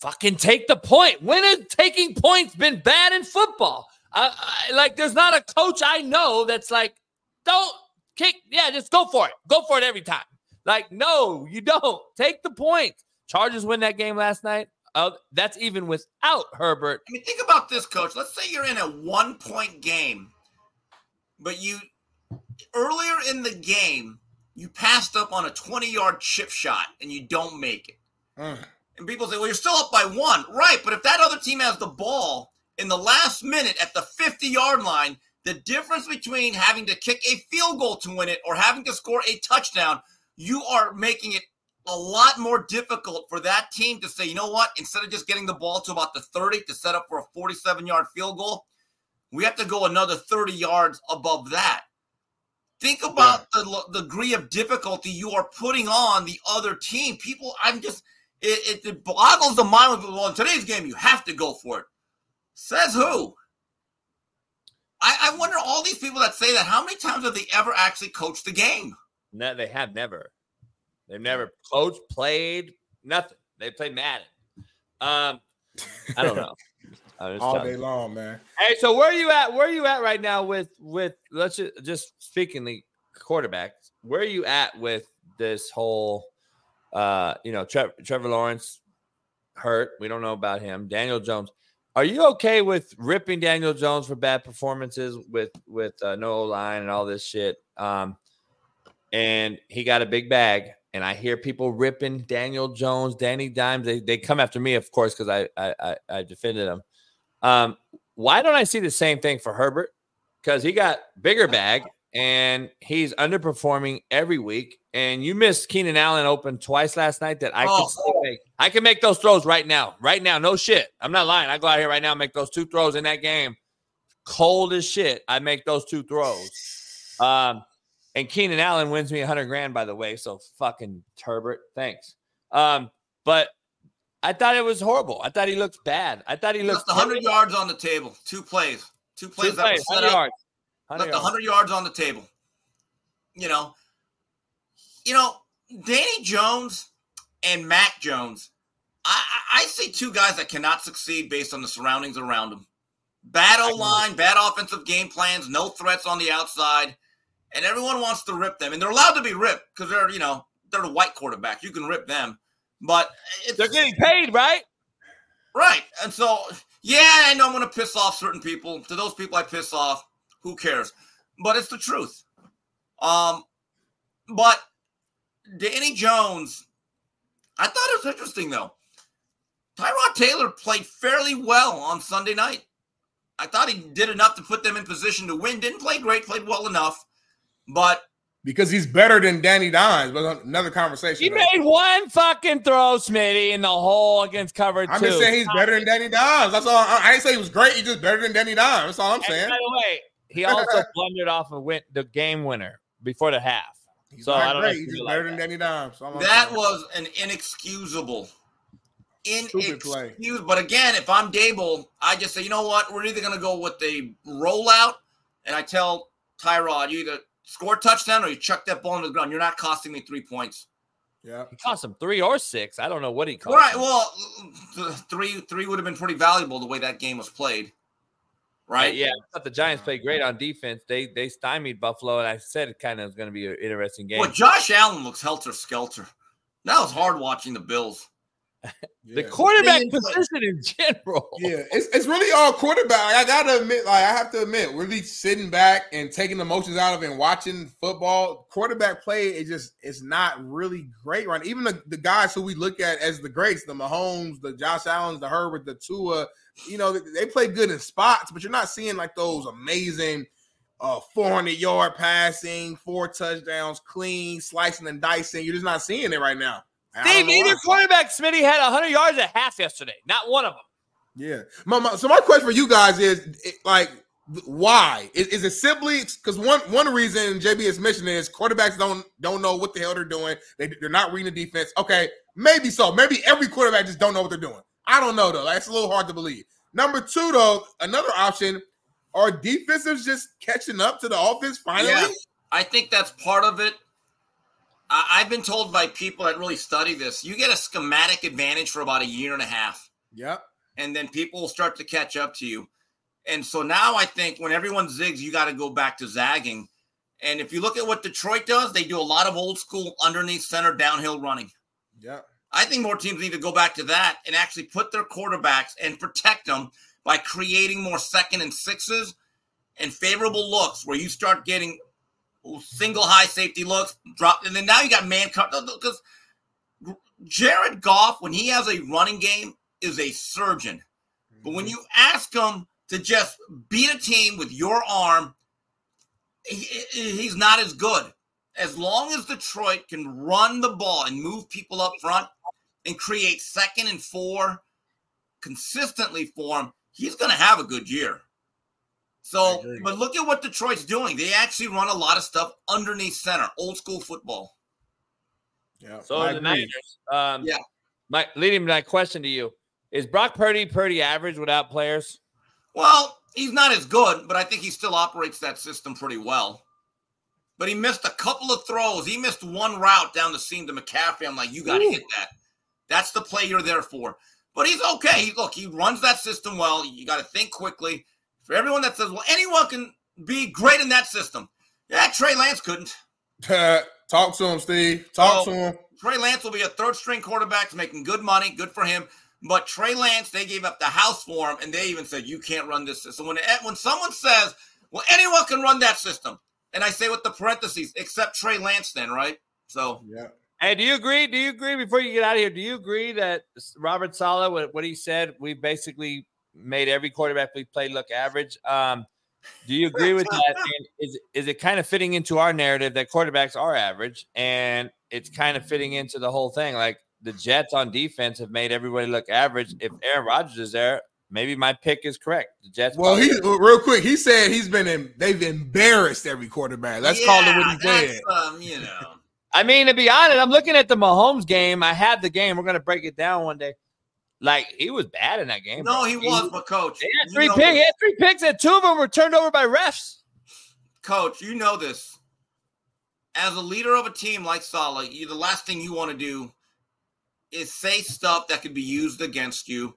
fucking take the point. When has taking points been bad in football? I, I, like, there's not a coach I know that's like, don't kick. Yeah, just go for it. Go for it every time. Like, no, you don't. Take the point. Chargers win that game last night. Uh, that's even without Herbert. I mean, think about this, coach. Let's say you're in a one point game, but you earlier in the game, you passed up on a 20 yard chip shot and you don't make it. Mm. And people say, well, you're still up by one. Right. But if that other team has the ball in the last minute at the 50 yard line, the difference between having to kick a field goal to win it or having to score a touchdown, you are making it a lot more difficult for that team to say, you know what, instead of just getting the ball to about the 30 to set up for a 47 yard field goal, we have to go another 30 yards above that. Think about yeah. the, the degree of difficulty you are putting on the other team. People, I'm just, it, it, it boggles the mind of well, in today's game, you have to go for it. Says who? I, I wonder all these people that say that, how many times have they ever actually coached the game? No, they have never. They've never coached, played, nothing. They played Madden. Um, I don't know. All day long, man. Hey, so where are you at? Where are you at right now with with let's just, just speaking the quarterbacks? Where are you at with this whole? Uh, you know, Trevor, Trevor Lawrence hurt. We don't know about him. Daniel Jones. Are you okay with ripping Daniel Jones for bad performances with with uh, no line and all this shit? Um, and he got a big bag and I hear people ripping Daniel Jones, Danny Dimes. They, they come after me, of course, because I, I I defended him. Um, why don't I see the same thing for Herbert? Because he got bigger bag and he's underperforming every week. And you missed Keenan Allen open twice last night that I oh. can make. I can make those throws right now. Right now, no shit. I'm not lying. I go out here right now and make those two throws in that game. Cold as shit. I make those two throws. Um, and Keenan Allen wins me hundred grand, by the way. So fucking Herbert, thanks. Um, but I thought it was horrible. I thought he looked bad. I thought he looked left hundred yards on the table. Two plays. Two plays Two plays, set up. Yards. Left hundred yards on the table. You know, you know, Danny Jones and Mac Jones. I, I see two guys that cannot succeed based on the surroundings around them. Bad O line, bad offensive game plans, no threats on the outside and everyone wants to rip them, and they're allowed to be ripped because they're you know they're the white quarterback. You can rip them, but they're getting paid, right? Right, and so yeah, I know I'm going to piss off certain people. To those people I piss off, who cares? But it's the truth. Um, but Danny Jones, I thought it was interesting though. Tyrod Taylor played fairly well on Sunday night. I thought he did enough to put them in position to win. Didn't play great, played well enough. But because he's better than Danny Dimes, but another conversation. He though. made one fucking throw, Smitty, in the hole against cover I'm two. just saying he's better than Danny Dimes. That's all. I, I didn't say he was great. He's just better than Danny Dimes. That's all I'm saying. And by the way, he also blundered off and went the game winner before the half. He's so I don't great. know. He's just better than Danny Dimes. That was an inexcusable. Inexcusable. But again, if I'm Daboll, I just say, you know what? We're either going to go with the rollout, and I tell Tyrod, you either score a touchdown or you chuck that ball into the ground. You're not costing me three points. Yeah, he cost him three or six. I don't know what he cost. Right. Him. Well, three three would have been pretty valuable the way that game was played. Right. Yeah, I thought the Giants uh-huh. played great on defense. They they stymied Buffalo, and I said it kind of was going to be an interesting game. Well, Josh Allen looks helter skelter. That was hard watching the Bills. the yeah. quarterback position in general. Yeah, it's, it's really all quarterback. I gotta admit, like I have to admit, really sitting back and taking emotions out of it and watching football. Quarterback play is just it's not really great right. Even the, the guys who we look at as the greats, the Mahomes, the Josh Allen's, the Herbert, the Tua, you know, they, play good in spots, but you're not seeing like those amazing uh 400 yard passing, four touchdowns, clean, slicing and dicing. You're just not seeing it right now. Steve, either quarterback, Smitty had 100 yards at half yesterday. Not one of them. Yeah. My, my, so my question for you guys is, like, why? Is, is it simply because one one reason JB is mentioning is quarterbacks don't don't know what the hell they're doing. They, they're not reading the defense. Okay, maybe so. Maybe every quarterback just don't know what they're doing. I don't know though. That's a little hard to believe. Number two, though, another option are defensives just catching up to the offense finally. Yeah, I think that's part of it. I, I've been told by people that really study this, you get a schematic advantage for about a year and a half. Yep. and then people will start to catch up to you. And so now I think when everyone zigs, you got to go back to zagging. And if you look at what Detroit does, they do a lot of old school underneath center downhill running. Yep. I think more teams need to go back to that and actually put their quarterbacks and protect them by creating more second and sixes and favorable looks where you start getting single high safety looks, drop, and then now you got man cut because Jared Goff, when he has a running game, is a surgeon. But when mm-hmm. you ask him to just beat a team with your arm, he, he's not as good. As long as Detroit can run the ball and move people up front and create second and four consistently for him, he's going to have a good year. So, but look at what Detroit's doing. They actually run a lot of stuff underneath center, old school football. Yeah. So I the agree. Niners. Um, Yeah. My leading to my question to you is Brock Purdy Purdy average without players? Well, he's not as good, but I think he still operates that system pretty well. But he missed a couple of throws. He missed one route down the seam to McCaffrey. I'm like, you got to hit that. That's the play you're there for. But he's okay. He, look, he runs that system well. You got to think quickly. For everyone that says, well, anyone can be great in that system. Yeah, Trey Lance couldn't. Talk to him, Steve. Talk So, to him. Trey Lance will be a third string quarterback making good money. Good for him. But Trey Lance, they gave up the house for him, and they even said you can't run this system. When eh, when someone says, "Well, anyone can run that system," and I say with the parentheses, except Trey Lance, then right? So Yeah. Hey, do you agree? Do you agree before you get out of here? Do you agree that Robert Saleh, what, what he said, we basically made every quarterback we played look average? Um, do you agree with that? And is is it kind of fitting into our narrative that quarterbacks are average, and it's kind of fitting into the whole thing? Like the Jets on defense have made everybody look average. If Aaron Rodgers is there, maybe my pick is correct. The Jets. Well, probably- he real quick. He said he's been in. They've embarrassed every quarterback. Let's call it what he that's, said. Um, you know, I mean, to be honest, I'm looking at the Mahomes game. I had the game. We're gonna break it down one day. Like he was bad in that game. no, bro. he was, but coach, He had three picks. He had three picks, and two of them were turned over by refs. coach, you know this. As a leader of a team like Saleh, you the last thing you want to do is say stuff that could be used against you.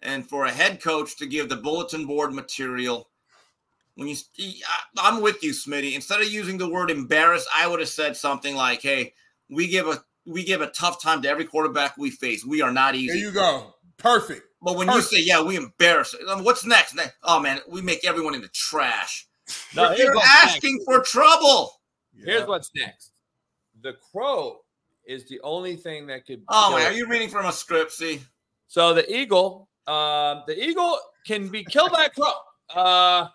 And for a head coach to give the bulletin board material, when you, I- I'm with you, Smitty. Instead of using the word embarrassed, I would have said something like, "Hey, we give a we give a tough time to every quarterback we face. We are not easy." There you go. Perfect. But when Perfect. you say, "Yeah, we embarrass," um, what's next? Oh man, we make everyone into trash. No, You're what's next. asking for trouble. Here's what's next. The crow is the only thing that could. Oh kill man, are you reading from a script? See, So the eagle, um, the eagle can be killed by a crow. Uh,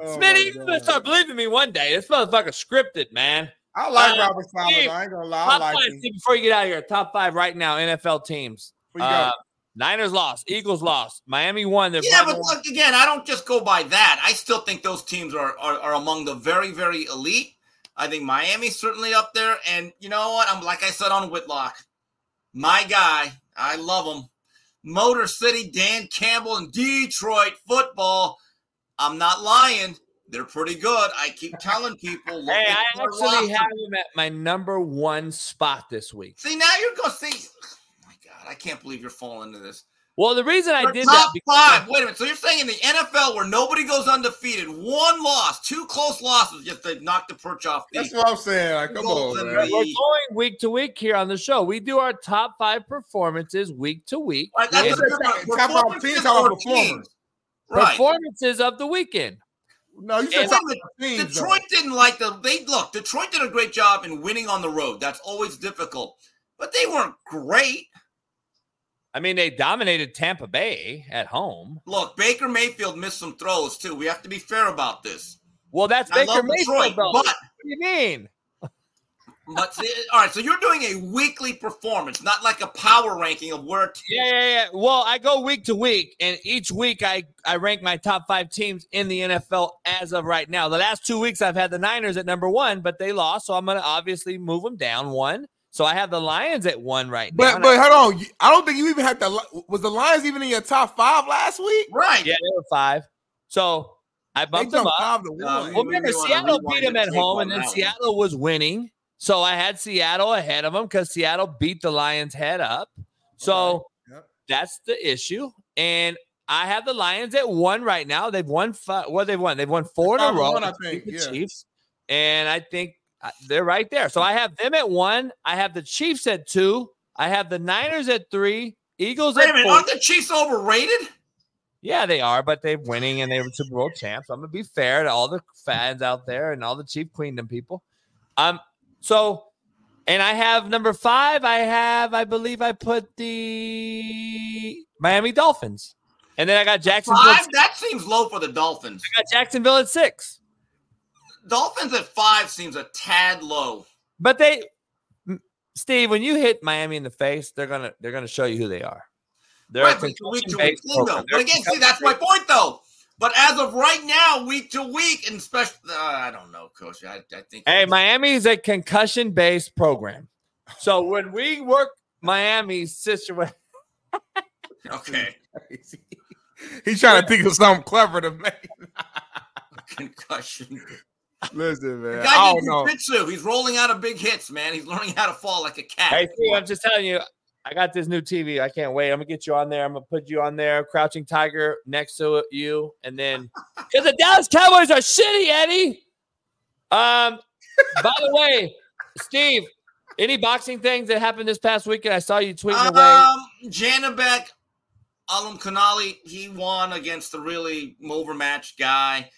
Oh, Smitty, you're gonna start believing me one day. This motherfucker scripted, man. I like Uh, Robert Saleh. Steve, I ain't gonna lie. I Top like five him. Before you get out of here. Top five right now. NFL teams. Where you go? Uh, Niners lost. Eagles lost. Miami won. They're yeah, but look again. I don't just go by that. I still think those teams are, are are among the very very elite. I think Miami's certainly up there. And you know what? I'm like I said on Whitlock, my guy. I love him. Motor City, Dan Campbell, and Detroit football. I'm not lying. They're pretty good. I keep telling people. Hey, I actually roster. have him at my number one spot this week. See, now you're going to see. Oh my God, I can't believe you're falling into this. Well, the reason I Your did that top because five. Wait a minute. So you're saying in the NFL where nobody goes undefeated, one loss, two close losses, just to knock the perch off the. That's what I'm saying. Like, come on, and man. we're going week to week here on the show. We do our top five performances week to week. Right, that's with the difference. Top five Performances teams, top Right. performances of the weekend. No, you said And top then five teams. though. Detroit didn't like the. They look. Detroit did a great job in winning on the road. That's always difficult, but they weren't great. I mean, they dominated Tampa Bay at home. Look, Baker Mayfield missed some throws too. We have to be fair about this. Well, that's I Baker love Mayfield. Detroit, but what do you mean? But see, all right. So you're doing a weekly performance, not like a power ranking of where. Teams Yeah, yeah, yeah. Well, I go week to week, and each week I, I rank my top five teams in the NFL as of right now. The last two weeks I've had the Niners at number one, but they lost, so I'm going to obviously move them down one. So I have the Lions at one right now. But and but hold on, I don't think you even had the. Was the Lions even in your top five last week? Right. Yeah, they were five. So I bumped them jumped up. five to one. Uh, well, remember, Seattle beat them at home, and then. Seattle was winning. So I had Seattle ahead of them because Seattle beat the Lions head up. So Yep. that's the issue. And I have the Lions at one right now. They've won five. What they've won? They've won four in a row. one, I think, the yeah. Chiefs. And I think uh, they're right there. So I have them at one. I have the Chiefs at two. I have the Niners at three. Eagles Wait a at minute, four. aren't the Chiefs overrated? Yeah, they are, but they're winning and they were Super Bowl champs. I'm gonna be fair to all the fans out there and all the Chief Queendom people. Um, so and I have number five. I have, I believe, I put the Miami Dolphins, and then I got Jacksonville. Five? That seems low for the Dolphins. I got Jacksonville at six, Dolphins at five seems a tad low. but they, Steve, when you hit Miami in the face, they're gonna they're gonna show you who they are. They're a right, but week to week concussion-based thing, though. But again, see, that's my point, though. But as of right now, week to week, and especially, uh, I don't know, Coach. I, I think. Hey, Miami is a concussion based program. So when we work Miami's situation, Okay. He's trying to think of something clever to make. Concussion. Listen, The man. I guy don't know. He's rolling out of big hits, man. He's learning how to fall like a cat. hey, Steve, I'm just telling you, I got this new TV. I can't wait. I'm gonna get you on there. I'm gonna put you on there, Crouching Tiger next to you, and then because the Dallas Cowboys are shitty, Eddie. Um, by the way, Steve, any boxing things that happened this past weekend? I saw you tweeting away. Um, Janibek, Alam Kanali, he won against the really overmatched guy.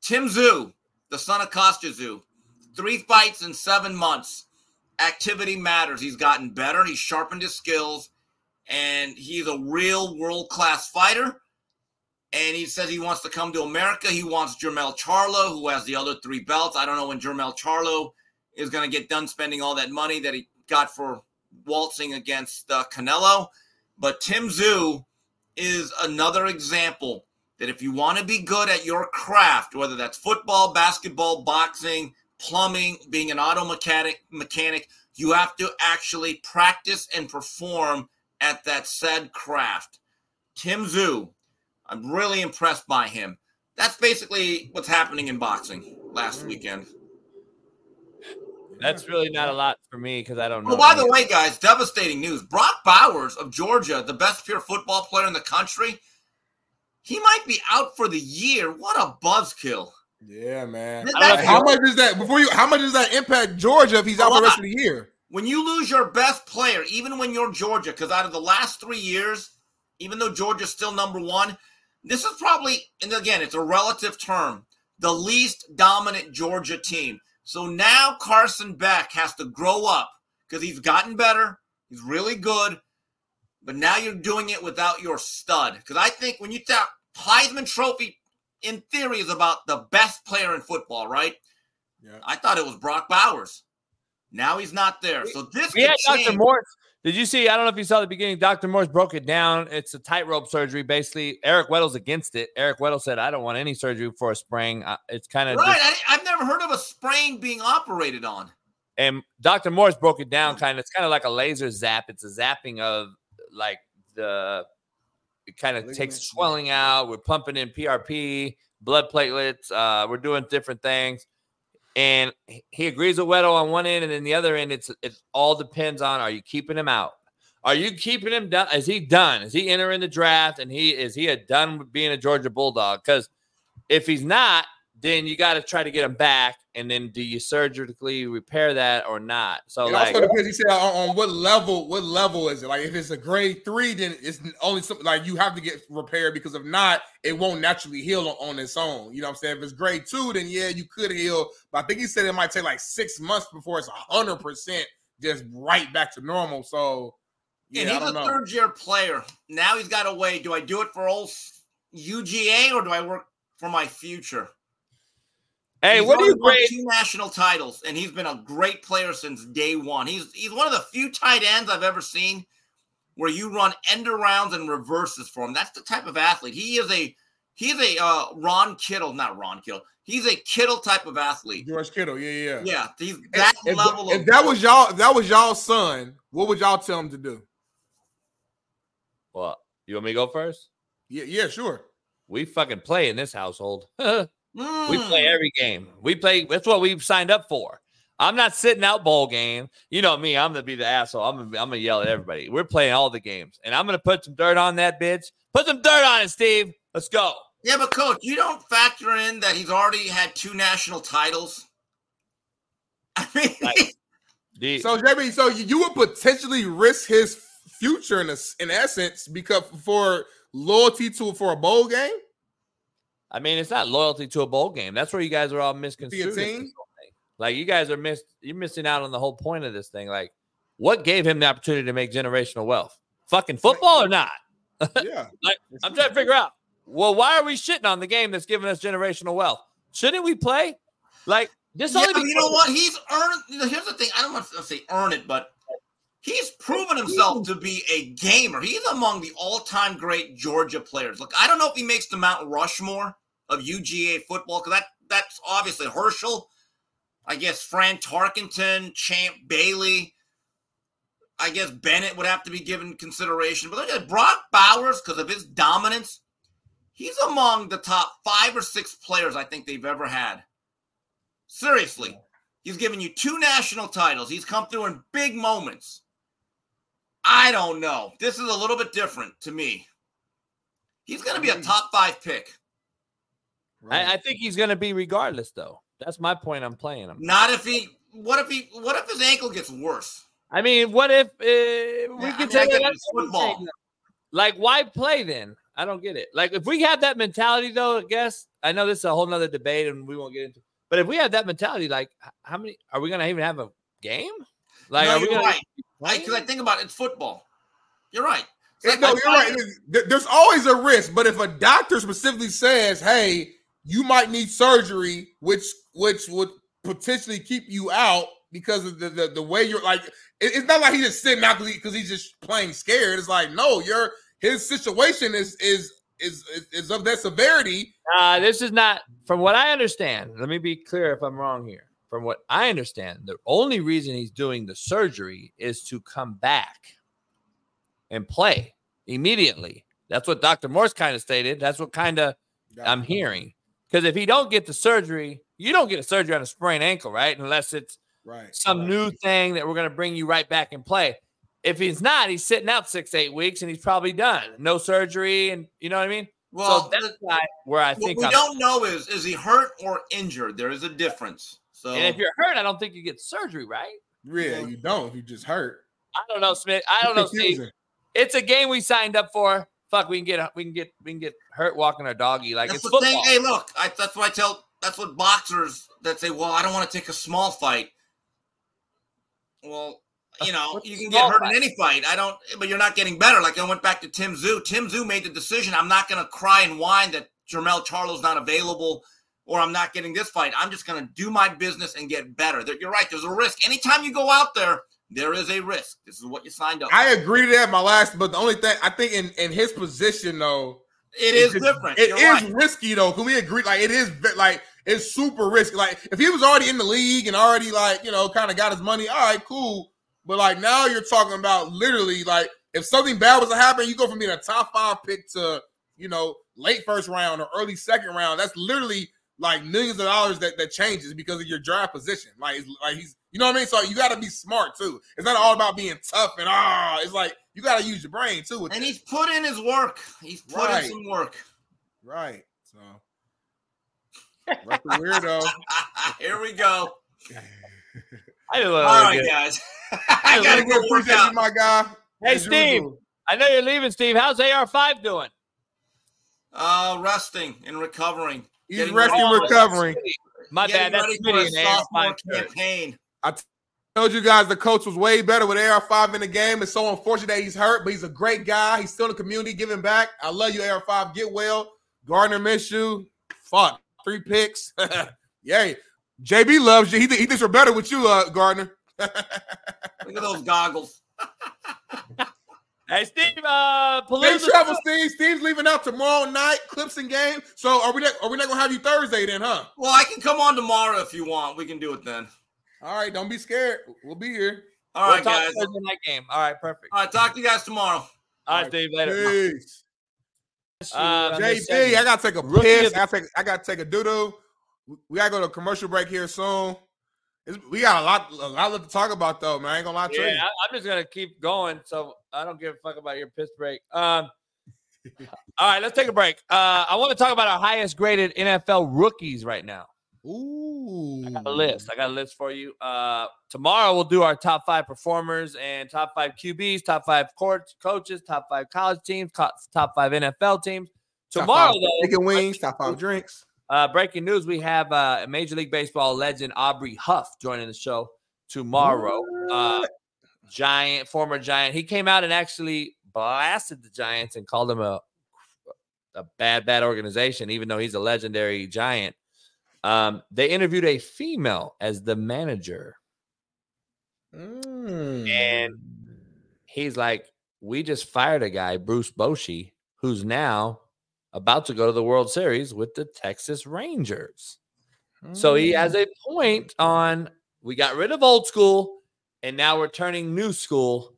Tim Tszyu, the son of Kostya Tszyu, three fights in seven months. Activity matters. He's gotten better. He's sharpened his skills, and he's a real world class fighter. And he says he wants to come to America. He wants Jermel Charlo, who has the other three belts. I don't know when Jermel Charlo is going to get done spending all that money that he got for waltzing against uh, Canelo. But Tim Tszyu is another example that if you want to be good at your craft, whether that's football, basketball, boxing, plumbing, being an auto mechanic, mechanic, you have to actually practice and perform at that said craft. Tim Tszyu, I'm really impressed by him. That's basically what's happening in boxing last weekend. That's really not a lot for me because I don't oh, know. Oh, by the way, guys, devastating news. Brock Bowers of Georgia, the best pure football player in the country, he might be out for the year. What a buzzkill. Yeah, man. That- How much is that before you? How much does that impact Georgia if he's out for the rest of the year? When you lose your best player, even when you're Georgia, because out of the last three years, even though Georgia's still number one, this is probably, and again, it's a relative term, the least dominant Georgia team. So now Carson Beck has to grow up because he's gotten better. He's really good. But now you're doing it without your stud. Because I think when you talk Heisman Trophy, in theory, is about the best player in football, right? Yeah. I thought it was Brock Bowers. Now he's not there. So this We could had Dr. change. Morse. Did you see? I don't know if you saw the beginning. Dr. Morse broke it down. It's a tightrope surgery. Basically, Eric Weddle's against it. Eric Weddle said, "I don't want any surgery for a sprain." Uh, It's kind of Right. I, I've never heard of a sprain being operated on. and Dr. Morse broke it down. Kind of, it's kind of like a laser zap. It's a zapping of like the. It kind of takes swelling out. We're pumping in PRP, blood platelets. Uh, we're doing different things, and he- agrees with Weddle on one end, and then the other end, it's it all depends on are you keeping him out? Are you keeping him done? Is he done? Is he entering the draft? And he is he a done with being a Georgia Bulldog? Because if he's not, then you got to try to get him back. And then do you surgically repair that or not? So It like, also depends. He said on, on what level. What level is it? Like if it's a grade three, then it's only something like you have to get repaired because if not, it won't naturally heal on, on its own. You know what I'm saying? If it's grade two, then yeah, you could heal. But I think he said it might take like six months before it's hundred percent just right back to normal. So yeah, and he's a know. third year player. Now he's got to weigh do I do it for old UGA or do I work for my future? Hey, He's what do you already grade? Two national titles, and he's been a great player since day one. He's he's one of the few tight ends I've ever seen where you run end arounds and reverses for him. That's the type of athlete he is. A he's a uh, Ron Kittle, not Ron Kittle. He's a Kittle type of athlete. George Kittle, yeah, yeah. Yeah, he's that If, level. if of that was y'all, if that was y'all's son, what would y'all tell him to do? Well, you want me to go first? Yeah, yeah, sure. We fucking play in this household. we Mm. play every game. We play. That's what we've signed up for. I'm not sitting out bowl game. You know me, I'm gonna be the asshole. I'm gonna, I'm gonna yell at everybody. We're playing all the games, and I'm gonna put some dirt on that bitch. Put some dirt on it, Steve. Let's go. Yeah, but coach, you don't factor in that he's already had two national titles. I mean, Like, The- So JB, so you, you would potentially risk his future in a, in essence because for loyalty to for a bowl game. I mean, it's not loyalty to a bowl game. That's where you guys are all Be misconstrued. this team? whole thing. Like you guys are miss you're missing out on the whole point of this thing. Like, what gave him the opportunity to make generational wealth? Fucking football or not? Yeah, Like, I'm trying to figure out. Well, why are we shitting on the game that's giving us generational wealth? Shouldn't we play? Like this yeah, only but you know what? He's earned. you know, Here's the thing. I don't want to say earn it, but he's proven himself to be a gamer. He's among the all-time great Georgia players. Look, I don't know if he makes the Mount Rushmore of UGA football because that that's obviously Herschel. I guess Fran Tarkenton, Champ Bailey. I guess Bennett would have to be given consideration. But look at Brock Bowers because of his dominance. He's among the top five or six players I think they've ever had. Seriously. He's given you two national titles. He's come through in big moments. I don't know. This is a little bit different to me. He's going to be a mm. top five pick. I, I think he's gonna be regardless, though. That's my point. I'm playing him. Not if he. What if he? What if his ankle gets worse? I mean, what if uh, we Yeah, I can mean, take it it, out it's football. Like, why play then? I don't get it. Like, if we have that mentality, though, I guess I know this is a whole nother debate, and we won't get into. But if we have that mentality, like, how many are we gonna even have a game? Like, no, are we you're gonna? right. Because I, think about it, it's football. You're right. It's like no, you're right. There's always a risk, but if a doctor specifically says, "Hey, you might need surgery," which which would potentially keep you out because of the the, the way you're like, it- it's not like he's just sitting out because he's just playing scared. It's like, no, your his situation is is is is, is of that severity. Uh, this is not, from what I understand. Let me be clear if I'm wrong here. From what I understand, the only reason he's doing the surgery is to come back and play immediately. That's what Dr. Morse kind of stated. That's what kind of I'm hearing. Because if he don't get the surgery, you don't get a surgery on a sprained ankle, right? Unless it's Right. some new thing that we're going to bring you right back in play. If he's not, he's sitting out six, eight weeks, and he's probably done. No surgery, and you know what I mean. Well, so that's the- why where I what think we I'm- don't know is is he hurt or injured? There is a difference. So And if you're hurt, I don't think you get surgery, right? Yeah, you don't. You just hurt. I don't know, Smith. I don't know, Steve. It's a game we signed up for. Fuck, we can get we can get we can get hurt walking our doggy like that's it's the thing. football. Hey, look, I, that's what I tell. That's what boxers that say, "Well, I don't want to take a small fight." Well, you know, What's you can get hurt fight? in any fight. I don't, but you're not getting better. Like I went back to Tim Tszyu. Tim Tszyu made the decision. I'm not going to cry and whine that Jermel Charlo's not available, or I'm not getting this fight. I'm just going to do my business and get better. You're right. There's a risk. Anytime you go out there, there is a risk. This is what you signed up. I for. agree to that. My last, but the only thing I think in in his position though, It is it's- different. It You're is right. risky though. Can we agree? Like it is like it's super risky. Like if he was already in the league and already like you know kind of got his money, all right, cool. But like now you're talking about literally like if something bad was to happen, you go from being a top five pick to you know late first round or early second round. That's literally like millions of dollars that that changes because of your draft position. Like like he's you know what I mean. So you got to be smart too. It's not all about being tough and ah. it's like you got to use your brain too. And he's put in his work. He's put Right. in some work. Right. So that's a weirdo. Here we go. I do All right, guys. I gotta go appreciate out. you, my guy. Hey, As Steve. usual. I know you're leaving, Steve. How's AR5 doing? Uh, resting and recovering. He's Getting resting, ready- recovering. My getting bad. That's ready for a sophomore AR5. Campaign. Told you guys the coach was way better with AR5 in the game. It's so unfortunate that he's hurt, but he's a great guy. He's still in the community giving back. I love you, AR5. Get well. Gardner Minshew. Fuck. Three picks. Yay. JB loves you. He, th- he thinks we're better with you, uh, Gardner. Look at those goggles. Hey, Steve. Uh, Safe Palooza. travel, Steve. Steve's leaving out tomorrow night. Clips and game. So are we not are we not gonna have you Thursday then, huh? Well, I can come on tomorrow if you want. We can do it then. All right, don't be scared. We'll be here. All We'll right, talk guys. Thursday night game. All right, perfect. All right, talk to you guys tomorrow. All right, Dave. Later. Peace. Uh, JB, I gotta take a Rookie piss. of- I gotta take I gotta take a doo doo. We gotta go to a commercial break here soon. It's, we got a lot, a lot to talk about though, man. I ain't gonna lie to Yeah, you. I, am just gonna keep going. So I don't give a fuck about your piss break. Um, all right, let's take a break. Uh, I want to talk about our highest graded NFL rookies right now. Ooh, I got a list. I got a list for you. Uh, tomorrow we'll do our top five performers and top five QBs, top five coach, coaches, top five college teams, top five NFL teams. Top Tomorrow, five though, chicken wings, top five drinks. uh, breaking news: We have uh, Major League Baseball legend Aubrey Huff joining the show tomorrow. Uh, giant, former Giant. He came out and actually blasted the Giants and called them a a bad, bad organization, even though he's a legendary Giant. Um, they interviewed a female as the manager, Mm. and he's like, "We just fired a guy, Bruce Bochy, who's now about to go to the World Series with the Texas Rangers." So he has a point on we got rid of old school and now we're turning new school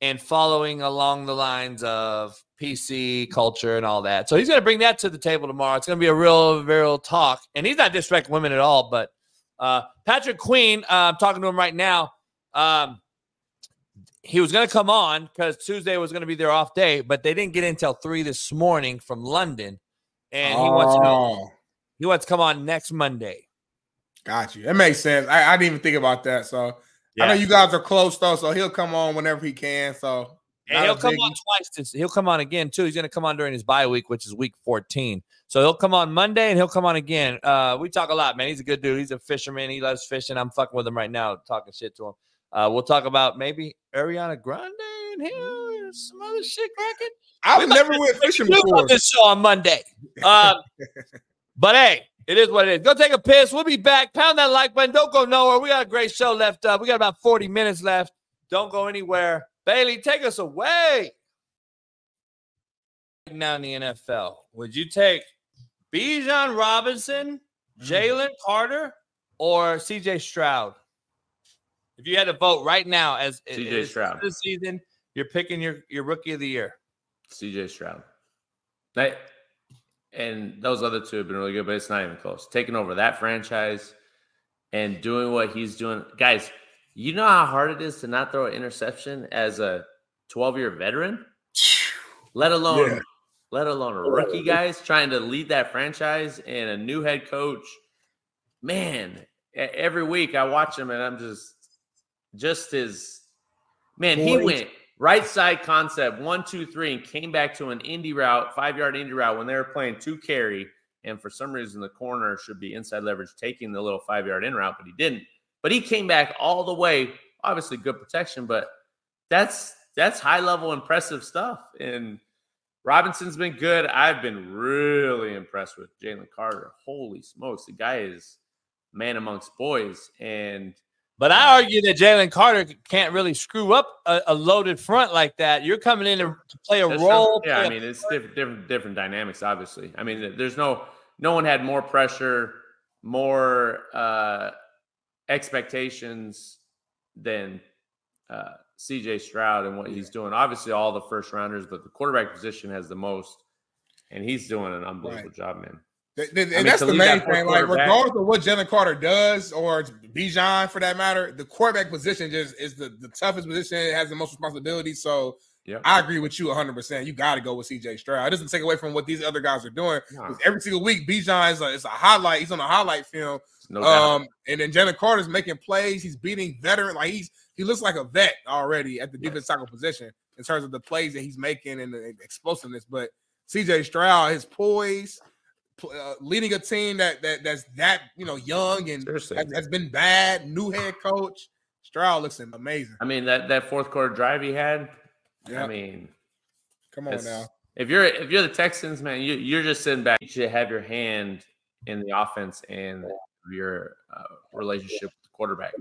and following along the lines of PC culture and all that. So he's going to bring that to the table tomorrow. It's going to be a real, real talk. And he's not disrespecting women at all, but uh, Patrick Queen, uh, I'm talking to him right now. Um, he was going to come on because Tuesday was going to be their off day, but they didn't get in until three this morning from London. And he wants to know Oh, he wants to come on next Monday. got you. That makes sense. I, I didn't even think about that. So I know you guys are close though, so he'll come on whenever he can. So And he'll come biggie. on twice. This, he'll come on again too. He's going to come on during his bye week, which is week 14. So he'll come on Monday and he'll come on again. Uh, we talk a lot, man. He's a good dude. He's a fisherman. He loves fishing. I'm fucking with him right now, talking shit to him. Uh, we'll talk about maybe Ariana Grande and him and some other shit cracking. I've never went fishing before. on this show on Monday. Um, but hey, it is what it is. Go take a piss. We'll be back. Pound that like button. Don't go nowhere. We got a great show left up. We got about 40 minutes left. Don't go anywhere. Bailey, take us away. Now in the NFL, would you take Bijan Robinson, hmm. Jalen Carter, or CJ Stroud? If you had to vote right now as CJ Stroud. this season, you're picking your, your rookie of the year. CJ Stroud. That, and those other two have been really good, but it's not even close. Taking over that franchise and doing what he's doing. Guys, you know how hard it is to not throw an interception as a 12 year veteran? Let alone Yeah. let alone a rookie guys trying to lead that franchise and a new head coach. Man, every week I watch him and I'm just just his man, he went right side concept one, two, three, and came back to an indie route, five yard indie route when they were playing two carry. And for some reason, the corner should be inside leverage taking the little five yard in route, but he didn't. But he came back all the way. Obviously, good protection, but that's that's high level impressive stuff. And Robinson's been good. I've been really impressed with Jalen Carter. Holy smokes, the guy is man amongst boys. And But I argue that Jalen Carter can't really screw up a, a loaded front like that. You're coming in to, play a role. yeah, I mean, it's different, different, different dynamics. Obviously, I mean, there's no, no one had more pressure, more uh, expectations than uh, C.J. Stroud and what he's doing. Obviously, all the first rounders, but the quarterback position has the most, and he's doing an unbelievable job, man. Th- th- I mean, and that's the main thing. Like, regardless of what Jalen Carter does, or Bijan for that matter, the quarterback position just is the, the toughest position. It has the most responsibility. So Yeah, I agree with you 100. percent You got to go with CJ Stroud. It doesn't take away from what these other guys are doing. 'Cause Every single week, Bijan is a, it's a highlight. He's on a highlight film. No doubt. Um, and then Jalen Carter's making plays. He's beating veteran. Like he's he looks like a vet already at the defense tackle position in terms of the plays that he's making and the explosiveness. But CJ Stroud, his poise, uh, leading a team that that that's that you know young and has, has been bad. New head coach Stroud looks amazing. I mean, that that fourth quarter drive he had. Yeah. I mean, Come on now. If you're if you're the Texans, man, you you're just sitting back. You should have your hand in the offense and your uh, relationship with the quarterback.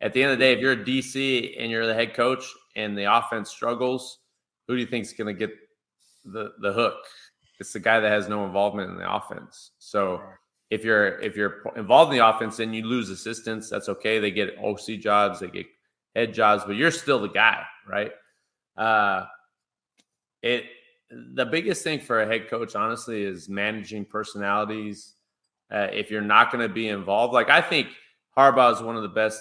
At the end of the day, if you're a DC and you're the head coach and the offense struggles, who do you think is going to get the the hook? It's the guy that has no involvement in the offense. So if you're if you're involved in the offense and you lose assistants, that's okay. They get OC jobs, they get head jobs, but you're still the guy, right? Uh, it the biggest thing for a head coach, honestly, is managing personalities. Uh, if you're not going to be involved, like I think Harbaugh is one of the best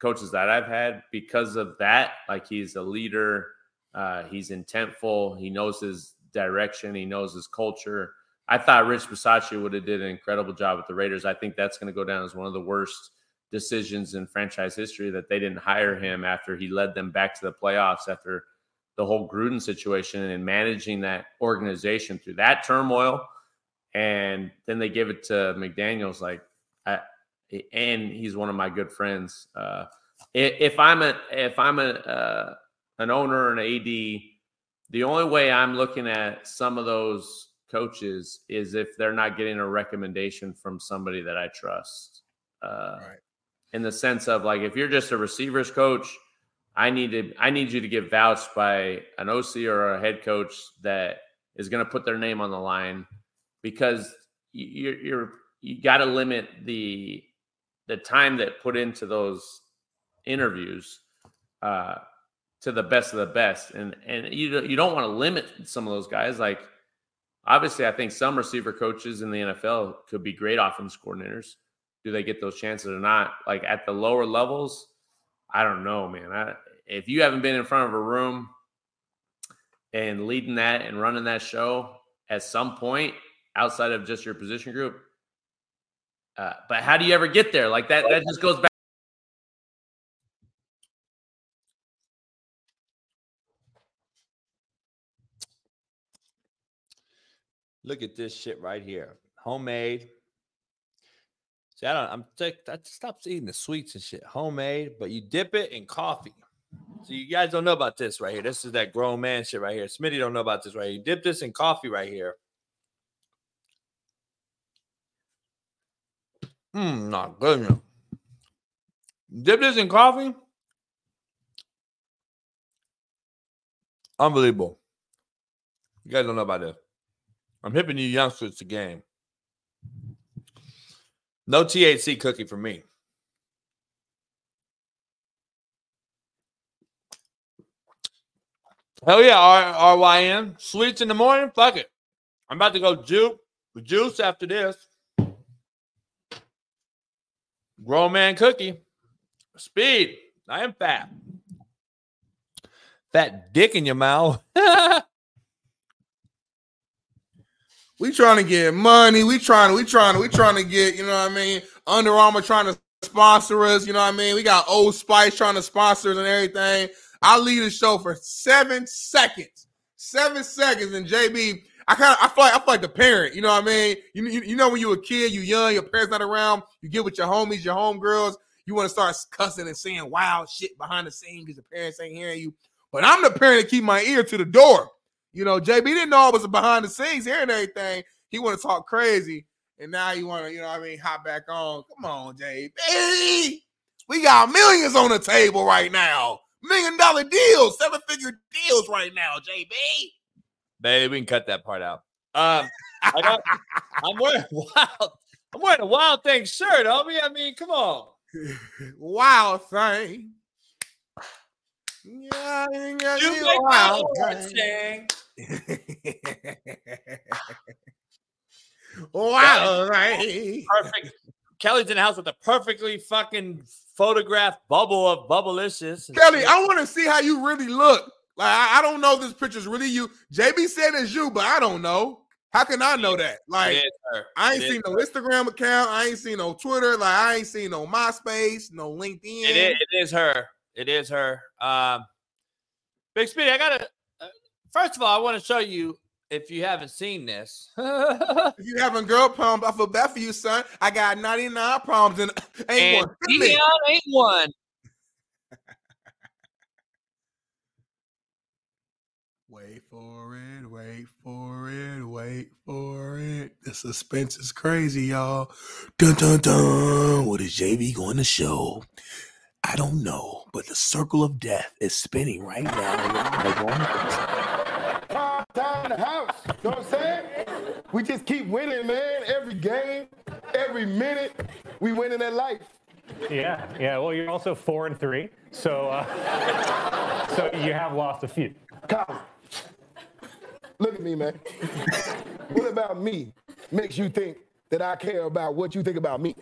coaches that I've had because of that. Like he's a leader, uh, he's intentful, he knows his direction, he knows his culture. I thought Rich Bisaccia would have did an incredible job with the Raiders. I think that's going to go down as one of the worst decisions in franchise history that they didn't hire him after he led them back to the playoffs after the whole Gruden situation and managing that organization through that turmoil. And then they give it to McDaniels, like, I, and he's one of my good friends. Uh, if I'm a if I'm a uh, an owner and an AD, the only way I'm looking at some of those coaches is if they're not getting a recommendation from somebody that I trust. Uh, right. In the sense of like, if you're just a receivers coach, I need to I need you to get vouched by an OC or a head coach that is going to put their name on the line because you're, you're you got to limit the the time that put into those interviews uh, to the best of the best, and and you you don't want to limit some of those guys. Like obviously, I think some receiver coaches in the NFL could be great offense coordinators. Do they get those chances or not? Like at the lower levels, I don't know, man. I, if you haven't been in front of a room and leading that and running that show at some point outside of just your position group, uh, but how do you ever get there? Like that, that just goes back. Look at this shit right here. Homemade See, I don't. I'm. Sick. I stopped eating the sweets and shit. Homemade, but you dip it in coffee. So you guys don't know about this right here. This is that grown man shit right here. Smitty don't know about this right here. You dip this in coffee right here. Mmm, not good. Dip this in coffee. Unbelievable. You guys don't know about this. I'm hipping you youngsters to game. No THC cookie for me. Hell yeah, R- RYN. Sweets in the morning? Fuck it. I'm about to go juice juice after this. Grown man cookie. Speed. I am fat. Fat dick in your mouth. We trying to get money. We trying to, we trying to, we trying to get, you know what I mean? Under Armour trying to sponsor us, you know what I mean? We got Old Spice trying to sponsor us and everything. I lead the show for seven seconds. Seven seconds. And JB, I kind of I feel like I feel like the parent, you know what I mean? You, you, you know when you're a kid, you young, your parents not around, you get with your homies, your homegirls, you want to start cussing and saying wild shit behind the scenes because your parents ain't hearing you. But I'm the parent that keep my ear to the door. You know, JB didn't know I was behind the scenes hearing everything. He want to talk crazy, and now he want to, you know, I mean, hop back on. Come on, JB. We got millions on the table right now. Million dollar deals, seven figure deals right now, JB. Baby, we can cut that part out. Um, I got, I'm wearing wild. I'm wearing a wild thing shirt, homie. I mean, come on. wild thing. Yeah, yeah, you make wild thing. wow, right. Perfect. Kelly's in the house with a perfectly fucking photographed bubble of Bubblicious. Kelly, I want to see how you really look. Like, I, I, don't know if this picture's really you. JB said it's you, but I don't know. How can I know that? Like, I ain't seen no Instagram account. I ain't seen no Twitter. Like, I ain't seen no MySpace, no LinkedIn. It is, it is her. It is her. Um, Big Speedy, I gotta First of all, I want to show you if you haven't seen this. if you having girl problems, I feel bad for you, son. I got 99 problems and ain't and one. Dion ain't one. Wait for it, wait for it, wait for it. The suspense is crazy, y'all. Dun dun dun. What is JB going to show? I don't know, but the circle of death is spinning right now time in the house. You know what I'm saying? We just keep winning, man. Every game, every minute, we winning that life. Yeah, yeah. Well, you're also four and three, so uh, so you have lost a few. Come, look at me, man. what about me makes you think that I care about what you think about me.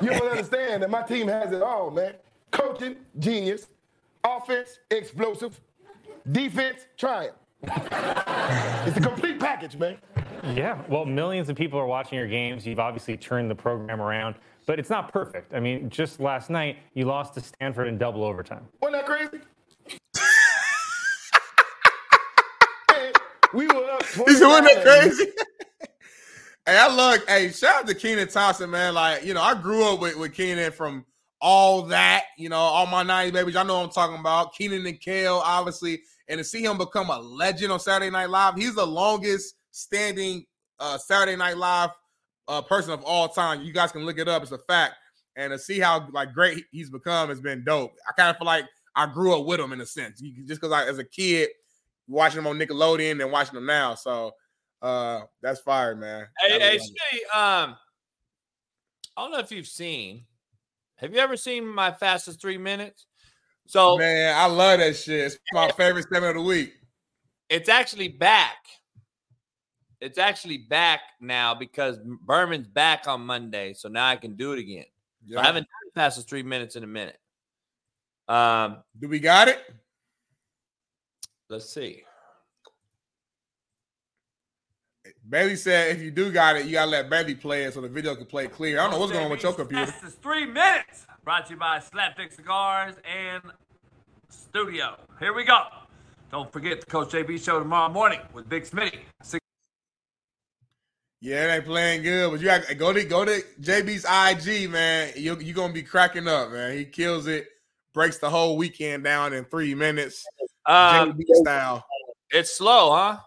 you don't understand that my team has it all, man. Coaching, genius. Offense, explosive. Defense, triumph. it's a complete package, man. Yeah, well, millions of people are watching your games. You've obviously turned the program around, but it's not perfect. I mean, just last night, you lost to Stanford in double overtime. Wasn't that crazy? Hey, we were up. Wasn't that 29. crazy? hey, I love, hey, shout out to Kenan Thompson, man. Like, you know, I grew up with, with Kenan from all that, you know, all my 90s babies. I know what I'm talking about. Kenan and Kel, obviously. And to see him become a legend on Saturday Night Live, he's the longest standing uh, Saturday Night Live uh, person of all time. You guys can look it up. It's a fact. And to see how like great he's become has been dope. I kind of feel like I grew up with him in a sense, You just because I, as a kid, watching them on Nickelodeon and watching them now. So uh that's fire, man. Hey, hey. Smitty, um, I don't know if you've seen. Have you ever seen my fastest three minutes? So man, I love that shit. It's my favorite segment of the week. It's actually back. It's actually back now because Berman's back on Monday, so now I can do it again. So I haven't done the fastest three minutes in a minute. Um, Do we got it? Let's see. Bailey said if you do got it, you gotta let Bailey play it so the video can play clear. I don't know what's going on with your oh, computer. This is three minutes. Brought to you by Slapdick Cigars and Studio. Here we go. Don't forget the Coach JB show tomorrow morning with Big Smitty. Six- Yeah, it ain't playing good, but you got go to go to JB's IG, man. You you gonna be cracking up, man. He kills it, breaks the whole weekend down in three minutes, Um, JB style. it's slow, huh?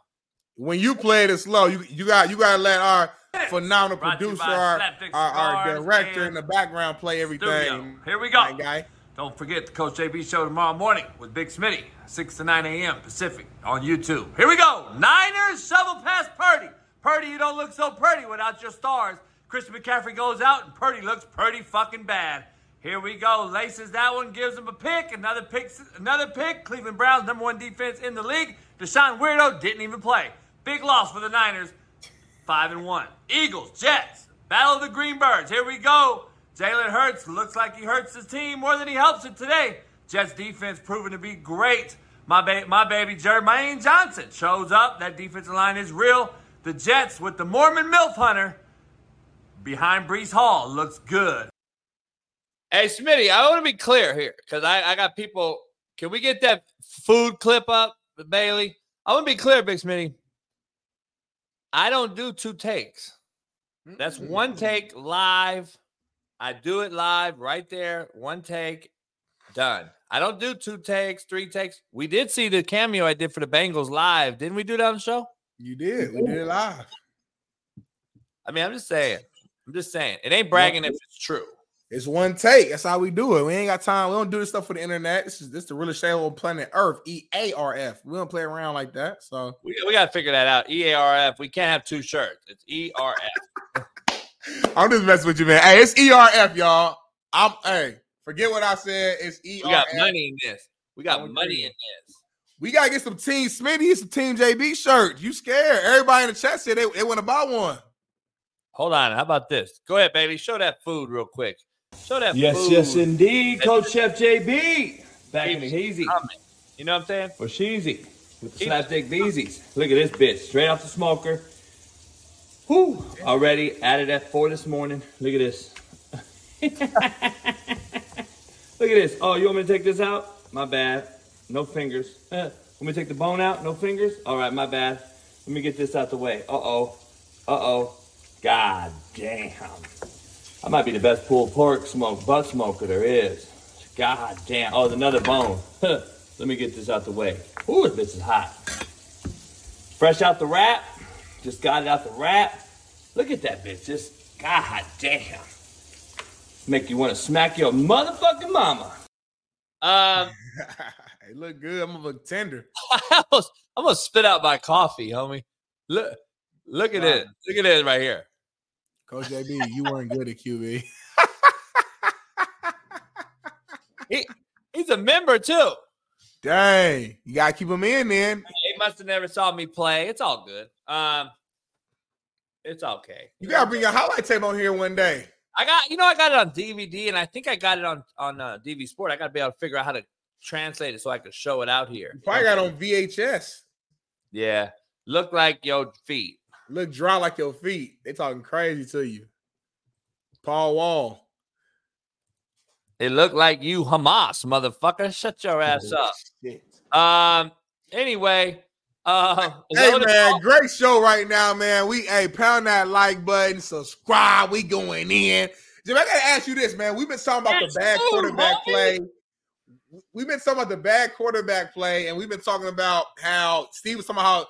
When you play it slow, you you got you gotta let our phenomenal Brought producer, our, our, our director in the background play Studio. everything. Here we go. My guy. Don't forget the Coach JB show tomorrow morning with Big Smitty, 6 to 9 a.m. Pacific on YouTube. Here we go. Niners shovel past Purdy. Purdy, you don't look so pretty without your stars. Christian McCaffrey goes out and Purdy looks pretty fucking bad. Here we go. Laces that one, gives him a pick. Another pick. Another pick. Cleveland Browns, number one defense in the league. Deshaun Weirdo didn't even play. Big loss for the Niners. Five and one. Eagles, Jets, Battle of the Greenbirds. Here we go. Jalen Hurts looks like he hurts his team more than he helps it today. Jets defense proving to be great. My, ba- my baby Jermaine Johnson shows up. That defensive line is real. The Jets with the Mormon MILF Hunter behind Breece Hall looks good. Hey, Smitty, I want to be clear here because I, I got people. Can we get that food clip up, Bailey? I want to be clear, Big Smitty. I don't do two takes. That's one take live. I do it live right there. One take, done. I don't do two takes, three takes. We did see the cameo I did for the Bengals live. Didn't we do that on the show? You did. We did it live. I mean, I'm just saying. I'm just saying. It ain't bragging if it's true. It's one take. That's how we do it. We ain't got time. We don't do this stuff for the internet. This is this the realest show on planet Earth. E A R F. We don't play around like that. So We, we got to figure that out. E A R F. We can't have two shirts. It's E R F. I'm just messing with you, man. Hey, it's E R F, y'all. I'm hey, forget what I said. It's E R F. We got money in this. We got money agree. in this. We gotta get some Team Smitty some Team JB shirts. You scared? Everybody in the chat said they, they want to buy one. Hold on. How about this? Go ahead, baby. Show that food real quick. Show that Yes, food. yes, indeed. Coach Chef JB. Back in the. Coming. You know what I'm saying? For Sheezy. With the slapstick beezies. Look at this bitch. Straight off the smoker. Whew. Already added at four this morning. Look at this. Look at this. Oh, you want me to take this out? My bad. No fingers. Uh, want me to take the bone out? No fingers? All right, my bad. Let me get this out the way. Uh oh. Uh oh. God damn. I might be the best pulled pork smoke butt smoker there is. God damn. Oh, there's another bone. Let me get this out the way. Ooh, this is hot. Fresh out the wrap. Just got it out the wrap. Look at that bitch. Just God damn. Make you want to smack your motherfucking mama. Um, It look good. I'm gonna look tender. I was, I'm gonna spit out my coffee, homie. Look, look at it. Look at it right here. Coach JB, you weren't good at QB. He, he's a member too. Dang, you gotta keep him in, then. He must have never saw me play. It's all good. Um, It's okay. You gotta bring your highlight tape on here one day. I got, you know, I got it on DVD, and I think I got it on on uh, DV Sport. I got to be able to figure out how to translate it so I can show it out here. Probably got on VHS. Yeah, look like your feet. Look dry like your feet. They talking crazy to you. Paul Wall. It looked like you Hamas, motherfucker. Shut your ass up. Um. Anyway, uh, Hey man, great show right now, man. We hey pound that like button, subscribe. We going in. Jim, I gotta ask you this, man. We've been talking about the bad quarterback play. We've been talking about the bad quarterback play, and we've been talking about how Steve was talking about how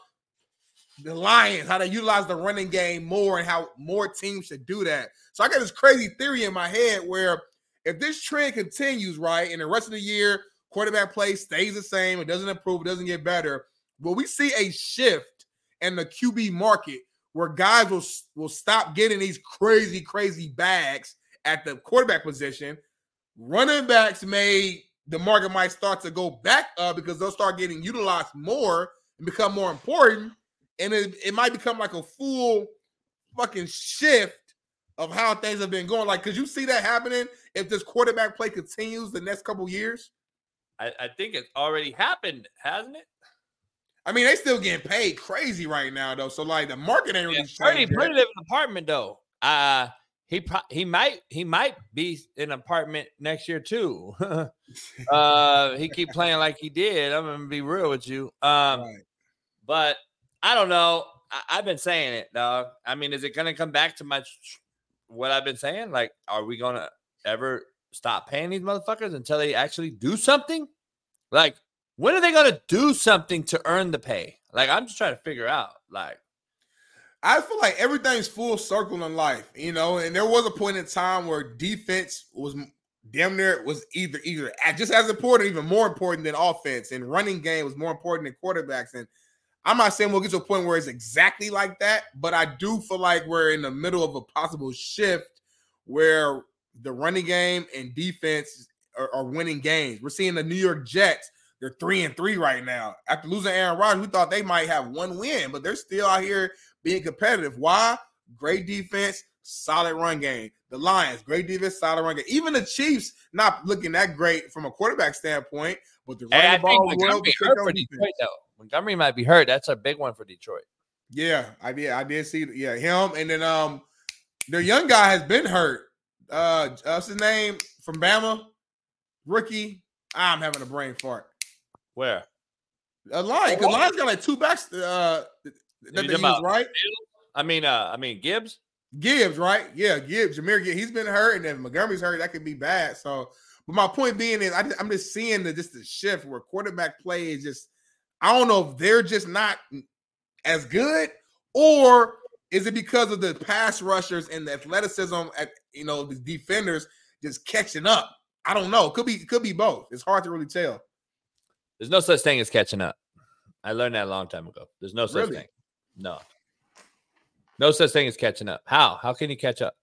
the Lions, how they utilize the running game more and how more teams should do that. So I got this crazy theory in my head where if this trend continues, right, and the rest of the year, quarterback play stays the same, it doesn't improve, it doesn't get better. Will we see a shift in the QB market where guys will, will stop getting these crazy, crazy bags at the quarterback position? Running backs may the market might start to go back up because they'll start getting utilized more and become more important. And it, it might become like a full fucking shift of how things have been going. Like, could you see that happening if this quarterback play continues the next couple years? I, I think it's already happened, hasn't it? I mean, they still getting paid crazy right now, though. So like the market ain't really Yeah, Purdy, changed Purdy live in an apartment though. Uh he pro- he might he might be in an apartment next year too. uh he keep playing like he did. I'm gonna be real with you. Um but I don't know. I, I've been saying it, dog. I mean, is it gonna come back to my what I've been saying? Like, are we gonna ever stop paying these motherfuckers until they actually do something? Like, when are they gonna do something to earn the pay? Like, I'm just trying to figure out. Like, I feel like everything's full circle in life, you know. And there was a point in time where defense was damn near was either either just as important, even more important than offense, and running game was more important than quarterbacks. And I'm not saying we'll get to a point where it's exactly like that, but I do feel like we're in the middle of a possible shift where the running game and defense are, are winning games. We're seeing the New York Jets. They're three and three right now. After losing Aaron Rodgers, we thought they might have one win, but they're still out here being competitive. Why? Great defense, solid run game. The Lions, great defense, solid run game. Even the Chiefs, not looking that great from a quarterback standpoint, but the running ball well Montgomery to hurt for. Detroit though. Montgomery might be hurt. That's a big one for Detroit. Yeah, I did. I did see. Yeah, him and then um, their young guy has been hurt. Uh, what's his name from Bama? Rookie. I'm having a brain fart. Where? A line. Because Lions got like two backs. Uh, that they use, right? I mean, uh, I mean Gibbs. Gibbs, right? Yeah, Gibbs. Jahmyr Gibbs. He's been hurt, and then Montgomery's hurt. That could be bad. So, but my point being is, I, just- I'm just seeing the just the shift where quarterback play is just. I don't know if they're just not as good, or is it because of the pass rushers and the athleticism at you know the defenders just catching up? I don't know. Could be could be both. It's hard to really tell. There's no such thing as catching up. I learned that a long time ago. There's no such Really? thing. No. No such thing as catching up. How? How can you catch up?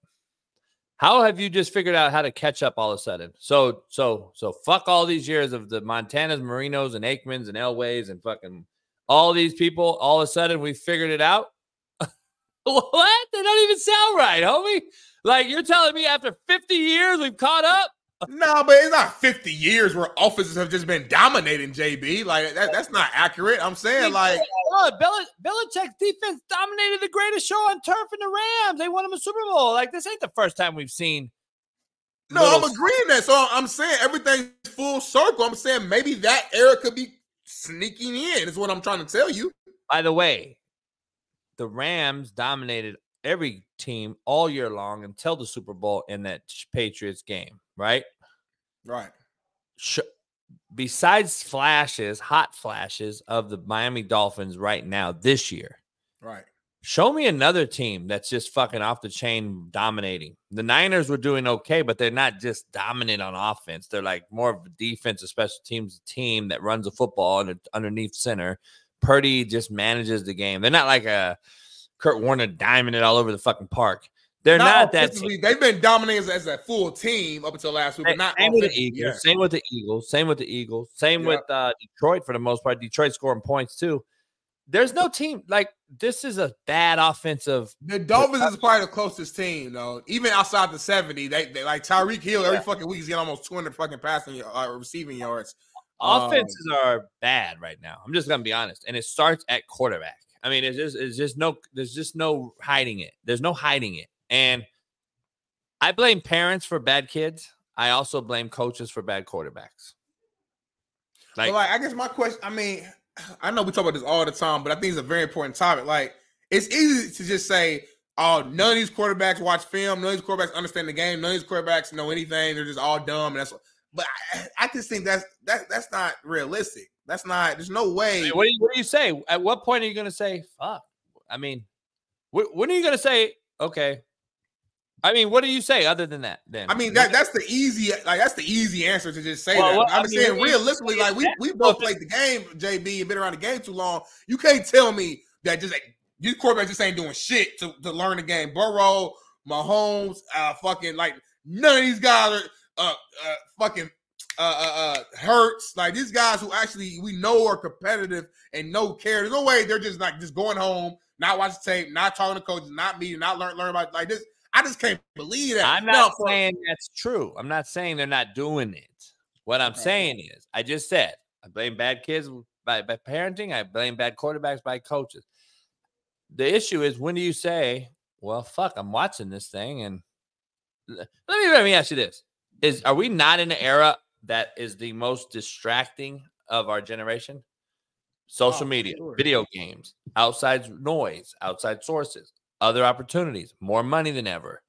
How have you just figured out how to catch up all of a sudden? So, so, so fuck all these years of the Montanas, Marinos, and Aikmans and Elways and fucking all these people. All of a sudden, we figured it out. what? They don't even sound right, homie. Like you're telling me after 50 years we've caught up? No, but it's not 50 years where offenses have just been dominating JB. Like that, that's not accurate. I'm saying like Look, Bel- Belichick's defense dominated the greatest show on turf in the Rams. They won him a Super Bowl. Like this ain't the first time we've seen. No, little- I'm agreeing that. So I'm saying everything's full circle. I'm saying maybe that era could be sneaking in. Is what I'm trying to tell you. By the way, the Rams dominated every team all year long until the Super Bowl in that Patriots game, right? Right. Sh- besides flashes, hot flashes of the Miami Dolphins right now this year, Right. Show me another team that's just fucking off the chain dominating. The Niners were doing okay, but they're not just dominant on offense. They're like more of a defensive special teams team that runs the football under, underneath center. Purdy just manages the game. They're not like a Kurt Warner diamond it all over the fucking park. They're not, that offensively. They've been dominating as, a full team up until last week, but not same with the Eagles. yeah. Same with the Eagles. Same with the Eagles. Same Yeah. with uh, Detroit for the most part. Detroit scoring points too. there's no team like this is a bad offensive. The Dolphins is probably the closest team, though. Even outside the 70, they, they like Tyreek Hill every fucking week he's getting almost 200 fucking passing uh, receiving yards. Offenses um, are bad right now. I'm just gonna be honest, and it starts at quarterback. I mean, it's just it's just no there's just no hiding it. There's no hiding it, and I blame parents for bad kids. I also blame coaches for bad quarterbacks. Like, like I guess my question, I mean, I know we talk about this all the time, but I think it's a very important topic. Like, it's easy to just say, "Oh, none of these quarterbacks watch film. None of these quarterbacks understand the game. None of these quarterbacks know anything. They're just all dumb." And that's, but I, I just think that's that that's not realistic. That's not. There's no way. What do you, what do you say? At what point are you going to say, "Fuck"? I mean, when are you going to say, "Okay"? I mean, what do you say other than that? Then I mean that that's the easy like that's the easy answer to just say well, that. I'm I mean, saying realistically, like we we both played the game, JB, and been around the game too long. You can't tell me that just like these quarterbacks just ain't doing shit to, to learn the game. Burrow, Mahomes, uh, fucking like none of these guys are uh, uh fucking uh, uh, uh hurts like these guys who actually we know are competitive and no care. There's no way they're just like just going home, not watching tape, not talking to coaches, not meeting, not learn learn about like this I just can't believe that. I'm not no, saying that's true. I'm not saying they're not doing it. What I'm saying is, I just said I blame bad kids by, by parenting. I blame bad quarterbacks by coaches. The issue is when do you say, "Well, fuck, I'm watching this thing," and let me let me ask you this: Is are we not in an era that is the most distracting of our generation? Social oh, media, sure. video games, outside noise, outside sources other opportunities, more money than ever.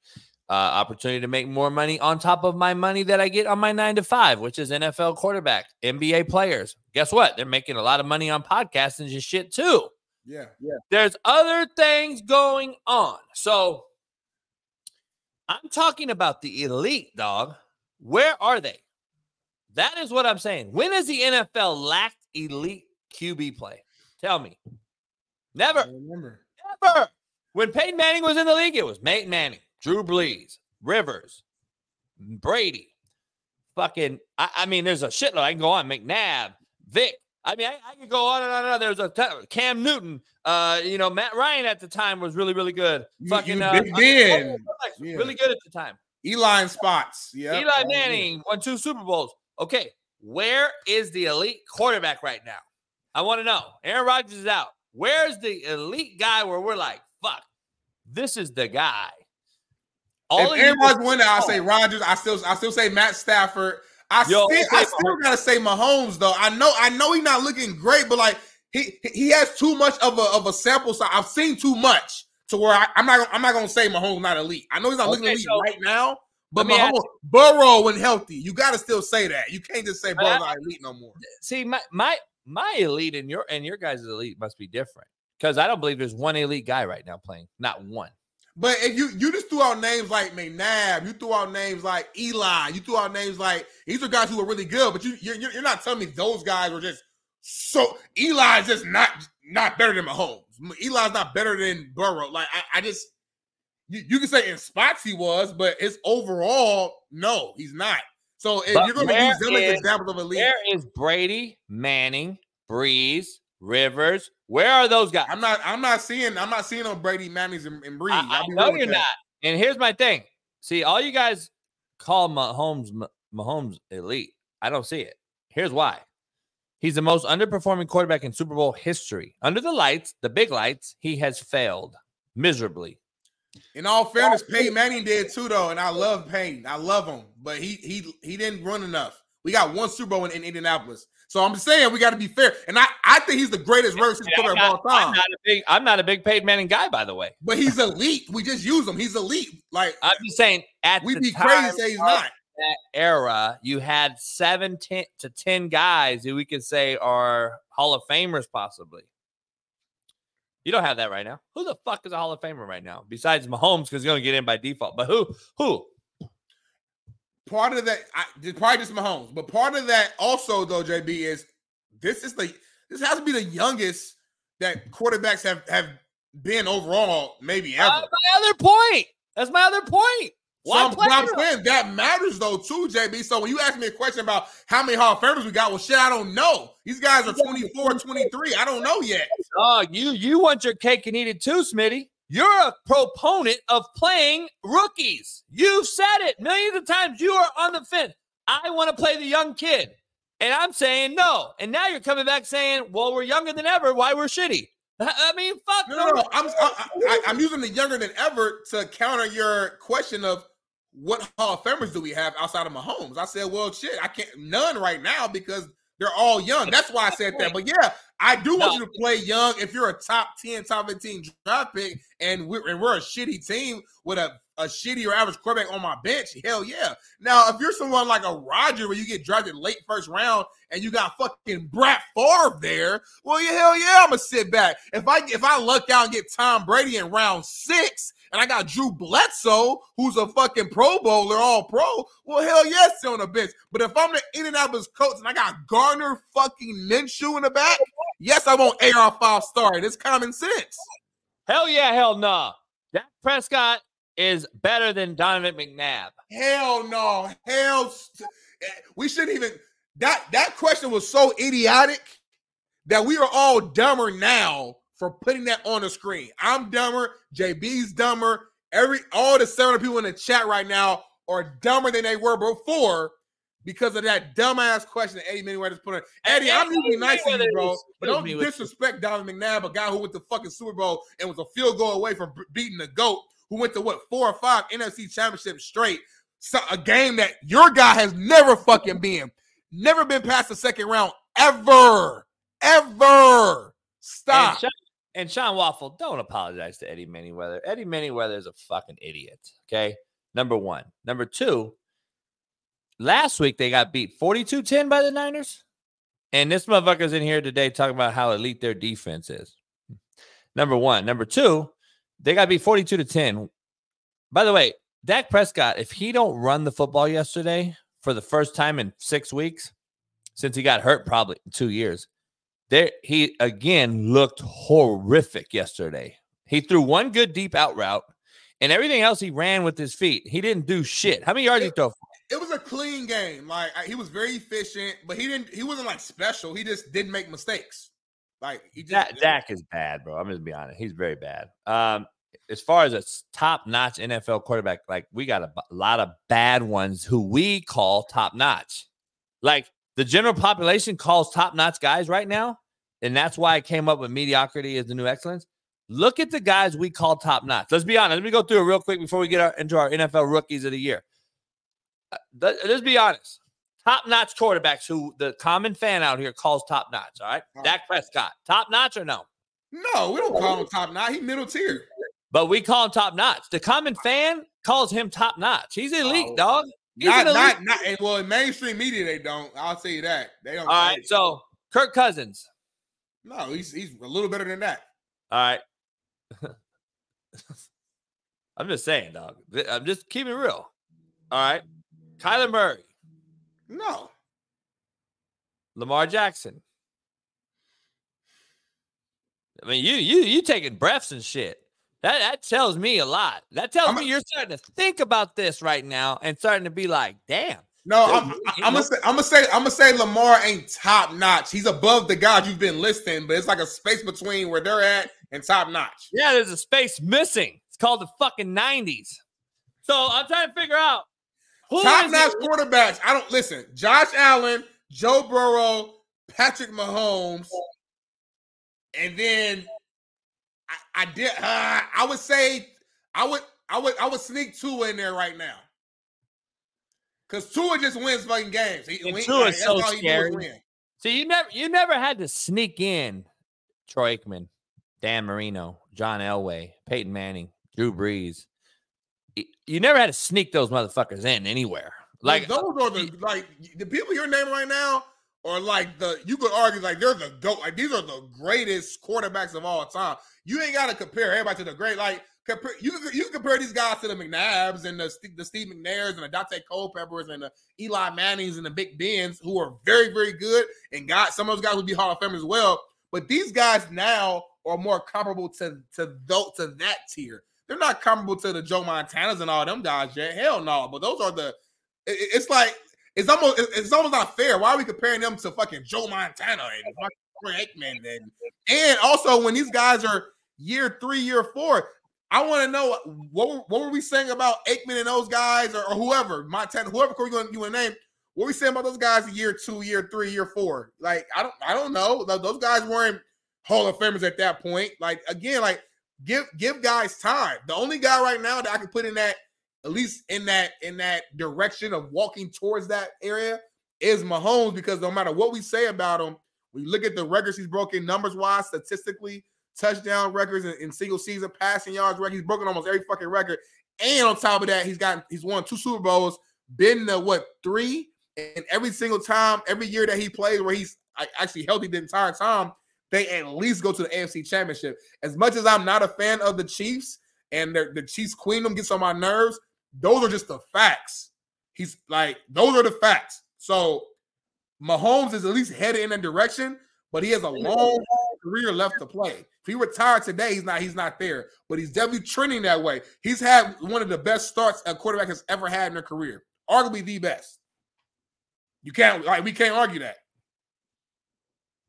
Uh, opportunity to make more money on top of my money that I get on my nine to five, which is NFL quarterback, NBA players. Guess what? They're making a lot of money on podcasts and just shit too. Yeah. Yeah. There's other things going on. So I'm talking about the elite, dog. Where are they? That is what I'm saying. When has the NFL lacked elite QB play? Tell me. Never. Never. When Peyton Manning was in the league, it was Peyton Manning, Drew Brees, Rivers, Brady. Fucking, I, I mean, there's a shitload. I can go on. McNabb, Vic. I mean, I, I could go on and on and on. There's a ton, Cam Newton. Uh, you know, Matt Ryan at the time was really, really good. Fucking you, uh, Big Ben. yeah. really good at the time. Eli spots. Yeah. Eli Manning won two Super Bowls. Okay, where is the elite quarterback right now? I want to know. Aaron Rodgers is out. Where's the elite guy where we're like, fuck, this is the guy. All if everyone's winning, I say Rodgers. I still, I still say Matt Stafford. I Yo, still, I still gotta say Mahomes though. I know, I know he's not looking great, but like he he has too much of a of a sample size. I've seen too much to where I, am not I'm not gonna say Mahomes not elite. I know he's not okay, looking elite so right now, but Mahomes, Burrow when healthy, you got to still say that. You can't just say Burrow's not elite no more. See, my my my elite and your and your guys' elite must be different because I don't believe there's one elite guy right now playing. Not one. But if you you just threw out names like McNabb, you threw out names like Eli, you threw out names like these are guys who are really good. But you you're, you're not telling me those guys were just so Eli's just not not better than Mahomes. Eli's not better than Burrow. Like I, I just you, you, can say in spots he was, but it's overall no, he's not. So if but you're going to use them as examples of elite, there is Brady, Manning, Brees, Rivers. Where are those guys? I'm not. I'm not seeing. I'm not seeing on Brady, Mannings, and, and Brees. I, I know you're not. And here's my thing. See, all you guys call Mahomes Mahomes elite. I don't see it. Here's why. He's the most underperforming quarterback in Super Bowl history. Under the lights, the big lights, he has failed miserably. In all fairness, Peyton Manning did too, though, and I love Peyton. I love him, but he he he didn't run enough. We got one Super Bowl in, in Indianapolis. So I'm saying we got to be fair, and I, I think he's the greatest versus quarterback of all time. I'm not a big I'm not a big Peyton Manning guy, by the way. But he's elite. We just use him. He's elite. Like I'm just saying, at we'd be crazy to say he's not. That era, you had seven ten to ten guys who we could say are Hall of Famers, possibly. You don't have that right now. Who the fuck is a Hall of Famer right now? Besides Mahomes, because he's going to get in by default. But who? Who? Part of that, I, probably just Mahomes, but part of that also though, JB is this is the this has to be the youngest that quarterbacks have have been overall, maybe ever. Uh, my other point. That's my other point. Why So I'm, I'm saying that matters though too, JB. So when you ask me a question about how many Hall of Famers we got, well, shit, I don't know. These guys are 24, 23. I don't know yet. Oh, you you want your cake and eat it too, Smitty. You're a proponent of playing rookies. You've said it millions of times. You are on the fence. I want to play the young kid. And I'm saying no. And now you're coming back saying, well, we're younger than ever. Why we're shitty? I mean, fuck No, no, no. I'm I, I, I'm using the younger than ever to counter your question of what Hall of Famers do we have outside of Mahomes. I said, well, shit, I can't none right now because they're all young. That's why I said that. But yeah, I do want No. you to play young. If you're a top 10, top 15 draft pick, and we're and we're a shitty team with a, a shitty or average quarterback on my bench, hell yeah. Now, if you're someone like a Roger where you get drafted late first round and you got fucking Brett Favre there, well, yeah, hell yeah, I'm gonna sit back. If I if I luck out and get Tom Brady in round six, and I got Drew Bledsoe, who's a fucking Pro Bowler, all pro, well, hell yeah, still on the bench. But if I'm the Indianapolis coach and I got Gardner fucking Minshew in the back, yes, I want AR five star. It's common sense. Hell yeah, hell no. Dak Prescott is better than Donovan McNabb. Hell no. Hell, st- eh, we shouldn't even. That that question was so idiotic that we are all dumber now for putting that on the screen. I'm dumber. JB's dumber. Every all the 700 people in the chat right now are dumber than they were before because of that dumbass question that Eddie Mayweather put on. Eddie, I'm usually nice to you, bro, but don't disrespect Donovan McNabb, a guy who went to fucking Super Bowl and was a field goal away from beating the GOAT, who went to what four or five NFC championships straight. So a game that your guy has never fucking been, never been past the second round ever, ever. And Stop. And Sean Waffle, don't apologize to Eddie Manyweather. Eddie Manyweather is a fucking idiot. Okay. Number one. Number two, last week they got beat 42 10 by the Niners. And this motherfucker's in here today talking about how elite their defense is. Number one. Number two, they got beat 42 to 10. By the way, Dak Prescott, if he don't run the football yesterday for the first time in six weeks, since he got hurt probably two years, there he again looked horrific yesterday. He threw one good deep out route, and everything else he ran with his feet. He didn't do shit. How many yards he throw? for? It was a clean game. Like he was very efficient, but he didn't. He wasn't like special. He just didn't make mistakes. Like he just. Dak, Dak is bad, bro. I'm just be honest. He's very bad. Um, as far as a top notch NFL quarterback, like we got a b- lot of bad ones who we call top notch. Like the general population calls top notch guys right now, and that's why I came up with mediocrity as the new excellence. Look at the guys we call top notch. Let's be honest. Let me go through it real quick before we get our, into our NFL rookies of the year. Uh, let- let's be honest. Top notch quarterbacks who the common fan out here calls top notch. All right. Dak Prescott, top notch or no? No, we don't call him top notch. He middle tier. But we call him top notch. The common fan calls him top notch. He's elite, Oh. dog. He's Not, elite. not, not. Well, in mainstream media, they don't. I'll tell you that. They don't. All right. So Kirk Cousins. No, he's he's a little better than that. All right. I'm just saying, dog. I'm just keeping it real. All right. Kyler Murray, No, Lamar Jackson. I mean, you you you taking breaths and shit. That that tells me a lot. That tells me you're starting to think about this right now and starting to be like, damn. No. I'm, you- I'm gonna say. I'm gonna say. I'm gonna say Lamar ain't top notch. He's above the guys you've been listing, but it's like a space between where they're at and top notch. Yeah, there's a space missing. It's called the fucking 90s. So I'm trying to figure out who top notch it- quarterbacks. I don't listen. Josh Allen, Joe Burrow, Patrick Mahomes, and then I, I did. Uh, I would say I would. I would. I would sneak two in there right now. Cause Tua just wins fucking games. He, And Tua is so scary. See, you never you never had to sneak in Troy Aikman, Dan Marino, John Elway, Peyton Manning, Drew Brees. You never had to sneak those motherfuckers in anywhere. Like uh, those are the like the people you're naming right now are like the you could argue like they're the goat. Like these are the greatest quarterbacks of all time. You ain't got to compare everybody to the great. Like compare you you compare these guys to the McNabbs and the the Steve McNairs and the Daunte Culpeppers and the Eli Mannings and the Big Bens who are very very good and got some of those guys would be Hall of Fame as well. But these guys now are more comparable to to those to that tier. they're not comparable to the Joe Montanas and all them guys yet. Hell no. But those are the. it- it- it's like it's almost it- it's almost not fair. Why are we comparing them to fucking Joe Montana and fucking Aikman and and also when these guys are year three, year four? I want to know what were- what were we saying about Aikman and those guys or, or whoever Montana, whoever you want you want to name. What were we saying about those guys year two, year three, year four? Like I don't I don't know. Those guys weren't Hall of Famers at that point. Like again, like give give guys time. The only guy right now that I can put in that at least in that in that direction of walking towards that area is Mahomes because no matter what we say about him, we look at the records he's broken numbers wise, statistically, touchdown records and in, single season passing yards record. He's broken almost every fucking record. And on top of that, he's gotten he's won two Super Bowls, been to what three, and every single time, every year that he plays where he's actually healthy the entire time, they at least go to the AFC Championship. As much as I'm not a fan of the Chiefs and the, the Chiefs queendom gets on my nerves, those are just the facts. He's like, those are the facts. So Mahomes is at least headed in that direction, but he has a long career left to play. If he retired today, he's not he's not there, but he's definitely trending that way. He's had one of the best starts a quarterback has ever had in their career, arguably the best. You can't like we can't argue that.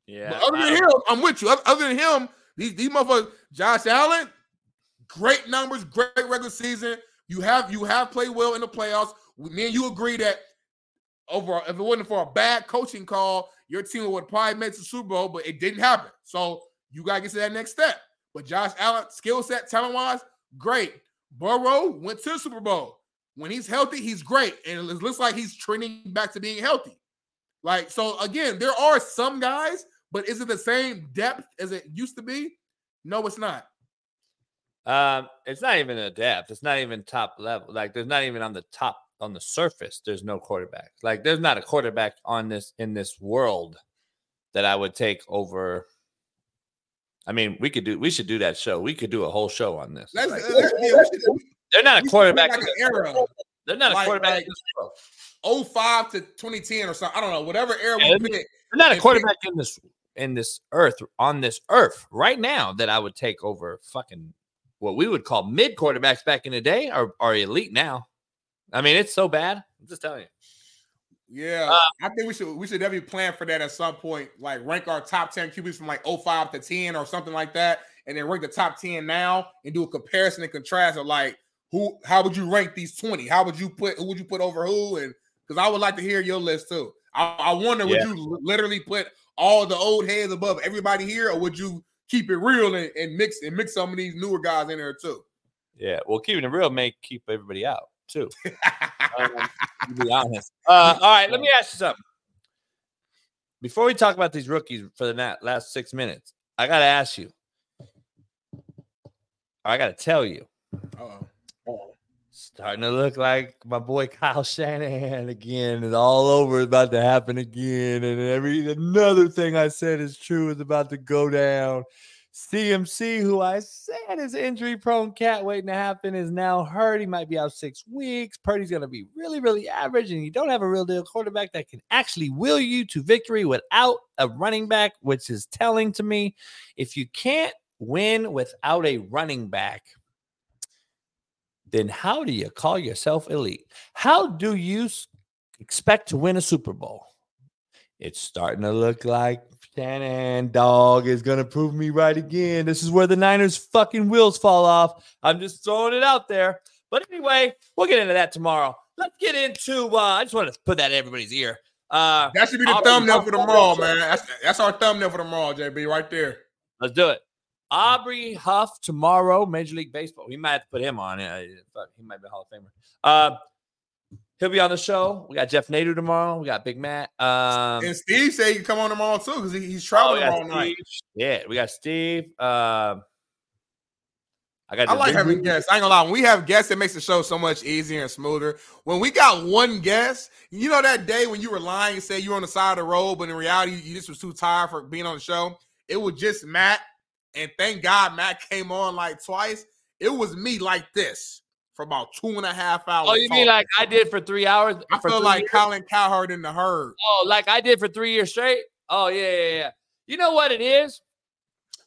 Yeah. But other than him, I'm with you. Other than him, these, these motherfuckers, Josh Allen, great numbers, great regular season. You have you have played well in the playoffs. Me and you agree that over if it wasn't for a bad coaching call, your team would probably make the Super Bowl, but it didn't happen. So you gotta get to that next step. But Josh Allen, skill set, talent wise, great. Burrow went to the Super Bowl. When he's healthy, he's great, and it looks like he's trending back to being healthy. Like so, again, there are some guys, but is it the same depth as it used to be? No, it's not. Um, it's not even a depth. It's not even top level. Like there's not even on the top on the surface. There's no quarterback. Like there's not a quarterback on this in this world that I would take over. I mean, we could do. We should do that show. We could do a whole show on this. Like, should- they're not a quarterback. bring in back this an era. They're not a Like- quarterback. like in 05 to 2010 or something. I don't know, whatever era Yeah, we they're pick. they're not a and pick- quarterback in this in this earth on this earth right now that I would take over fucking what we would call mid quarterbacks back in the day are, are elite now. I mean, it's so bad. I'm just telling you. Yeah, Uh, I think we should we should definitely plan for that at some point. Like rank our top 10 QBs from like 05 to 10 or something like that, and then rank the top 10 now and do a comparison and contrast of like who how would you rank these 20? How would you put who would you put over who? And because I would like to hear your list too. I, I wonder would you literally put all the old heads above everybody here, or would you keep it real and, and mix and mix some of these newer guys in there too? Yeah. Well, keeping it real may keep everybody out too. um, to be honest. Uh, all right. Let me ask you something. Before we talk about these rookies for the last six minutes, I got to ask you. I got to tell you. Uh-oh. Starting to look like my boy Kyle Shanahan again. It's all over. It's about to happen again. And every another thing I said is true is about to go down. CMC, who I said is injury prone cat waiting to happen, is now hurt. He might be out six weeks. Purdy's going to be really, really average, and you don't have a real deal quarterback that can actually will you to victory without a running back, which is telling to me if you can't win without a running back, then how do you call yourself elite? How do you expect to win a Super Bowl? It's starting to look like Shannon dog is going to prove me right again. This is where the Niners fucking wheels fall off. I'm just throwing it out there. But anyway, we'll get into that tomorrow. Let's get into uh I just want to put that in everybody's ear. Uh That should be the Aubrey thumbnail for tomorrow. man. That's, that's our thumbnail for tomorrow, JB, right there. Let's do it. Aubrey Huff tomorrow, Major League Baseball. We might have to put him on. He might be a Hall of Famer. Uh, he'll be on the show. We got Jeff Nadu tomorrow. We got Big Matt. Um, And Steve said he can come on tomorrow too because he, he's oh, traveling got tomorrow night. Yeah, we got Steve. Um, I got. I like having dude. guests. I ain't gonna lie. When we have guests, it makes the show so much easier and smoother. When we got one guest, you know that day when you were lying and said you were on the side of the road, but in reality you just was too tired for being on the show. It was just Matt, and thank God Matt came on like twice. It was me like this for about two and a half oh, hours. Oh, you mean like I did for three hours? I feel like years? Colin Cowherd in the herd. Oh, like I did for three years straight. Oh yeah, yeah, yeah. You know what it is?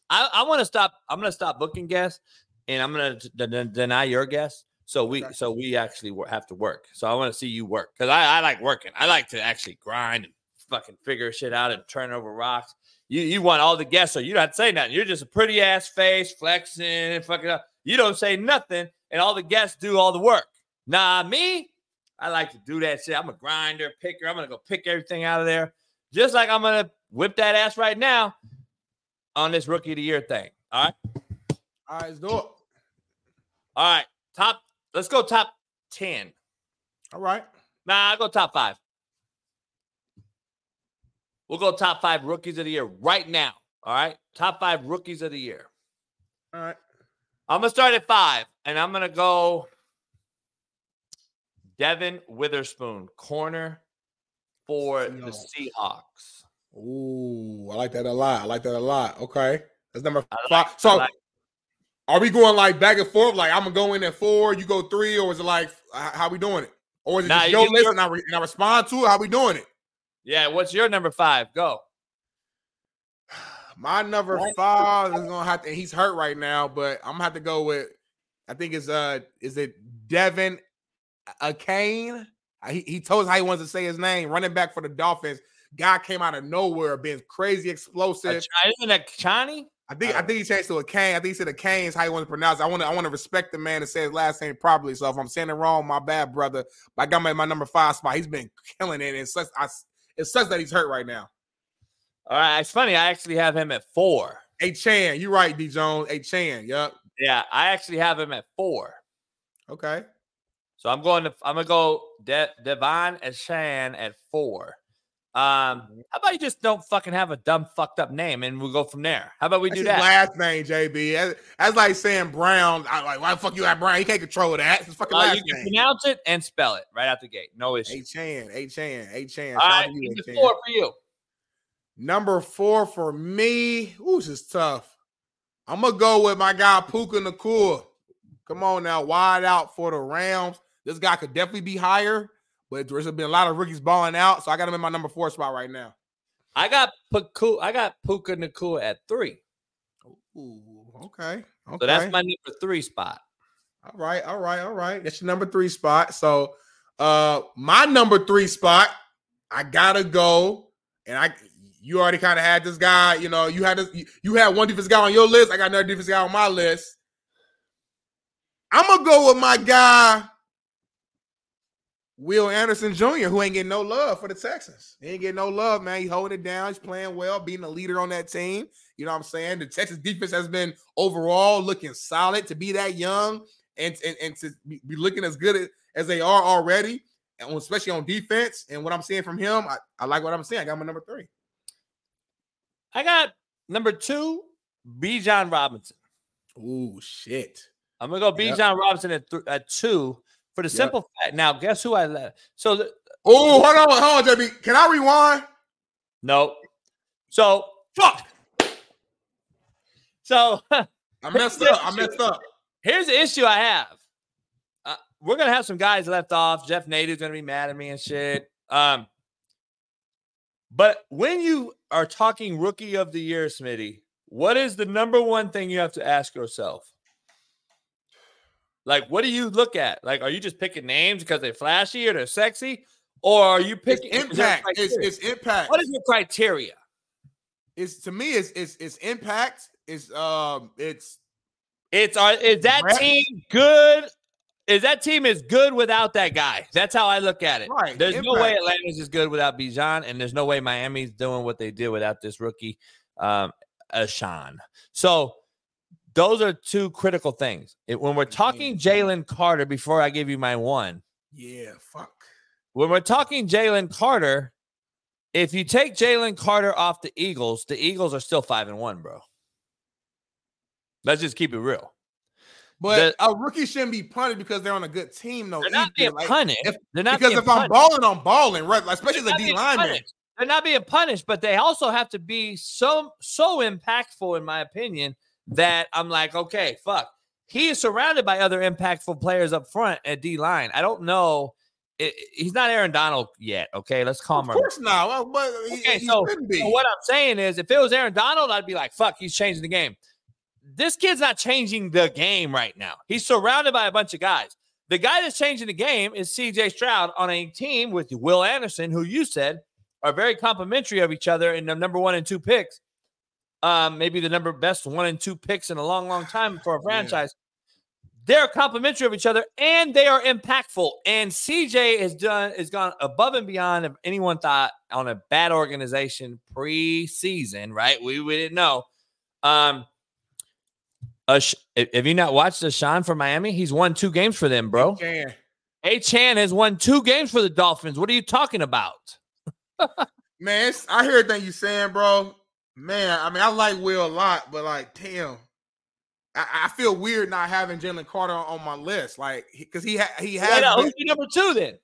I, I want to stop. I'm gonna stop booking guests and I'm gonna d- d- deny your guests. So we so we actually have to work. So I want to see you work because I, I like working. I like to actually grind and fucking figure shit out and turn over rocks. You you want all the guests, so you don't have to say nothing. You're just a pretty ass face flexing and fucking up. You don't say nothing, and all the guests do all the work. Nah, me, I like to do that shit. I'm a grinder, picker. I'm gonna go pick everything out of there, just like I'm gonna whip that ass right now on this rookie of the year thing. All right. All right, let's do it. All right. Top. Let's go top ten. All right. Nah, I'll go top five. We'll go top five rookies of the year right now. All right. Top five rookies of the year. All right. I'm gonna start at five, and I'm gonna go Devon Witherspoon, corner for the Seahawks. Ooh, I like that a lot. I like that a lot. Okay. That's number five. like- so like- are we going like back and forth? Like I'm gonna go in at four, you go three, or is it like how we doing it? Or is it Nah, just you your give list your- and I, re- and I respond to it? How we doing it? Yeah, what's your number five? Go. My number five is gonna have to. He's hurt right now, but I'm gonna have to go with. I think it's uh, is it Devin a Kane? He, he told us how he wants to say his name. Running back for the Dolphins. Guy came out of nowhere, being crazy explosive. Isn't that Chani? I think I think he changed to a Kane. I think he said a Kane is how you want to pronounce it. I want to I want to respect the man that says his last name properly. So if I'm saying it wrong, my bad, brother. But I got my, my number five spot. He's been killing it. And such I, it sucks that he's hurt right now. All right, it's funny. I actually have him at four. Hey Chan, you're right, D Jones. Hey Chan, yep. Yeah, I actually have him at four. Okay. So I'm going to I'm gonna go De- Devon and Shan at four. Um, how about you just don't fucking have a dumb fucked up name and we'll go from there? How about we That's do that? last name, JB. That's, that's like saying Brown. I like why the fuck you at Brown? He can't control that. It's fucking Uh, last you can name. pronounce it and spell it right out the gate. No issue. Hey Chan, hey Chan, hey Chan. All right, to you, give Hey me Chan. four for you. Number four for me. Ooh, this is tough. I'm gonna go with my guy Puka Nacua. Come on now, wide out for the Rams. This guy could definitely be higher, but there's been a lot of rookies balling out, so I got him in my number four spot right now. I got Puka, I got Puka Nacua at three. Ooh, okay. Okay. So that's my number three spot. All right, all right, all right. That's your number three spot. So uh my number three spot, I gotta go. And I you already kind of had this guy, you know, you had this, you- had one defense guy on your list. I got another defense guy on my list. I'm gonna go with my guy, Will Anderson Jr., who ain't getting no love for the Texans. He ain't getting no love, man. He's holding it down. He's playing well, being a leader on that team. You know what I'm saying? The Texas defense has been overall looking solid to be that young and and, and to be looking as good as, as they are already, and especially on defense. And what I'm seeing from him, I, I like what I'm seeing. I got my number three. I got number two, Bijan Robinson. Ooh, shit. I'm gonna go B. Yep. John Robinson at, th- at two for the Yep. simple fact. Now, guess who I left? So the, Oh, hold on, hold on, JB. Can I rewind? no. So fuck. So I messed up. I messed up. Here's the issue I have. Uh, we're gonna have some guys left off. Jeff Nadu's gonna be mad at me and shit. Um, but when you are talking rookie of the year, Smitty, what is the number one thing you have to ask yourself? Like, what do you look at? Like, are you just picking names because they're flashy or they're sexy, or are you picking a impact. It's, it's impact. what is your criteria? It's to me. It's it's it's impact. It's um. It's It's are is that team good? Is that team is good without that guy? That's how I look at it. Right, There's no way. Atlanta's is good without Bijan, and there's no way Miami's doing what they did without this rookie, um, Ashan. So those are two critical things. It- when we're talking Jalen Carter, before I give you my one, yeah. Fuck. when we're talking Jalen Carter, if you take Jalen Carter off the Eagles, the Eagles are still five and one, bro. Let's just keep it real. But a rookie shouldn't be punished because they're on a good team, though. They're not either. being Like, punished. if- They're not because if I'm balling, I'm balling, right? Like, especially They're as a D lineman. punished. They're not being punished, but they also have to be so so impactful, in my opinion, that I'm like, okay, fuck. He is surrounded by other impactful players up front at D line. I don't know. I- I- he's not Aaron Donald yet. Okay, let's calm Of our. course not. Well, but he, Okay, he so, be. so what I'm saying is, if it was Aaron Donald, I'd be like, fuck, he's changing the game. This kid's not changing the game right now. He's surrounded by a bunch of guys. The guy that's changing the game is CJ Stroud on a team with Will Anderson, who you said are very complimentary of each other in the number one and two picks. Um, maybe the number best one and two picks in a long, long time for a franchise. They're complimentary of each other and they are impactful. And CJ has done has gone above and beyond if anyone thought on a bad organization preseason, right? We, we didn't know. Um, uh, have you not watched the Sean for Miami? He's won two games for them, bro. Can. Achane has won two games for the Dolphins. What are you talking about? Man, I hear everything you saying, bro. Man, I mean, I like Will a lot, but like, damn, I, I feel weird not having Jalen Carter on my list, like, because he ha- he has. Yeah, been- who's number two then?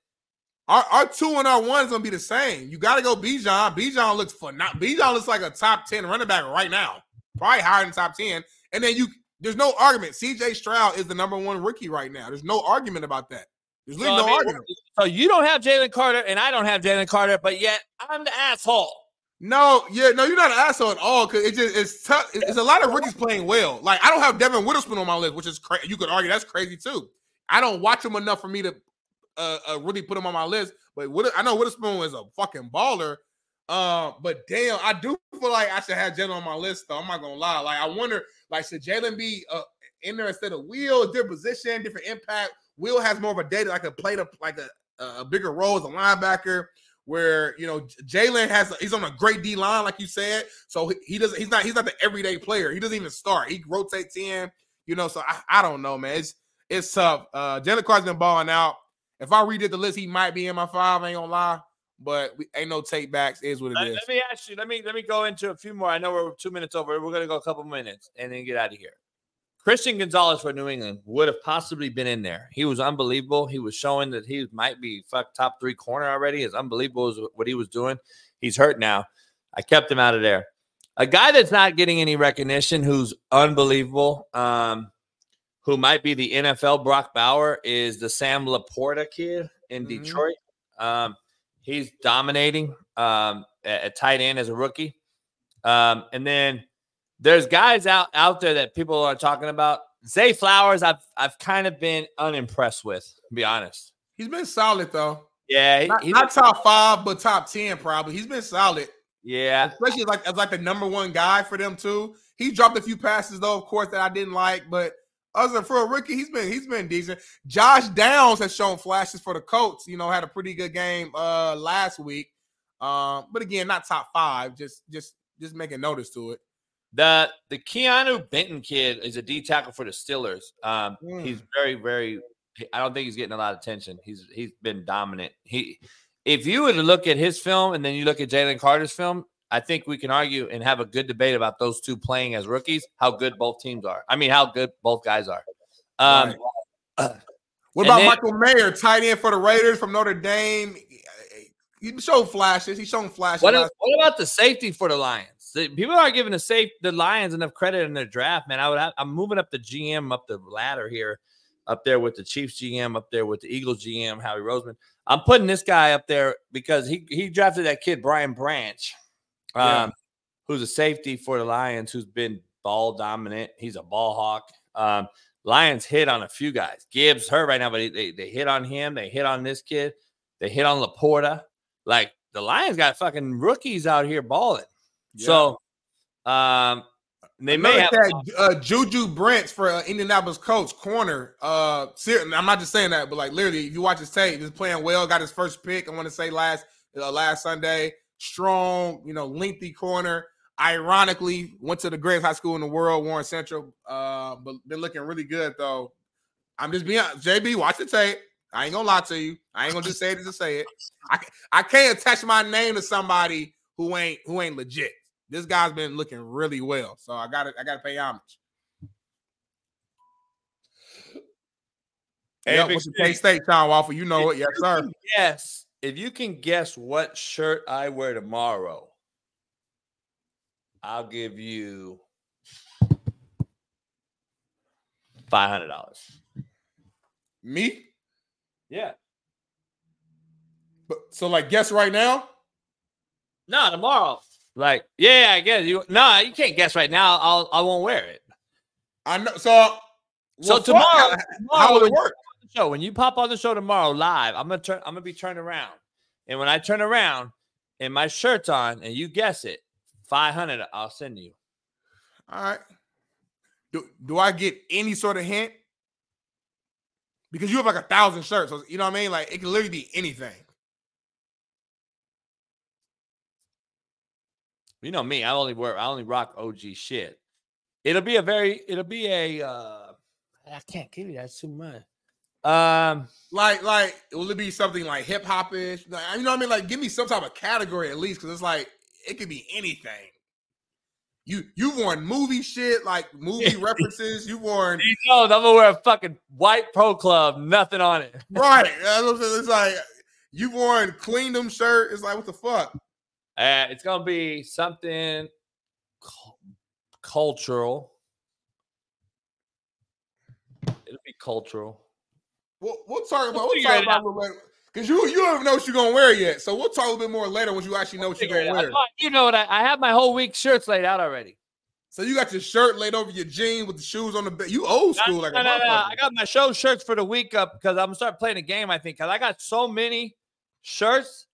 our, our two and our one is gonna be the same. You got to go Bijan. Bijan looks for not. Bijan looks like a top ten running back right now, probably higher than top ten. And then you, there's no argument. C.J. Stroud is the number one rookie right now. There's no argument about that. There's So, really I no mean, argument. so you don't have Jalen Carter, and I don't have Jalen Carter, but yet I'm the asshole. No, yeah, no, you're not an asshole at all. Cause it just it's tough. It's a lot of rookies playing well. Like I don't have Devon Witherspoon on my list, which is crazy. You could argue that's crazy too. I don't watch him enough for me to uh, uh really put him on my list. But I know Witherspoon is a fucking baller. Uh, but damn, I do feel like I should have Jalen on my list though. I'm not gonna lie. Like I wonder, like should Jalen be uh in there instead of Will? Different position, different impact. Will has more of a data, like a played a like a a bigger role as a linebacker. Where you know Jalen has he's on a great D line, like you said. So he, he doesn't he's not he's not the everyday player. He doesn't even start. He rotates in, you know. So I, I don't know, man. It's it's tough. Uh Jalen Carter's been balling out. If I redid the list, he might be in my five. I ain't gonna lie, but we, ain't no take backs. Is what it Let, is. let me ask you. Let me let me go into a few more. I know we're two minutes over. We're gonna go a couple minutes and then get out of here. Christian Gonzalez for New England would have possibly been in there. He was unbelievable. He was showing that he might be fuck top three corner already. It's unbelievable is what he was doing. He's hurt now. I kept him out of there. A guy that's not getting any recognition, who's unbelievable, um, who might be the NFL Brock Bowers, is the Sam Laporta kid in Mhm. Detroit. Um, he's dominating um, at, at tight end as a rookie. Um, and then there's guys out out there that people are talking about. Zay Flowers, I've I've kind of been unimpressed with, to be honest. He's been solid though. Yeah, he- Not, he's not top five, but top ten probably. He's been solid. yeah. especially like as like the number one guy for them too. He dropped a few passes though, of course, that I didn't like, but other than for a rookie, he's been he's been decent. Josh Downs has shown flashes for the Colts. You know, had a pretty good game uh last week. Um, but again, not top five. Just just just making notice to it. The the Keanu Benton kid is a D tackle for the Steelers. Um, he's very very. I don't think he's getting a lot of attention. He's he's been dominant. He, if you were to look at his film and then you look at Jalen Carter's film, I think we can argue and have a good debate about those two playing as rookies. How good both teams are. I mean, how good both guys are. Um, What about then- Michael Mayer, tight end for the Raiders from Notre Dame? He showed flashes. He's shown flashes. What, what about the safety for the Lions? The- people aren't giving the safe the Lions enough credit in their draft, man. I would have, I'm moving up the GM up the ladder here, up there with the Chiefs GM, up there with the Eagles GM, Howie Roseman. I'm putting this guy up there because he he drafted that kid Brian Branch, um, who's a safety for the Lions, who's been ball dominant. He's a ball hawk. Um, Lions hit on a few guys. Gibbs hurt right now, but they, they hit on him. They hit on this kid. They hit on Laporta. Like the Lions got fucking rookies out here balling. So um they may have cat, uh, Juju Brents for uh, Indianapolis Colts corner. Uh, I'm not just saying that, but like literally, if you watch his tape, he's playing well. Got his first pick. I want to say last uh, last Sunday. Strong, you know, lengthy corner. Ironically, went to the greatest high school in the world, Warren Central. Uh, but been looking really good though. I'm just being JB. Watch the tape. I ain't gonna lie to you. I ain't gonna just say it to say it. I I can't attach my name to somebody who ain't who ain't legit. This guy's been looking really well, so I got to I got to pay homage. Hey, Yep, what's the Steve. K State John Waffle? You know it, yes sir. Guess if you can guess what shirt I wear tomorrow, I'll give you five hundred dollars. Me? Yeah. But so like guess right now. No, tomorrow. Like, yeah, I guess you no, you can't guess right now. I'll I won't wear it. I know. So, So well, fuck, tomorrow, tomorrow how when it work? Show, when you pop on the show tomorrow live, I'm gonna turn. I'm gonna be turned around, and when I turn around and my shirt's on, and you guess it, five hundred, I'll send you. All right. Do do I get any sort of hint? Because you have like a thousand shirts, so you know what I mean. Like it can literally be anything. You know me. I only wear. I only rock OG shit. It'll be a very. It'll be a. uh I can't give you that too much. Um, Like like will it be something like hip hop ish? Like, you know what I mean? Like give me some type of category at least, because it's like it could be anything. You you've worn movie shit, like movie references. You've worn he knows I'm gonna wear a fucking white pro club, nothing on it. right. What I'm saying. It's like you've worn Queendom shirt. It's like what the fuck? Uh, it's gonna be something cul- cultural. It'll be cultural. We'll, we'll talk about We'll we'll talk about little later. Because you you don't even know what you're gonna wear yet. So we'll talk a little bit more later once you actually know what you're gonna wear. You know what? I, I have my whole week shirts laid out already. So you got your shirt laid over your jeans with the shoes on the bed. You old school like no, a no, no. I got my show shirts for the week up because I'm gonna start playing a game. I think because I got so many shirts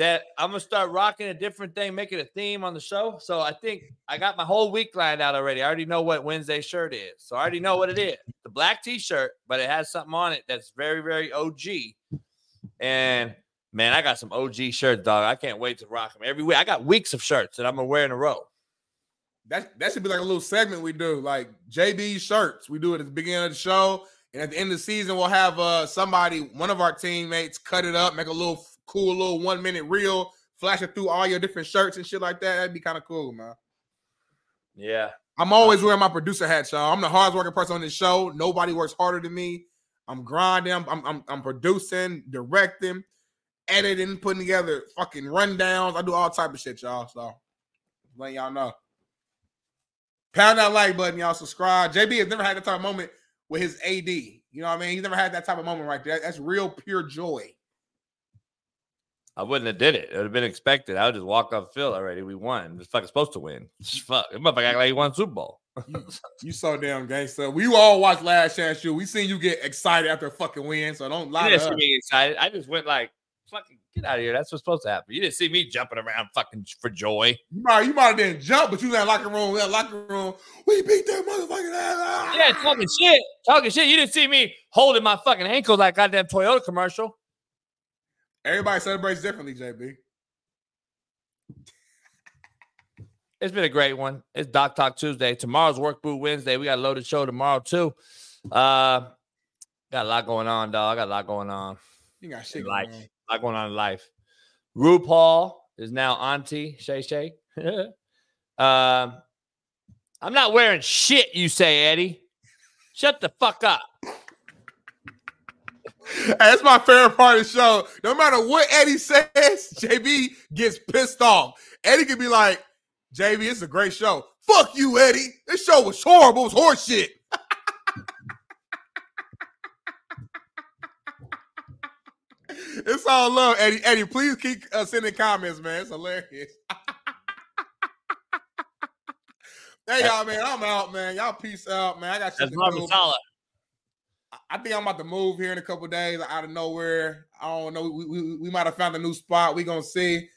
that I'm gonna start rocking a different thing, making a theme on the show. So I think I got my whole week lined out already. I already know what Wednesday shirt is, so I already know what it is. The black T-shirt, but it has something on it that's very, very OG. And man, I got some OG shirts, dog. I can't wait to rock them every week. I got weeks of shirts that I'm gonna wear in a row. That that should be like a little segment we do, like JB shirts. We do it at the beginning of the show, and at the end of the season, we'll have uh somebody, one of our teammates, cut it up, make a little cool little one minute reel, flashing through all your different shirts and shit like that. That'd be kind of cool, man. Yeah. I'm always wearing my producer hat, y'all. I'm the hardest working person on this show. Nobody works harder than me. I'm grinding. I'm, I'm, I'm, producing, directing, editing, putting together fucking rundowns. I do all type of shit, y'all. So letting y'all know. Pound that like button, y'all. Subscribe. JB has never had that type of moment with his AD. You know what I mean? He's never had that type of moment right there. That's real pure joy. I wouldn't have did it. It would have been expected. I would just walk off the field already. We won. This fucking supposed to win. Fuck. It motherfucker act like he won Super Bowl. You so damn gangster. We all watched Last Chance U. We seen you get excited after a fucking win, so don't lie You to didn't see us. me excited. I just went like, fucking get out of here. That's what's supposed to happen. You didn't see me jumping around fucking for joy. You might, you might have didn't jump, but you in that locker room. That locker room. We beat that motherfucking ass. Ah! Yeah, talking shit. Talking shit. You didn't see me holding my fucking ankle like goddamn Toyota commercial. Everybody celebrates differently, JB. It's been a great one. It's Doc Talk Tuesday. Tomorrow's Work Boot Wednesday. We got a loaded show tomorrow too. Uh got a lot going on, dog. I got a lot going on. You got shit going life. on. A lot going on in life. RuPaul is now Auntie Shay Shay. um, I'm not wearing shit, you say, Eddie. Shut the fuck up. That's my favorite part of the show. No matter what Eddie says, JB gets pissed off. Eddie could be like, JB, it's a great show. Fuck you, Eddie. This show was horrible. It was horse shit. it's all love, Eddie. Eddie, please keep uh, sending comments, man. It's hilarious. hey, y'all, man. I'm out, man. Y'all peace out, man. I got shit That's to do. I think I'm about to move here in a couple days out of nowhere. I don't know. We, we, we might have found a new spot. we gonna see.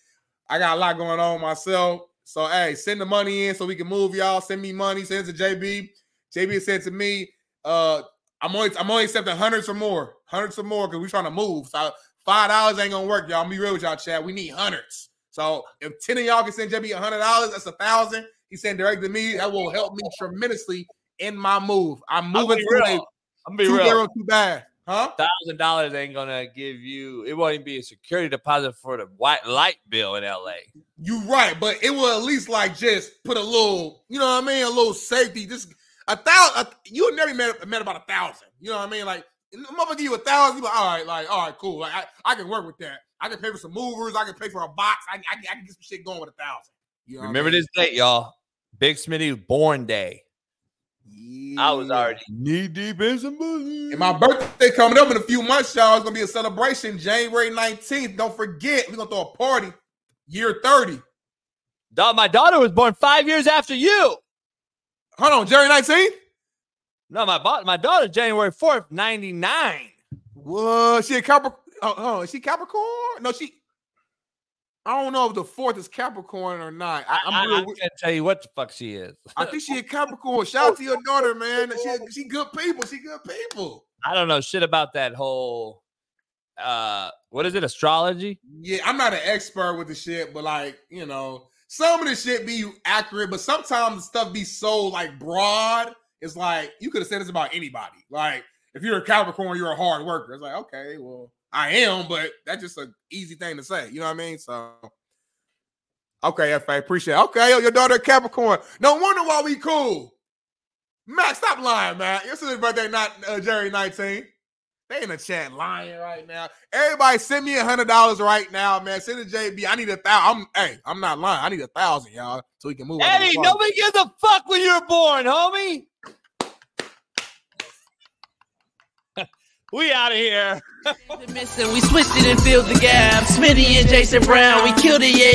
I got a lot going on myself. So hey, send the money in so we can move, y'all. Send me money. Send it to JB. JB said to me, uh, I'm only I'm only accepting hundreds or more. Hundreds or more because we're trying to move. So five dollars ain't gonna work, y'all. I'm be real with y'all, Chad. We need hundreds. So if 10 of y'all can send JB hundred dollars, that's a thousand. He sent directly to me. That will help me tremendously in my move. I'm moving to a. I'm be two real. too bad. Huh? Thousand dollars ain't gonna give you. It won't even be a security deposit for the white light bill in LA. You right, but it will at least like just put a little, you know what I mean, a little safety. Just a thousand. You would never met, met about a thousand. You know what I mean? Like, I'm gonna give you a thousand. You like, all right, like, all right, cool. Like, I, I can work with that. I can pay for some movers. I can pay for a box. I, I, I can get some shit going with a thousand. You know what I Remember mean? this date, y'all. Big Smitty born day. I was already knee deep in some money. And my birthday coming up in a few months, y'all. It's gonna be a celebration, January 19th. Don't forget, we're gonna throw a party. Year 30. Dog, my daughter was born five years after you. Hold on, January 19th? No, my bo- my daughter January 4th, 99. What? She a Capricorn? Oh, oh, is she Capricorn? No, she. I don't know if the fourth is Capricorn or not. I, I'm I, real, I can't tell you what the fuck she is. I think she a Capricorn. Shout out to your daughter, man. She she good people. She good people. I don't know shit about that whole uh what is it astrology Yeah, I'm not an expert with the shit, but like you know, some of the shit be accurate, but sometimes the stuff be so like broad. It's like you could have said this about anybody. Like if you're a Capricorn, you're a hard worker. It's like okay, well I am, but that's just an easy thing to say. You know what I mean? So. Okay, FA, appreciate it. Okay, yo, your daughter Capricorn. No wonder why we cool. Max, stop lying, man. Your sister's birthday not uh, Jerry 19. They in the chat lying right now. Everybody send me a hundred dollars right now, man. Send it to JB. I need a thousand. I'm hey, I'm not lying. I need a thousand, y'all, so we can move. on to the Eddie, phone. nobody gives a fuck when you're born, homie. We out of here. We switched it and filled the gap. Smitty and Jason Brown, we killed it, yeah.